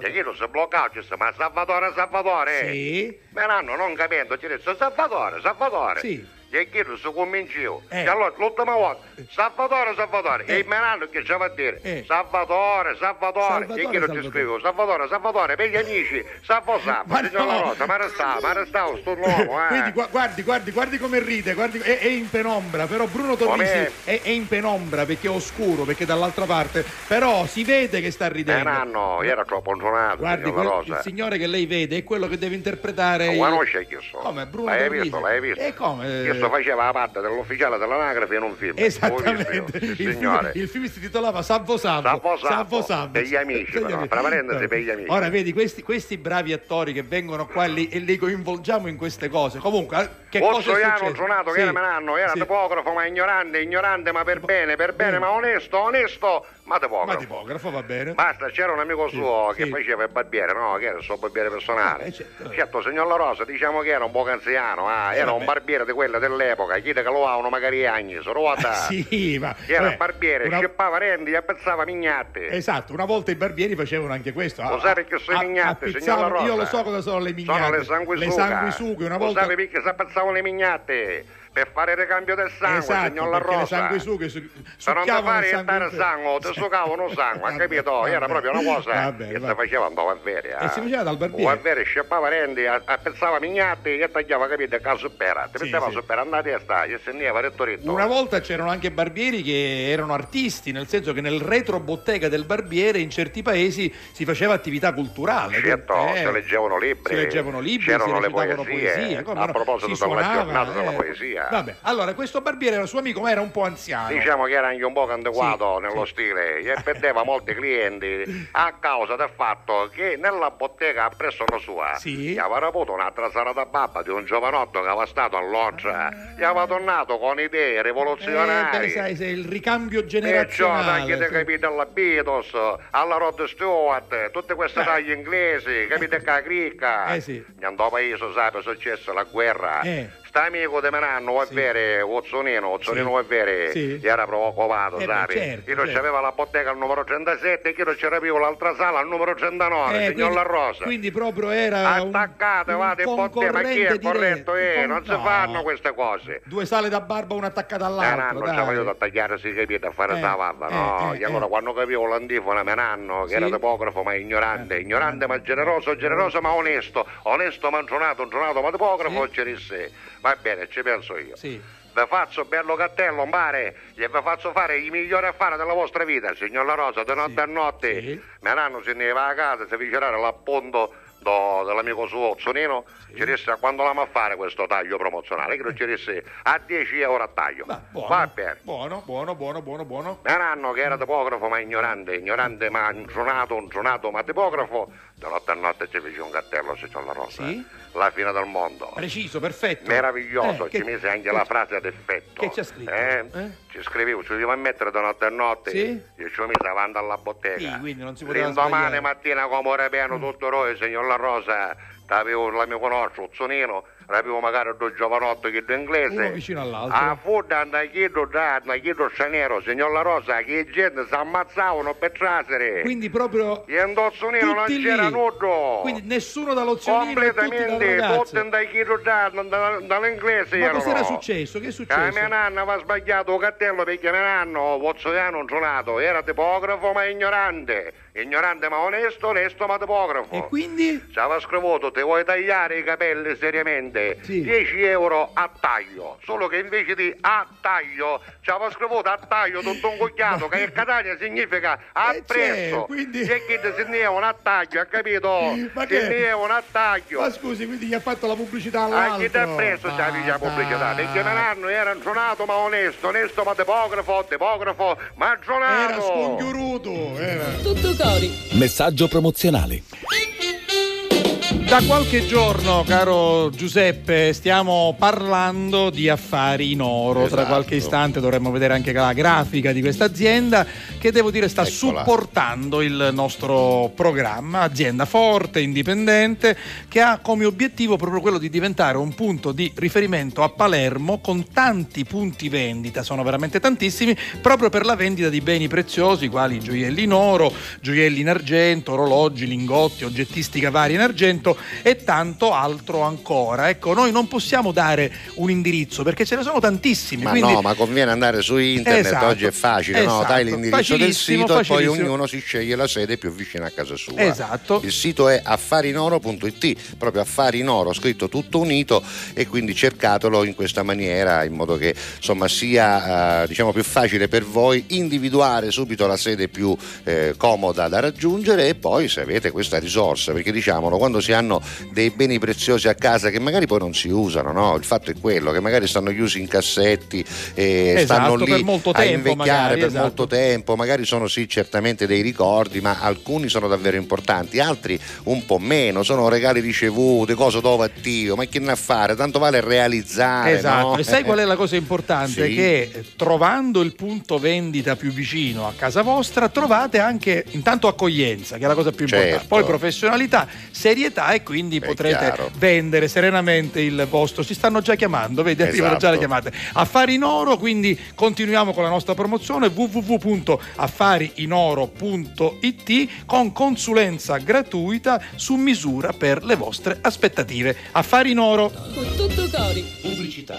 E io si bloccava, disse, ma Salvatore, Salvatore. Sì. Meranno, non capendo, ci disse Salvatore, Salvatore. Sì. E chiedo se comincio. Eh. E allora l'ultima volta, Salvatore, Salvatore, e il menano che va a dire, Eh. Salvatore, Salvatore, Salvatore, e chiedo ti Salvatore. scrivo, Salvatore, Salvatore, per gli amici, Salvo Salvo, Ma signor La no. Rosa, ma restavo, ma restavo, sto nuovo, eh. Quindi gua- guardi, guardi, guardi come ride, guardi, è, è in penombra, però Bruno Torrisi è, è in penombra perché è oscuro, perché dall'altra parte, però si vede che sta ridendo. Menano, io ero troppo intonato, Guardi, quel- il signore che lei vede è quello che deve interpretare. Ma il- conosce chi sono? Come, Bruno L'hai Torrisi? visto, l'hai visto? E come? Questo faceva la parte dell'ufficiale dell'anagrafe in un film. Esattamente, visto il sì, film, signore. il film si titolava Salvo Salvo. Salvo Salvo, Salvo. per gli amici, Per gli però, amici. tra parentesi, per gli amici. Ora vedi, questi, questi bravi attori che vengono qua e li, e li coinvolgiamo in queste cose. Comunque, eh, che cosa è successo? Giornato che Sì, era menanno, era sì. tipografo ma ignorante, ignorante ma per bene, per bene ma onesto, onesto ma Ma tipografo. tipografo va bene. Basta, c'era un amico suo che sì. faceva il barbiere, no? Che era il suo barbiere personale. Eh, certo. Certo, signor La Rosa, diciamo che era un po' anziano, ah, Eh, era un vabbè. barbiere di quella dell'epoca, chiede che lo avevano magari anni, sono ruota. Sì, ma Era vabbè, il barbiere, una- scippava rendi, appezzava mignatte. Esatto, una volta i barbieri facevano anche questo. Lo sai perché sono A- mignate, signor La Rosa? Io lo so cosa sono le mignate. Sono le sanguisughe. Le sanguisughe, una Lo volta sai perché si appezzavano le mignate? Per fare il ricambio del sangue, esatto, signor La Rosa. sanguisughe su, non ti succhiavano fare il sangue sangue, ti succavano sangue, capito? Era proprio una cosa Va bene, che va si faceva andava a vere. E si faceva dal barbiere. O a vere, scippava rendi, appezzava mignate e tagliava, capito, a caso pera. Ti Sì, metteva sì. su per andare a sta, e se ne va retto retto. Una volta c'erano anche barbieri che erano artisti, nel senso che nel retro bottega del barbiere in certi paesi si faceva attività culturale. Certo, Eh, si leggevano libri, si leggevano libri, c'erano si le poesie. poesie, come a no? proposito Si della giornata della eh. Poesia. Vabbè, allora questo barbiere era suo amico, ma era un po' anziano. Diciamo che era anche un po' antiquato Sì, nello sì. stile e perdeva molti clienti a causa del fatto che nella bottega appresso la sua Sì. gli aveva avuto un'altra salata babba di un giovanotto che aveva stato a Londra gli aveva tornato con idee Eh, rivoluzionarie beh, sai, il ricambio generazionale. anche te capite alla Beatles, alla Rod Stewart, tutte queste taglie inglesi, capite che la cricca. Eh, sì. Andò paese, sai, è successo la guerra. Eh. Amico di Menanno, è vero, Ozzonino, Ozzonino è vero, Sì. era preoccupato, Eh sai. certo, Io non certo. c'aveva la bottega al numero 37, io non c'era più l'altra sala al numero 39, Eh, signor quindi- La Rosa. Quindi proprio era un, Attaccate, un vado in bottega, ma chi è corretto? Eh, non si No. fanno queste cose. Due sale da barba, una attaccata Eh, all'altro. non dai. c'avevo da tagliare, si capite, a fare Eh, sta valla, eh, no? eh, e allora eh. quando capivo l'antifona menanno, che Sì. era tipografo ma ignorante, ignorante ma generoso, generoso ma onesto, onesto ma intronato, intronato ma tipografo, ci disse, va bene, ci penso io. Sì. Vi faccio bello cattello, mare, e vi faccio fare i migliori affari della vostra vita, signor La Rosa, di notte a notte. Sì. Menanno se ne va a casa, si avvicinare all'appunto do- dell'amico suo Ozzonino, ci disse quando l'amo a fare questo taglio promozionale, che ci disse a 10 euro a taglio. Buono, Va bene. buono, buono, buono, buono, buono. Menanno che era tipografo ma ignorante, ignorante ma intronato, intronato ma tipografo, da notte a notte ci fece un cartello signor La Rosa. Sì. La fine del mondo. Preciso, perfetto. Meraviglioso, Eh, ci che- mise anche che- la frase ad effetto. che c'è scritto? Eh? Eh? Ci scrivevo, ci devo mettere da notte a notte. Sì? Io ci ho messo avanti alla bottega. Sì, quindi non si poteva L'indomani. Mm. mattina come ora pieno tutto noi, signor La Rosa, avevo la mia conosco, Zonino, avevo magari due giovanotto che inglese. Uno vicino all'altro. A food andai chiedo da, chiedo straniero, signor La Rosa, che gente si ammazzavano per trasere. Quindi proprio E in Dozzonino non c'era nudo. Quindi nessuno dall'ozionino e tutti dal Completamente, tutti andai chiedo da, da- dall'inglese Ma erano. cos'era successo? Che è Eh, successo? mia nanna aveva sbagliato il cartello perché mio nanno, Pozzoiano intronato, era tipografo ma ignorante. Ignorante ma onesto, onesto ma tipografo. E quindi? Ci aveva scritto, ti vuoi tagliare i capelli seriamente? Sì. 10 euro a taglio. Solo che invece di a taglio, ci aveva scritto a taglio tutto un cucchiato, che in Catania significa appresso. c'è, quindi- E che si un a taglio, ha capito? Ma che- un a taglio. Ma scusi, quindi gli ha fatto la pubblicità Anche all'altro. te presso c'è la pubblicità, perché Menarno era intronato ma onesto, onesto ma tipografo, tipografo ma aggiornato. Era scongiuruto. Era. Tutto cori. Messaggio promozionale. Da qualche giorno, caro Giuseppe, stiamo parlando di affari in oro. Tra Esatto. qualche istante dovremmo vedere anche la grafica di questa azienda che devo dire sta Eccola. supportando il nostro programma. Azienda forte, indipendente, che ha come obiettivo proprio quello di diventare un punto di riferimento a Palermo con tanti punti vendita, sono veramente tantissimi, proprio per la vendita di beni preziosi quali gioielli in oro, gioielli in argento, orologi, lingotti, oggettistica varia in argento e tanto altro ancora. Ecco, noi non possiamo dare un indirizzo perché ce ne sono tantissimi. Ma quindi- no, ma conviene andare su internet, Esatto, oggi è facile, no? esatto, dai l'indirizzo del sito e poi ognuno si sceglie la sede più vicina a casa sua. Esatto. Il sito è affarinoro.it, proprio affarinoro, scritto tutto unito e quindi cercatelo in questa maniera in modo che insomma sia eh, diciamo più facile per voi individuare subito la sede più eh, comoda da raggiungere e poi se avete questa risorsa, perché diciamolo, quando si hanno dei beni preziosi a casa che magari poi non si usano, no? Il fatto è quello che magari stanno chiusi in cassetti e Esatto, stanno lì per molto a tempo invecchiare magari, per esatto. molto tempo, magari sono sì certamente dei ricordi, ma alcuni sono davvero importanti, altri un po' meno, sono regali ricevuti, cose dove a Dio, ma che ne a fare? Tanto vale realizzare. Esatto, no? e sai qual è la cosa importante? Sì. Che eh, trovando il punto vendita più vicino a casa vostra trovate anche intanto accoglienza, che è la cosa più Certo. importante, poi professionalità, serietà e quindi potrete chiaro. vendere serenamente il vostro. Ci stanno già chiamando, vedi, arrivano già le Esatto. chiamate. Affari in oro, quindi continuiamo con la nostra promozione www.affarinoro.it con consulenza gratuita su misura per le vostre aspettative. Affari in oro. Tutto cori. Pubblicità.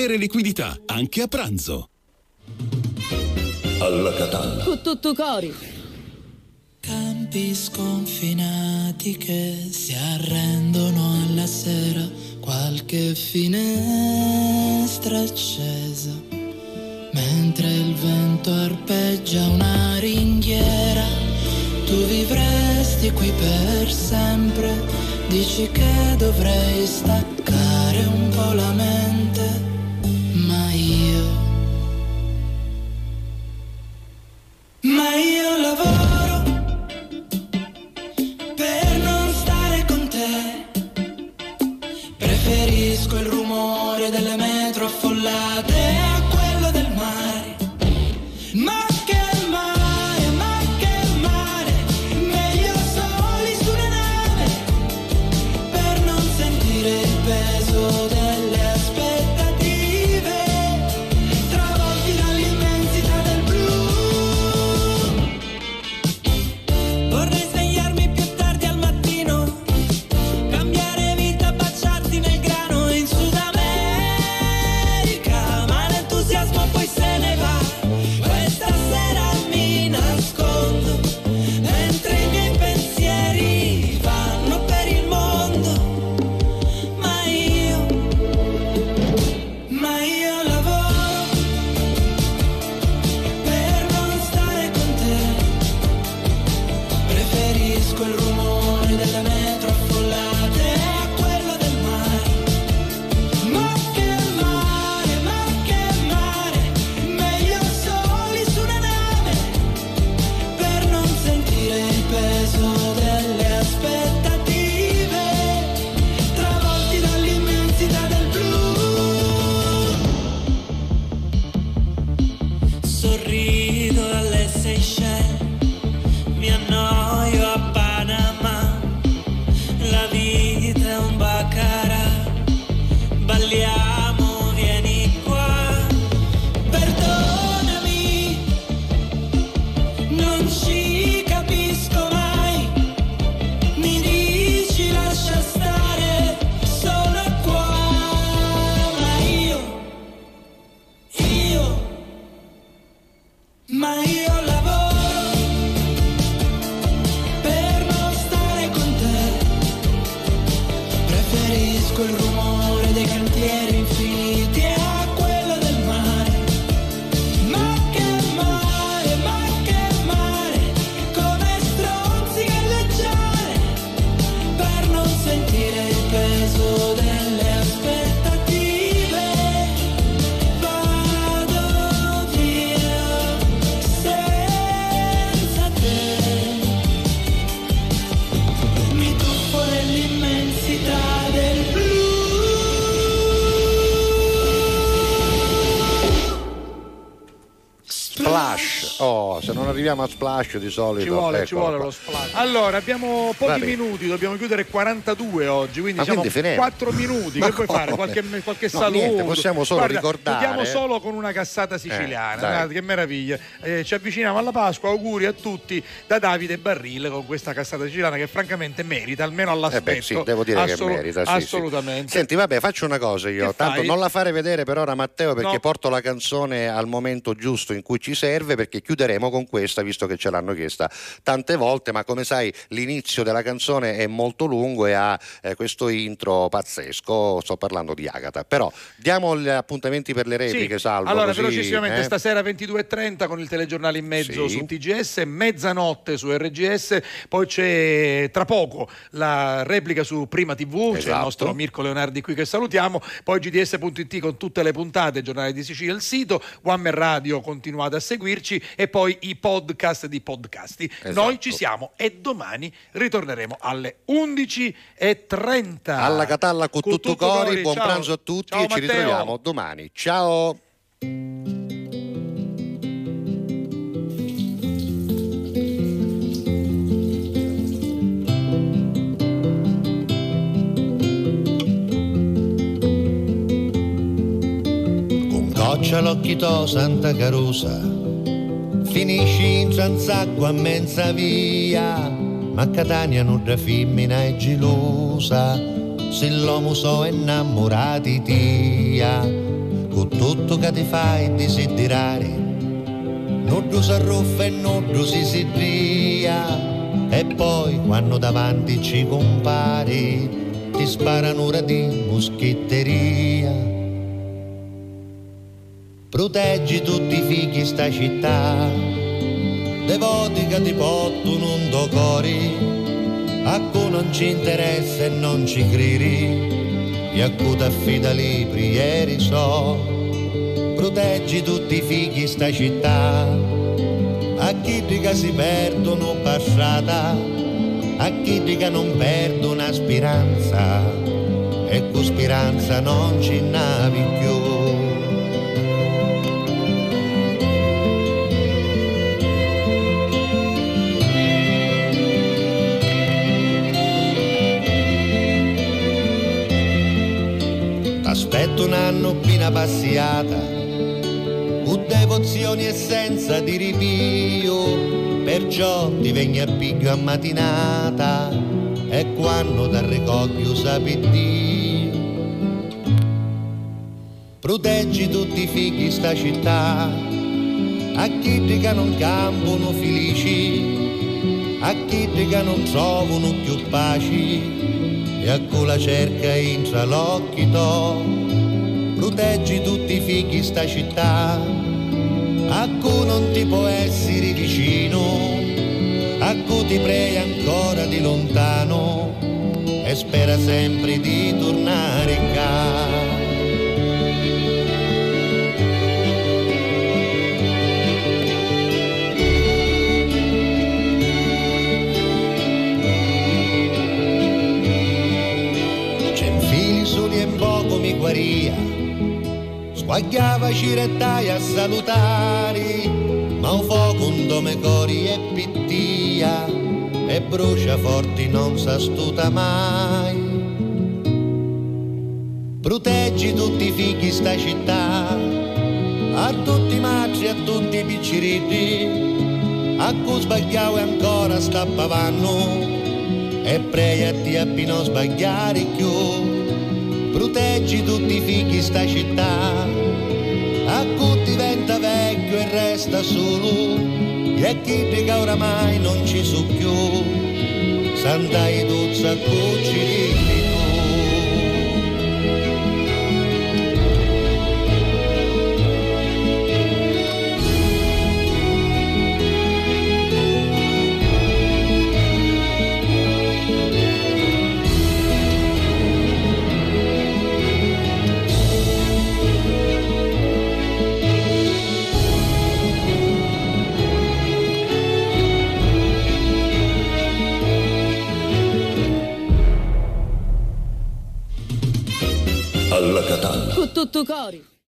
ottenere liquidità, anche a pranzo. Alla Catalla. Con tutto cori. Campi sconfinati che si arrendono alla sera, qualche finestra accesa, mentre il vento arpeggia una ringhiera, tu vivresti qui per sempre, dici che dovrei staccare un po' la mente, Ma io lavoro per non stare con te. Preferisco il rumore delle arriviamo a splash di solito. Ci vuole, ci eccolo vuole qua. lo splash. Allora, abbiamo pochi Vabbè. minuti, dobbiamo chiudere 42 oggi, quindi Ma siamo quindi finendo? 4 minuti. Ma che puoi fare? Qualche, qualche No, saluto? niente, possiamo solo Guarda, ricordare- Chiudiamo solo con una cassata siciliana. Eh, dai. Guarda, che meraviglia. Eh, ci avviciniamo alla Pasqua, auguri a tutti da Davide Barrile con questa cassata siciliana che francamente merita, almeno Eh all'aspetto. beh, sì, devo dire Assolu- che merita. sì, sì. assolutamente. Senti, vabbè, faccio una cosa io. Che Tanto fai? non la fare vedere per ora, Matteo, perché No. porto la canzone al momento giusto in cui ci serve, perché chiuderemo con questa, visto che ce l'hanno chiesta tante volte. Ma come sai, l'inizio della canzone è molto lungo e ha eh, questo intro pazzesco. Sto parlando di Agata. Però diamo gli appuntamenti per le repliche, Sì. salvo. Allora, così, velocissimamente, eh? stasera 22.30 con il telegiornale in mezzo Sì. su TGS, mezzanotte su RGS, poi c'è tra poco la replica su Prima TV, c'è il Esatto. nostro Mirko Leonardi qui che salutiamo, poi GDS.it con tutte le puntate, giornale di Sicilia, il sito, One Man Radio continuate a seguirci e poi i podcast di podcasti. Esatto. Noi ci siamo e domani ritorneremo alle 11.30. Alla Catalla con Con tutto tutto cori, cori, buon ciao. pranzo a tutti Ciao, e ci Matteo. ritroviamo domani. Ciao! Con coccia l'occhito Santa Carusa, finisci in Zanzacqua a mezza via, ma Catania non da femmina è gelosa, se l'uomo so innamorati tia, con tutto che ti fai desiderare, non si arruffa e non si si ria, e poi quando davanti ci compari, ti sparano ora di moschetteria. Proteggi tutti i figli sta città, devoti che ti portano un do cori, a cui non ci interessa e non ci credi, e a cui ti affida libri ieri so. Proteggi tutti i figli sta città, a chi che si perdono passata, a chi che non perdono speranza, e con speranza non ci navi più. T'aspetto un anno appena passiata, con devozioni e senza di ripio, perciò ti vengo a piglio a mattinata e quando ti ricoglio sapi Dio. Proteggi tutti i figli sta città, a chi che non campano felici, a chi che non trovano più paci e a cui la cerca intra l'occhio proteggi tutti i figli sta città a cui non ti può essere vicino a cui ti prega ancora di lontano e spera sempre di tornare in casa C'è squagliava cirettai a salutare, ma un fuoco un dome cori e pittia, e brucia forti non s'astuta mai. Proteggi tutti i figli sta città, a tutti i matri, a tutti i picciriti, a cui sbagliavo e ancora stappavano e pregati a non sbagliare più. Proteggi tutti i figli sta città, resta solo, e chi che oramai non ci su più, Santa Iduzza cuccirini tutto cori.